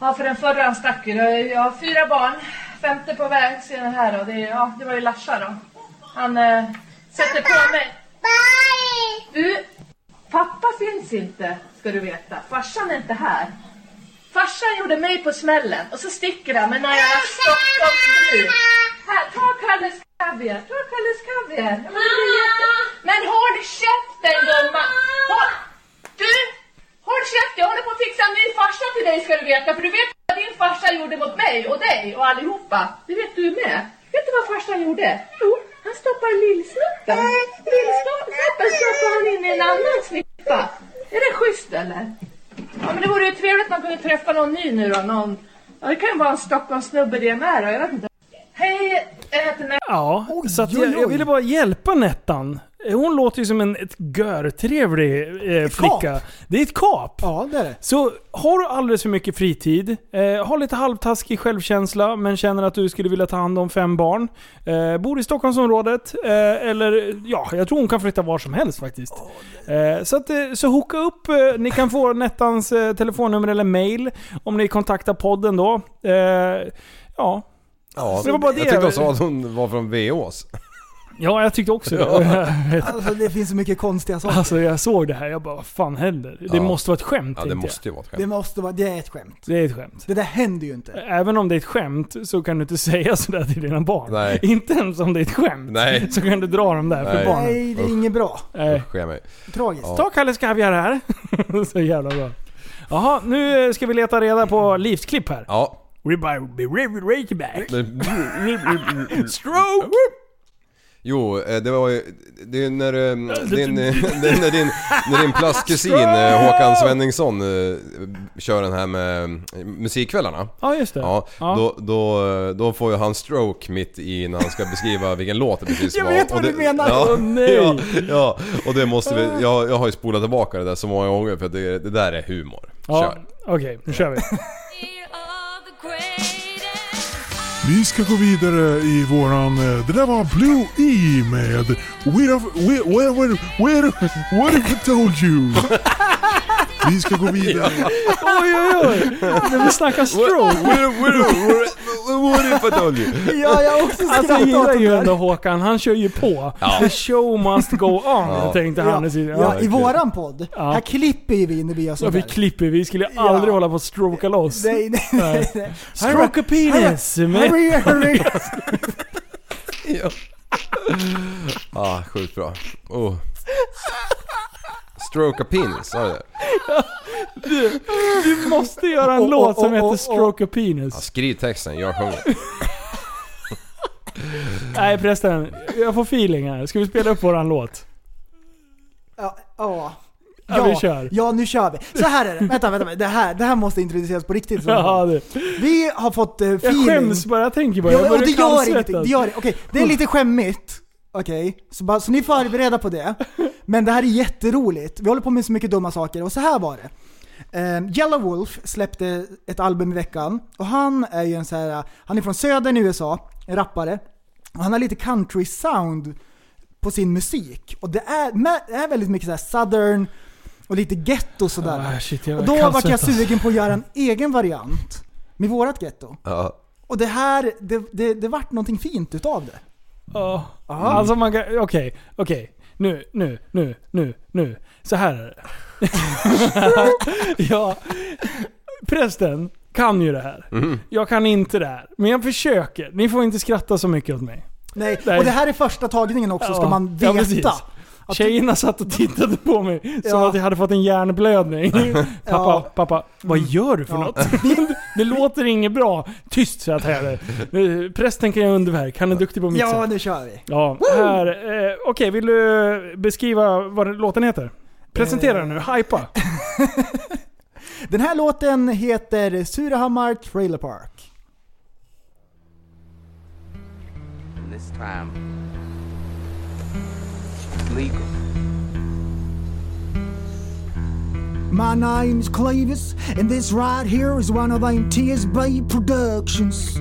Ja, för den förra han stack ju. Jag jag har fyra barn. Femte på väg ser ni här då. Det, är- ja, det var ju Larsa då. Han eh, sätter på mig... Du, pappa finns inte, ska du veta. Farsan är inte här. Farsan gjorde mig på smällen och så sticker han med några Stockholmsbrud. Här, ta Kalles kaviar, ta Kalles kaviar. Men, jätte... håll käften gumman! Håll... Du! Håll käften, jag håller på att fixa en ny farsa till dig ska du veta. För du vet vad din farsa gjorde mot mig och dig och allihopa. Det vet du med. Vet du vad farsan gjorde? Jo, han stoppar lillsnoppen. Lillsnoppen stoppar han in i en annan snippa. Är det schysst eller? Ja men det vore ju trevligt att man kunde träffa någon ny nu då. Någon... Ja, det kan ju vara en Stockholmssnubbe det med då. Jag vet inte. Hej, jag heter Nä- Ja, så att jag, jag ville bara hjälpa Nettan. Hon låter ju som en ett görtrevlig eh, flicka. Det är ett kap. Ja, det är det. Så har du alldeles för mycket fritid, eh, har lite halvtaskig självkänsla men känner att du skulle vilja ta hand om fem barn. Eh, bor i Stockholmsområdet, eh, eller ja, jag tror hon kan flytta var som helst faktiskt. Eh, så att, eh, så hooka upp, eh, ni kan få Nettans telefonnummer eller mail om ni kontaktar podden då. Ja. Ja, det var bara det. jag tyckte hon sa att hon var från Veås. Ja, jag tyckte också det. Ja. Alltså det finns så mycket konstiga saker. Alltså jag såg det här, jag bara vad fan händer? Det Ja. måste vara ett skämt Ja, det måste ju vara ett Det skämt. måste vara, det är ett skämt. Det är ett skämt. Det där händer ju inte. Även om det är ett skämt så kan du inte säga sådär till dina barn. Nej. Inte ens om det är ett skämt. Nej. Så kan du dra dem där för Nej. barnen. Nej, det är inget bra. Nej. Usch, jag mig. Tragiskt. Ja. Ta Kalles Kaviar här. så jävla bra. Jaha, nu eh, ska vi leta reda på livsklipp här. Ja. Stroke! Jo, eh, det var ju... Det är när, eh, din, när din, när din plastkusin eh, Håkan Svenningsson kör den här med musikkvällarna. Ja, just det. Ja, Ja. Då, då, då får ju han stroke mitt i när han ska beskriva vilken låt det precis Jag var. vet Och vad det, du menar. Ja, nej. Ja, ja, och det måste vi... Jag, jag har ju spolat tillbaka det där så många gånger för att det, det där är humor. Ja, Kör. okej, nu kör vi. Vi ska gå vidare i våran... Eh, det där var Blue E med Where where, where, where, where, what have I told you? Vi ska gå vidare. Oj, oj, oj! När vi snackar stroke. Where, where, where, what if I told you? Ja, jag också Alltså jag gillar ju ändå Håkan, han kör ju på. Ja. The show must go on, Ja. tänkte han i sin... Ja, Ja, I våran podd, Ja. här klipper ju vi när vi gör så vi sådär. klipper, vi skulle Ja. aldrig hålla på att stroka loss. Nej, nej, nej. nej. Stroke a penis! Hurry, hurry. Ja. Ah, sjukt bra. Oh. Stroke a penis, sa du det? Du, du måste göra en låt som heter Stroke a Ja, penis. skriv texten, jag sjunger. Nej förresten, jag får feeling här. Ska vi spela upp våran låt? Ja, ja. Ja, vi kör. ja, nu kör vi. Så här är det. Vänta, vänta. Det här, det här måste introduceras på riktigt. så. Ja, det. Vi har fått uh, Jag feeling. skäms bara jag tänker på det. Jag Ja, och det gör ingenting. kallsvettas. Det, gör, det. Okej, det är lite skämmigt. Okej, så, bara, så ni är förberedda på det. Men det här är jätteroligt. Vi håller på med så mycket dumma saker och så här var det. Eh, Yellow Wolf släppte ett album i veckan och han är ju en så här, han är från södern i USA, en rappare. Och han har lite country sound på sin musik. Och det är, med- det är väldigt mycket så här southern och lite ghetto sådär. Ah, shit, jag och då vart jag sugen på att göra en egen variant med vårat ghetto. Ja. Och det här, det, det, det vart någonting fint utav det. Ja. Alltså man kan, okej, okej. Nu, nu, nu, nu, nu. Så här är det. ja. Prästen kan ju det här. Mhm. Jag kan inte det här. Men jag försöker. Ni får inte skratta så mycket åt mig. Nej, Nej. och det här är första tagningen också, ska man ja, veta. precis. Att- Tjejerna satt och tittade på mig som Ja. att jag hade fått en hjärnblödning. pappa, Ja. pappa, vad gör du för Ja. något? det låter inget bra. Tyst så jag här. Eh, Prästen kan göra underverk. Han är duktig på mixa. Ja, nu kör vi. Ja, här. Eh, Okej, vill du beskriva vad låten heter? Presentera den nu, hypa. Den här låten heter Surahammar Trailer Park. And this time, it's legal. My name's Clevis, and this right here is one of them TSB productions.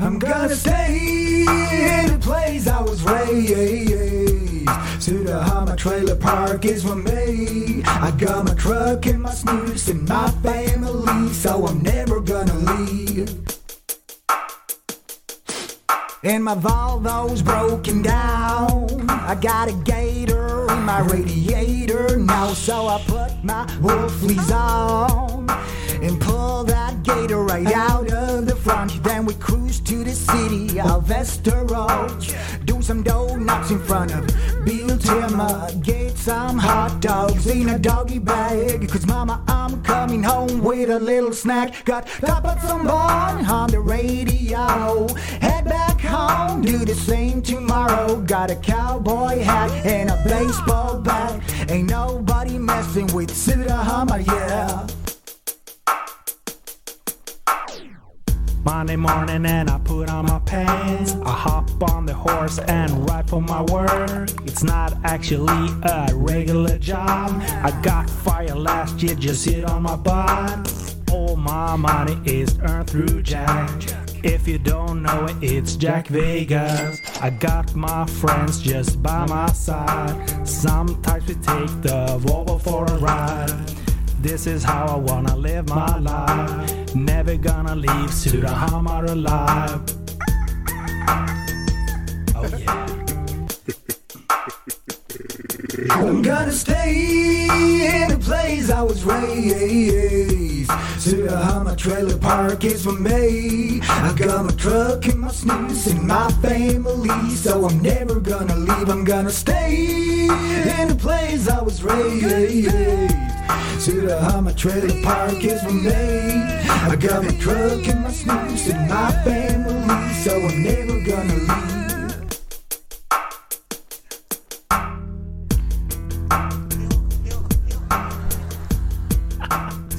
I'm gonna stay in the place I was raised. Sudahama Trailer Park is for me. I got my truck and my snooze and my family, so I'm never gonna leave. And my Volvo's broken down. I got a gator in my radiator now, so I put my fleas on that gator right out of the front. Then we cruise to the city of Västerås. Do some donuts in front of Bill Timmer. Get some hot dogs in a doggy bag. Cause mama, I'm coming home with a little snack. Got top of some born on the radio. Head back home, do the same tomorrow. Got a cowboy hat and a baseball bat. Ain't nobody messing with Sudahama, yeah. Monday morning and I put on my pants. I hop on the horse and ride for my work. It's not actually a regular job. I got fired last year, just sit on my butt. All my money is earned through Jack. If you don't know it, it's Jack Vegas. I got my friends just by my side. Sometimes we take the Volvo for a ride. This is how I wanna live my life. Never gonna leave Surahammar alive. Oh yeah. I'm gonna stay in the place I was raised. Sudahama trailer park is for me. I got my truck and my snooze and my family, so I'm never gonna leave. I'm gonna stay in the place I was raised. Sudahama trailer park is for me. I got my truck and my snooze and my family, so I'm never gonna leave.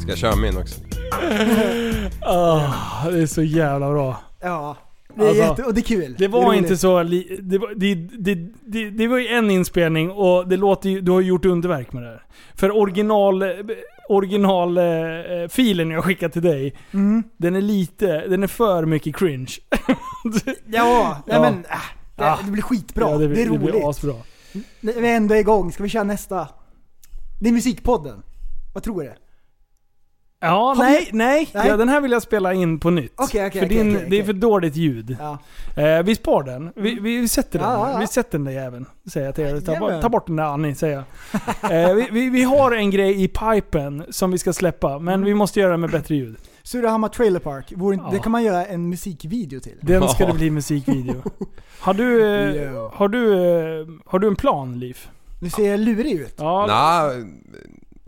Ska jag köra min också? Ah, det är så jävla bra. Ja. Det är Alltså, jätte, och det är kul. Det var är inte roligt. så... Li, det, var, det, det, det, det var ju en inspelning och det låter ju, du har gjort underverk med det här. För original... Original eh, jag skickat till dig, Mm. den är lite... Den är för mycket cringe. Ja, nej Ja. men äh, det, Ah. det blir skitbra. Ja, det blir- det är det blir roligt. asbra. Nej, Vi är ändå igång. Ska vi köra nästa? Det är Musikpodden. Vad tror du? Ja, Har nej, vi- nej. Nej. Ja, den här vill jag spela in på nytt. Okej, okej, för okej, din, det är för dåligt ljud. Ja. Eh, vi spar den. Vi, vi sätter den. Ja, ja, ja. Vi sätter den där jäveln. Säger jag till er. Ta, ta bort den där Annie, säger jag. Eh, vi, vi, vi har en grej i pipen som vi ska släppa, men Mm. vi måste göra den med bättre ljud. Surahammar Trailer Park. Vore, Ja. Det kan man göra en musikvideo till. Den ska det bli musikvideo. Har du, eh, har du, eh, har du en plan, Liv? Du ser lurig ut. Ja. Nej,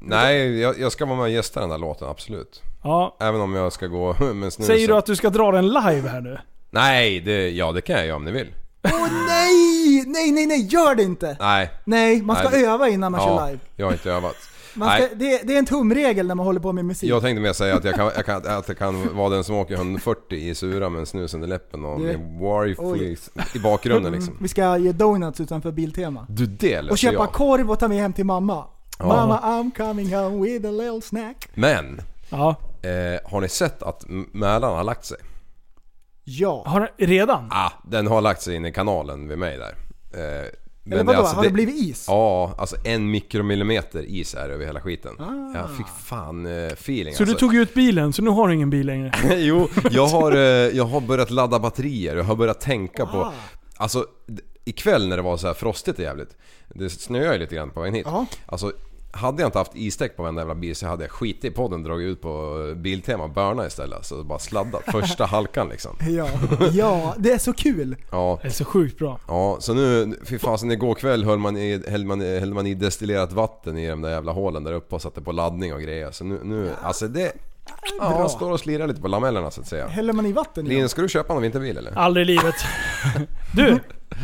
nej jag, jag ska vara med och gästa den där låten, absolut. ja. Även om jag ska gå med snusen. Säger du att du ska dra den live här nu? Nej, det, ja det kan jag göra om ni vill. Åh nej! Nej, nej, nej, gör det inte! Nej. Nej, man ska Nej, öva innan man ja, kör live. jag har inte övat. Man ska, det, det är en tumregel när man håller på med musik. Jag tänkte mer säga att jag kan, jag kan, att jag kan vara den som åker 140 i Sura med snus under läppen och med Warrior Oj. Fleece i bakgrunden liksom. Vi ska ge donuts utanför Biltema. Du det Och köpa jag. korv och ta med hem till mamma. Ja. Mamma I'm coming home with a little snack. Men, Ja. eh, har ni sett att Mälaren har lagt sig? Ja. Har den, redan? Ah, den har lagt sig in i kanalen vid mig där. Eh, men Eller det vadå, har det blivit is? Ja, alltså en mikromillimeter is är det över hela skiten. Ah. Jag fick fan eh, feeling Så alltså. du tog ut bilen, så nu har du ingen bil längre? jo, jag har, eh, jag har börjat ladda batterier, jag har börjat tänka Ah. på... Alltså, ikväll när det var så här frostigt och jävligt. Det snöade ju lite grann på vägen hit. Ja. Alltså, hade jag inte haft isdäck på varenda jävla bil så hade jag skitit i podden dragit ut på Biltema Börna istället. Så bara sladdat första halkan liksom. Ja, ja, det är så kul. Ja. Det är så sjukt bra. Ja, så nu, fy fasen igår kväll höll man i, hällde, man, hällde man i destillerat vatten i de där jävla hålen där uppe och satte på laddning och grejer. Så nu, nu alltså det... Ja, Bra. står och slirar lite på lamellerna så att säga. Häller man i vatten? Linus, ska du köpa en vinterbil eller? Aldrig i livet. Du!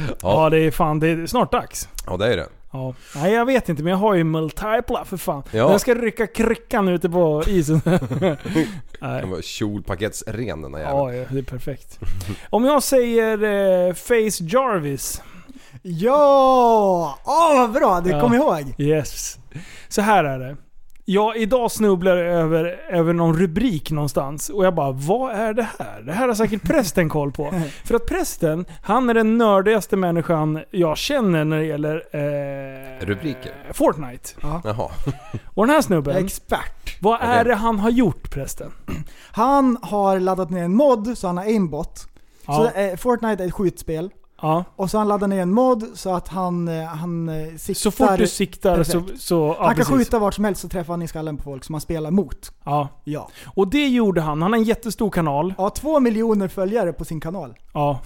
Ja. Ja. det är fan, det är snart dags. Ja, det är det. Ja. Nej jag vet inte men jag har ju multipla för fan. Ja. Den ska rycka kryckan ute på isen. Nej. Kjolpaketsren den där jäveln. Ja, det är perfekt. Om jag säger eh, Face Jarvis. Ja! Åh vad bra, du Ja. kom ihåg. Yes. Så här är det. Jag idag snubblar över, över någon rubrik någonstans och jag bara Vad är det här? Det här har säkert prästen koll på. För att prästen, han är den nördigaste människan jag känner när det gäller eh, Rubriker? Fortnite. Jaha. Och den här snubben, Expert. vad är det han har gjort prästen? Han har laddat ner en mod, så han har aimbot. Ja. Så eh, Fortnite är ett skjutspel. Ja. Och så han laddar ner en mod så att han, eh, han eh, siktar... Så fort du siktar så... Perfekt. så ja, han kan precis. skjuta vart som helst så träffar han i skallen på folk som han spelar mot. Ja. Ja. Och det gjorde han. Han har en jättestor kanal. Ja, två miljoner följare på sin kanal. Ja.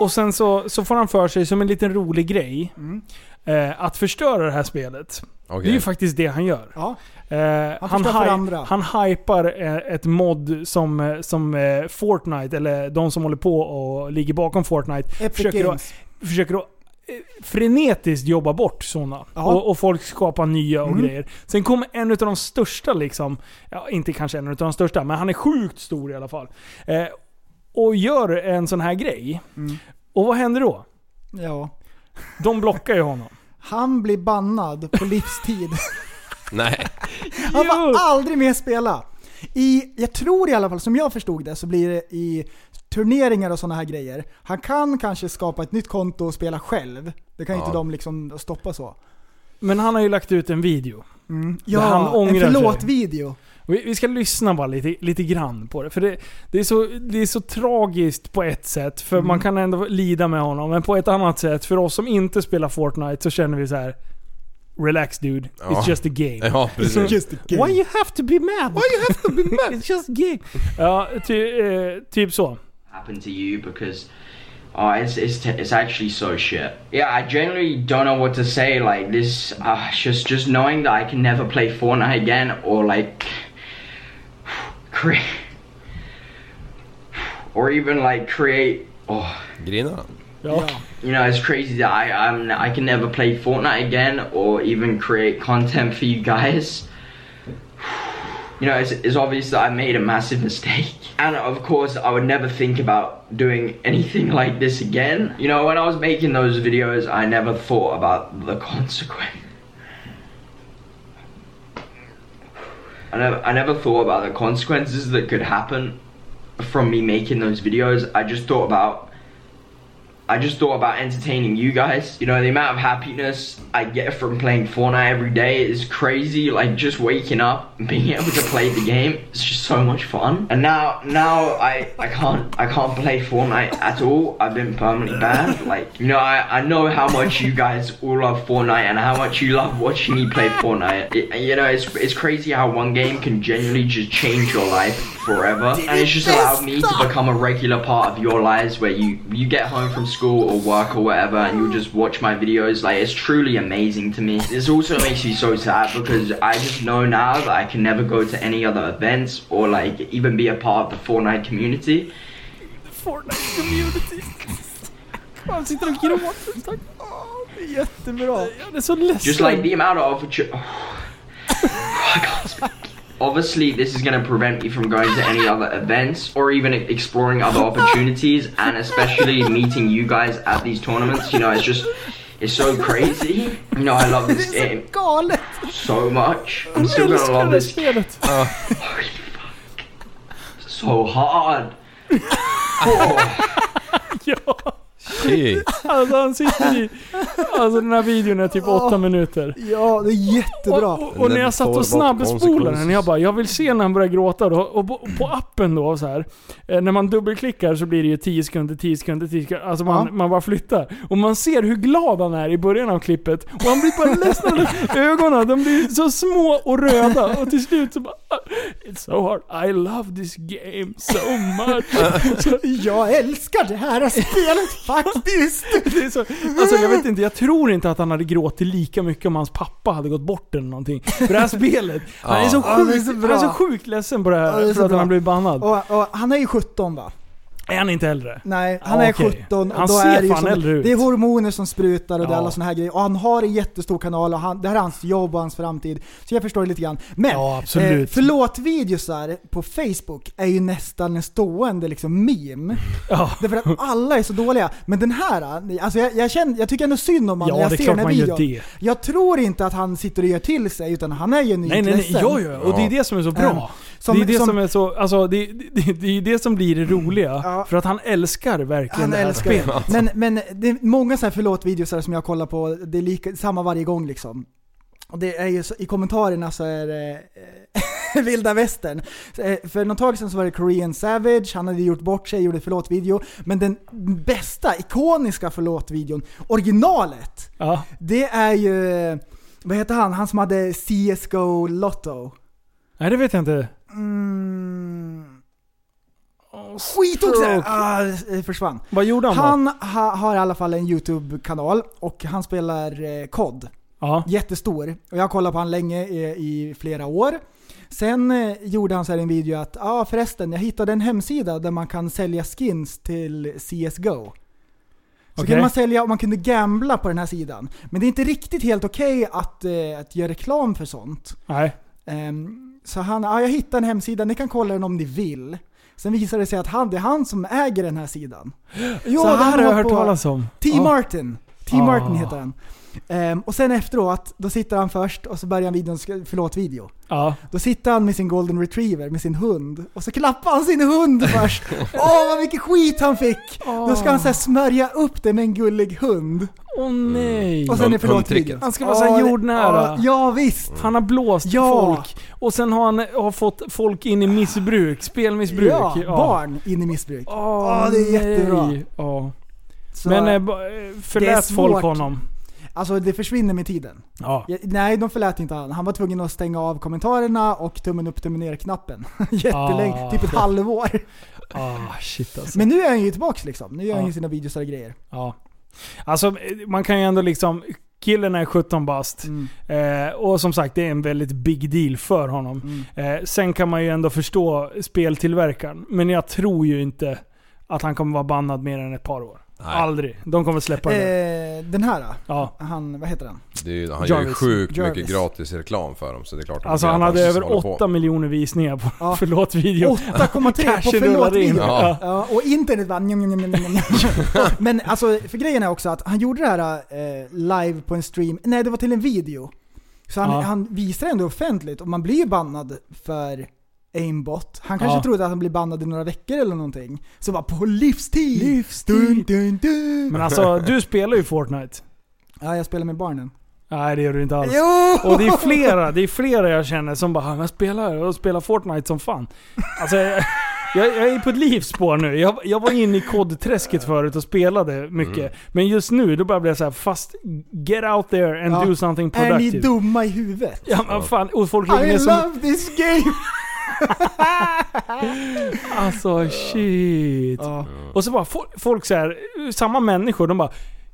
Och sen så, så får han för sig som en liten rolig grej Mm. Eh, att förstöra det här spelet. Okej. Det är ju faktiskt det han gör. Ja. Eh, Han han, han hypar eh, ett mod som, eh, som eh, Fortnite, eller de som håller på och ligger bakom Fortnite, Epic försöker Games. att, försöker att eh, frenetiskt jobba bort sådana. Och, och folk skapar nya och Mm. grejer. Sen kommer en av de största liksom, ja inte kanske en av de största, men han är sjukt stor i alla fall. Eh, och gör en sån här grej. Mm. Och vad händer då? Ja. De blockar ju honom. Han blir bannad på livstid. Nej. Han får aldrig mer spela. I, jag tror i alla fall, som jag förstod det, så blir det i turneringar och sådana här grejer. Han kan kanske skapa ett nytt konto och spela själv. Det kan Ja. inte de liksom stoppa så. Men han har ju lagt ut en video. Mm. Ja, han en ångrar förlåt-video. Vi, vi ska lyssna bara lite, lite grann på det. För det, det, är så, det är så tragiskt på ett sätt, för Mm. man kan ändå lida med honom. Men på ett annat sätt, för oss som inte spelar Fortnite så känner vi så här. Relax dude, Ja. it's just a game. Ja, precis. Just a game. Why you have to be mad? Why you have to be mad? it's just a game. Ja, ty, eh, typ så. happen to you because oh it's it's it's actually so shit yeah i generally don't know what to say like this uh, just just knowing that i can never play fortnite again or like create or even like create oh Grinar han? Yeah. you know it's crazy that i i'm i can never play fortnite again or even create content for you guys you know, it's, it's obvious that I made a massive mistake. And of course, I would never think about doing anything like this again. You know, when I was making those videos, I never thought about the consequence. I never, I never thought about the consequences that could happen from me making those videos. I just thought about I just thought about entertaining you guys. You know, the amount of happiness I get from playing Fortnite every day is crazy. Like just waking up and being able to play the game, it's just so much fun. And now, now I, I can't, I can't play Fortnite at all. I've been permanently banned. Like, you know, I, I know how much you guys all love Fortnite and how much you love watching me play Fortnite. It, you know, it's, it's crazy how one game can genuinely just change your life forever. And it's just allowed me to become a regular part of your lives where you, you get home from school or work or whatever and you'll just watch my videos. Like, it's truly amazing to me. This also makes me so sad because I just know now that I can never go to any other events or like even be a part of the Fortnite community. the Fortnite community. Han sitter och gråter. Tack. Det är jättebra. Jag är så ledsen. Just like the amount of opportunity. I can't speak. Obviously, this is going to prevent me from going to any other events or even exploring other opportunities, and especially meeting you guys at these tournaments. You know, it's just, it's so crazy. You know, I love this game so much. I'm still gonna love this spelet. so hard. Oh. ja. Shit. Alltså han sitter i... Alltså den här videon är typ åtta minuter. Ja, det är jättebra. Och, och, och när jag satt och snabbspolade den, jag bara, jag vill se när han börjar gråta då. Och på, på appen då så här. eh, När man dubbelklickar så blir det ju 10 sekunder, 10 sekunder, 10 sekunder. Alltså man, Ja. man bara flyttar. Och man ser hur glad han är i början av klippet. Och han blir bara ledsen. Ögonen, de blir så små och röda. Och till slut så bara... It's so hard. I love this game so much. Jag älskar det här spelet faktiskt! det är så, alltså jag vet inte, jag tror inte att han hade gråtit lika mycket om hans pappa hade gått bort eller någonting. För det här spelet, han är så Ja, det är sjukt, så han är så sjukt ledsen på det Ja, här det är för att bra. han har blivit bannad. Och, och han är ju 17 va? Är han inte äldre? Nej, han Ja, är okej. 17 och Han då ser är det ju fan som, äldre ut. Det är hormoner som sprutar och det är Ja. alla såna här grejer. Och han har en jättestor kanal och han, det här är hans jobb och hans framtid. Så jag förstår det lite grann. Men, Ja. Eh, förlåt-videosar på Facebook är ju nästan en stående liksom meme. Ja. Därför att alla är så dåliga. Men den här, alltså jag, jag, känner, jag tycker ändå synd om honom Ja, när jag det ser den här videon. det. Jag tror inte att han sitter och gör till sig, utan han är genuint Nej nej nej, ledsen. ja, ja, och det är det som är så bra. Ja. Som- det är det som, som- är så, alltså det, det, det är det som blir det roliga. För att han älskar verkligen Han det här älskar spelet. det. Men, men det är många så här förlåt-videos som jag kollar på, det är lika, samma varje gång liksom. Och det är ju så, i kommentarerna så är det... eh, vilda västern. Eh, För något tag sedan så var det Korean Savage, han hade gjort bort sig, gjorde förlåt-video. Men den bästa, ikoniska förlåt-videon, originalet, Ja. det är ju... Vad heter han? Han som hade CSGO Lotto. Nej det vet jag inte. Mm. Skit också! stroke. Ah, det försvann. Vad gjorde han då? Han ha, har i alla fall en YouTube-kanal och han spelar eh, COD. Ja. Jättestor. Och jag har kollat på han länge i, i flera år. Sen eh, gjorde han så här en video att ja ah, förresten, jag hittade en hemsida där man kan sälja skins till CSGO. Så Okej. kunde man sälja och man kunde gambla på den här sidan. Men det är inte riktigt helt okej att, eh, att göra reklam för sånt. Nej. Ehm, så han, ja, jag hittade en hemsida, ni kan kolla den om ni vill. Sen visade det sig att han, det är han som äger den här sidan. Jo, Så det här har jag hört talas om. T. Ja. Martin. T. Ah. Martin heter han. Ehm, och sen efteråt, då sitter han först och så börjar han videons förlåt-video. Ja. Då sitter han med sin golden retriever, med sin hund. Och så klappar han sin hund först. Åh vad mycket skit han fick! Då ska han så här smörja upp det med en gullig hund. Åh nej. Och sen är förlåt-videon. Han ska vara så här Ja, det- jordnära. Ja, ja visst. Han har blåst Ja. folk. Och sen har han har fått folk in i missbruk, spelmissbruk. Ja, barn in i missbruk. Åh, Ja, det är jättebra. Ja. Men eh, förlät folk honom? Alltså det försvinner med tiden. Ja. Nej, de förlät inte han. Han var tvungen att stänga av kommentarerna och tummen upp, tummen ner-knappen. Jättelänge, Ah. typ ett halvår. Ah, shit alltså. Men nu är han ju tillbaks liksom. Nu gör han Ja. ju sina videos och grejer. Ja. Alltså man kan ju ändå liksom... Killen är 17 bast. Mm. Eh, och som sagt, det är en väldigt big deal för honom. Mm. Eh, sen kan man ju ändå förstå speltillverkaren. Men jag tror ju inte att han kommer vara bannad mer än ett par år. Aldrig. De kommer släppa det. Eh, den här då? Ja. Han, vad heter han? Det är, ju- han gör ju Jarvis. sjukt Jarvis. mycket gratis reklam för dem så det är klart att Alltså det han att hade över håller på. 8 miljoner visningar på Ja. förlåt-video. 8,3 på Cashen rullar förlåt-video. in. Ja. Ja. och internet bara njam, njam, njam, njam, njam. Men alltså, för grejen är också att han gjorde det här eh, live på en stream. Nej, det var till en video. Så han, Ja. han visar ändå offentligt och man blir ju bannad för aimbot. Han kanske Ja. trodde att han blir bannad i några veckor eller någonting. Så bara på livstid! Livstid. Dun, dun, dun. Men alltså, du spelar ju Fortnite. Ja, jag spelar med barnen. Nej det gör du inte alls. Jo! Och det är flera, det är flera jag känner som bara jag spelar och spelar Fortnite som fan. Alltså jag, jag, jag är på ett livsspår nu. Jag, jag var inne i kodträsket förut och spelade mycket. Mm. Men just nu då börjar jag bli så här, fast get out there and Ja. do something Är ni productive. dumma i huvudet? Ja men fan, och folk ligger I som... love this game! Alltså shit. Ja. Och så bara folk, så här, samma människor, de bara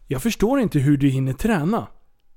Jag förstår inte hur du hinner träna.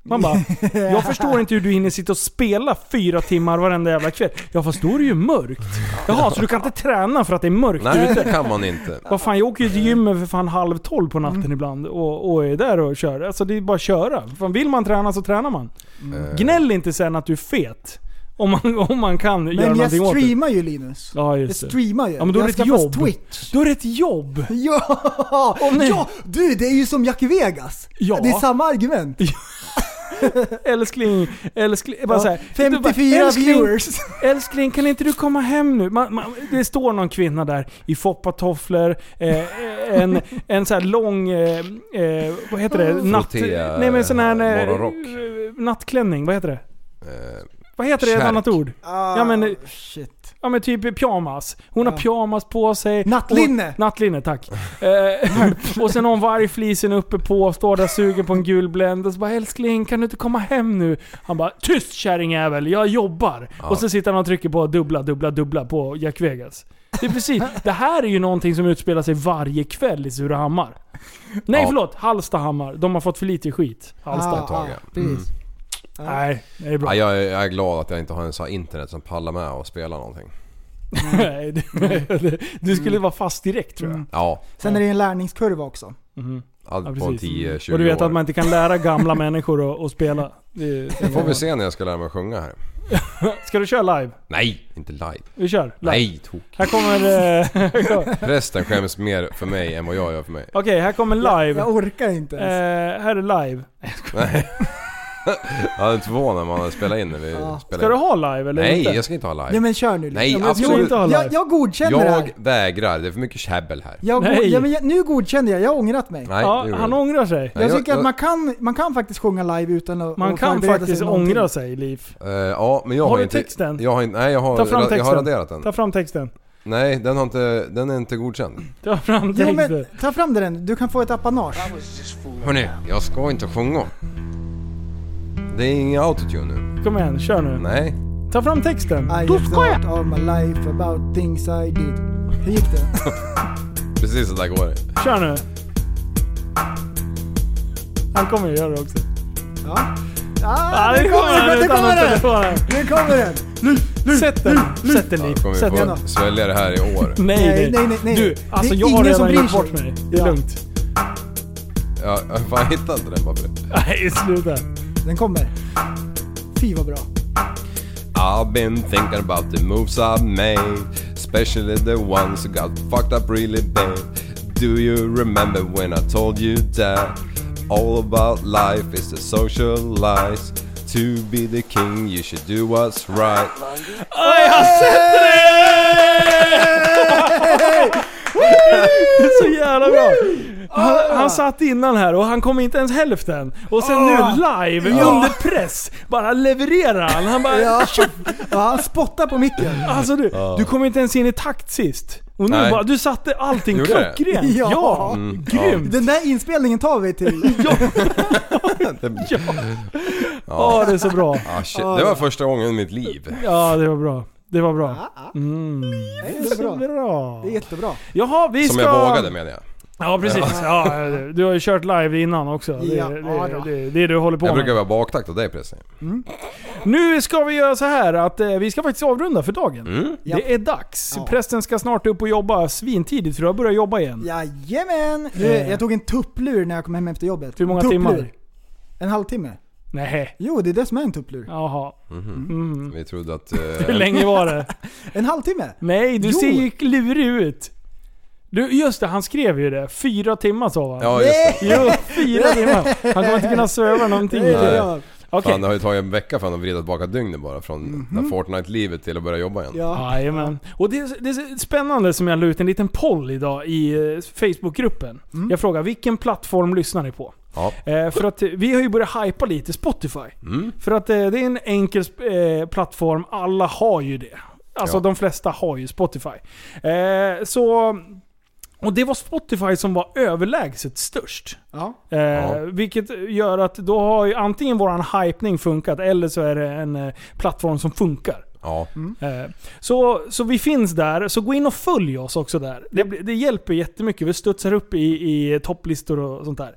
Man bara, jag förstår inte hur du hinner sitta och spela fyra timmar varenda jävla kväll. Ja fast då är det ju mörkt. Jaha, så du kan inte träna för att det är mörkt Nej ute? det kan man inte. Vad fan, jag åker ju till gymmet för fan halv tolv på natten ibland och, och är där och kör. Alltså det är bara att köra. Fan, vill man träna så tränar man. Eh, Gnäll inte sen att du är fet. Om man, om man kan göra Men jag någonting åt det. streamar ju Linus. Ja Jag just det. streamar ju. Ja men då är det jag ett jobb. Twitch. Då är det ett jobb. Ja! nej. ja! Du, det är ju som Jack Vegas. Ja. Det är samma argument. älskling, älskling. Bara Ja, så här, 54 du bara, älskling, viewers. Älskling, kan inte du komma hem nu? Man, man, det står någon kvinna där i foppatofflor, eh, en, en så här lång, eh, eh, vad heter det? Natt, nej men sån här... eh, eh, Nattklänning, vad heter det? Vad heter det? Ett annat ord? Ah, Ja men, shit. ja men typ pyjamas. Hon har Ja. pyjamas på sig. Nattlinne. Och, nattlinne, tack. Eh, och sen har hon vargflisen uppe på, står där suger på en gul Blend och så bara älskling kan du inte komma hem nu? Han bara tyst kärringjävel, jag jobbar. Ja. Och så sitter han och trycker på dubbla, dubbla, dubbla på Jack Vegas. Det är precis, det här är ju någonting som utspelar sig varje kväll i Surahammar. Nej Ja. förlåt, Hallstahammar. De har fått för lite skit. Hallsta. Ah, ah. Nej, det är bra. Ja, jag, är, jag är glad att jag inte har en sån här internet som pallar med och spela någonting. Nej, det- du skulle vara fast direkt tror jag. Mm. Ja, Sen är det en lärningskurva också. Mhm. allt Ja, på en precis. 10-20 Och du vet år. att man inte kan lära gamla människor att, att spela. Det, Det får vi se när jag ska lära mig att sjunga här. Ska du köra live? Nej, inte live. Vi kör. Live. Nej, tok. Här kommer... eh, Prästen skäms mer för mig än vad jag gör för mig. Okej, här kommer live. Jag orkar inte Eh, ens. här är live. Nej. Jag är förvånad när man har spelat in när vi Ja. spelar Ska in. du ha live eller Nej, inte? jag ska inte ha live. Ja men kör nu Nej, ja, men, absolut inte ha live. jag, jag godkänner det Jag här. vägrar, det är för mycket käbbel här. Jag, go- Nej. ja, men jag, nu godkänner jag, jag har ångrat mig. Nej, Ja, det han jag. ångrar sig. Nej, Jag jag- tycker att jag- man kan, man kan faktiskt sjunga live utan att Man kan faktiskt sig ångra sig, Liv. Eh, ja, men jag Har har, du inte... texten? Jag har inte... Nej, jag har, Ta fram jag har texten. raderat den. Ta fram texten. Nej, den har inte... Den är inte godkänd. Ta fram texten. men, ta fram den, du kan få ett apanage. Hörni, jag ska inte sjunga. Det är ingen autotune nu. Kom igen, kör nu. Nej. Ta fram texten. I Då have ska jag! thought all my life about things I did. Hur gick det? Precis så där går det. Kör nu. Han kommer ju göra det också. Ja. Ah, Ah, det nu kommer kommer den! Nu kommer den! Nu kommer den! Sätt den. Sätt den Ja, kommer Sätt vi den. få svälja det här i år. Nej, Nej, nej, nej. Du, Det alltså är jag har ingen som redan bryr gjort sig. bort mig. Det är Ja. lugnt. Ja, fan jag hittar inte den pappret. Nej, sluta. Den kommer. Fy vad bra. I've been thinking about the moves I've made Especially the ones who got fucked up really bad Do you remember when I told you that All about life is to socialize To be the king you should do what's right Oj, jag sätter det! Det är så jävla bra. Han, han satt innan här och han kom inte ens hälften. Och sen nu live, Ja. under press, bara levererar han. Han bara... Ja, ja han spottar på micken. Alltså du, Ja. du kom inte ens in i takt sist. Och nu Nej. bara, du satte allting Gjorde det? klockrent. Ja, Ja. Mm, grymt. Den där inspelningen tar vi till... Det, Ja, det är så bra. ah, shit. det var första gången i mitt liv Ja, det var bra. Det var bra. Mm. Det är bra. bra. Det är jättebra. Jaha, vi Som ska... jag vågade menar jag Ja, precis. Ja, du har ju kört live innan också. Det, Ja, det, ja det, det är det du håller på Jag med. brukar vara baktakt av dig pressen Nu ska vi göra så här att eh, vi ska faktiskt avrunda för dagen. mm. Det är dags. Ja. Prästen ska snart upp och jobba svintidigt för du har börjat jobba igen. Jajamän! Du, Eh. jag tog en tupplur när jag kom hem efter jobbet. Hur många tupplur. timmar? En halvtimme. Nej. Jo, det är det som är en tupplur. Jaha. Mhm. Mm. Vi trodde att... Hur Eh, länge var det? En halvtimme? Nej, du Jo. ser ju lurig ut. Du, just det, han skrev ju det. Fyra timmar sa han. ja just det Jo, fyra timmar. Han kommer inte kunna sväva någonting. Nej. Okej. Fan det har ju tagit en vecka för honom att vrida tillbaka dygnet bara från det här Fortnite-livet till att börja jobba igen Ja. Jajamän. Och det är, det är spännande som jag la ut en liten poll idag i eh, Facebookgruppen. Jag frågar vilken plattform lyssnar ni på? Ja. Eh, för att eh, vi har ju börjat hypa lite Spotify. Mm. För att eh, det är en enkel eh, plattform, alla har ju det. Alltså Ja. de flesta har ju Spotify. Eh, så... Och det var Spotify som var överlägset störst. Ja. Eh, Ja. Vilket gör att då har ju antingen våran hypning funkat eller så är det en eh, plattform som funkar. Ja. Eh, Så, så vi finns där, så gå in och följ oss också där. Det, det hjälper jättemycket, vi studsar upp i, i topplistor och sånt där.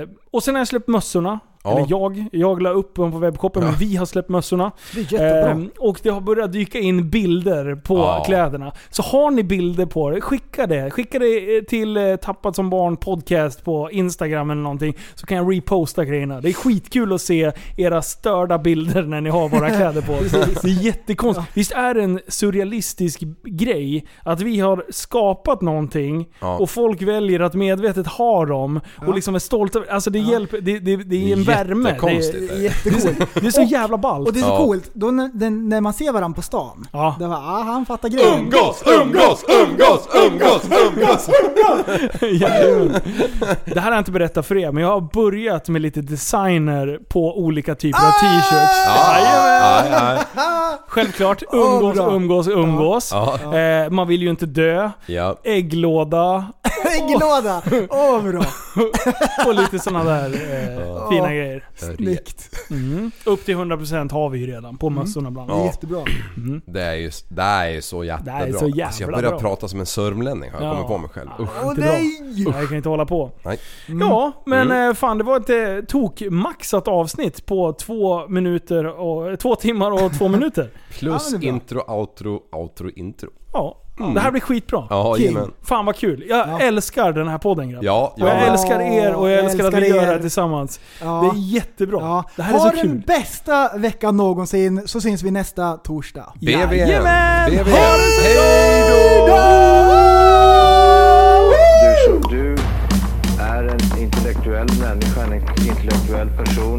Eh, och sen har jag släppt mössorna. Ja. Eller jag, jag la upp dem på webbshoppen, men vi har släppt mössorna. Det är jättebra. Eh, och det har börjat dyka in bilder på Ja. kläderna. Så har ni bilder på det, skicka det. Skicka det eh, till eh, Tappat som barn podcast på Instagram eller någonting. Så kan jag reposta grejerna. Det är skitkul att se era störda bilder när ni har våra kläder på. det är jättekonstigt. Visst är det en surrealistisk grej att vi har skapat någonting Ja. och folk väljer att medvetet ha dem och liksom är stolta. Alltså det hjälper, det, det, det är en värme. Det Jättekonstigt är, är det. Jättecoolt. det är så jävla ballt. Och det är så Ja. coolt, då när, den, när man ser varandra på stan. Ja. Då bara, ah, han fattar grejen. Umgås, umgås, umgås, umgås, umgås! Jajamän. Det här har jag inte berättat för er, men jag har börjat med lite designer på olika typer av t-shirts. Ja, Jajamän. ja, ja. Självklart, umgås, umgås, umgås. Ja. Eh, man vill ju inte dö. Ja. Ägglåda. Ägglåda! Åh vad bra! Och lite sådana där eh, fina grejer. Snyggt. Mm. Upp till 100% har vi ju redan på mössorna bland Det är Ja. jättebra. Det är ju, det är ju så jättebra. Det är så jävla alltså jag börjar bra. prata som en sörmlänning har jag Ja. kommit på mig själv. Usch. Åh nej! Jag kan inte hålla på. Nej. Ja, men Mm. eh, fan det var ett eh, tokmaxat avsnitt på två minuter och, två timmar och två minuter. Plus Ja, intro, outro, outro, intro. Ja, det här blir skitbra. Ja, King. jajamän. Fan vad kul. Jag Ja. älskar den här podden grabbar. Ja, Och jag ja. älskar er och jag Jag älskar att vi gör det här tillsammans. Ja. Det är jättebra. Ja. Det här ha är så den kul. bästa veckan någonsin, så syns vi nästa torsdag. Ha det så Hej då! Du, som du är en intellektuell människa, en intellektuell person.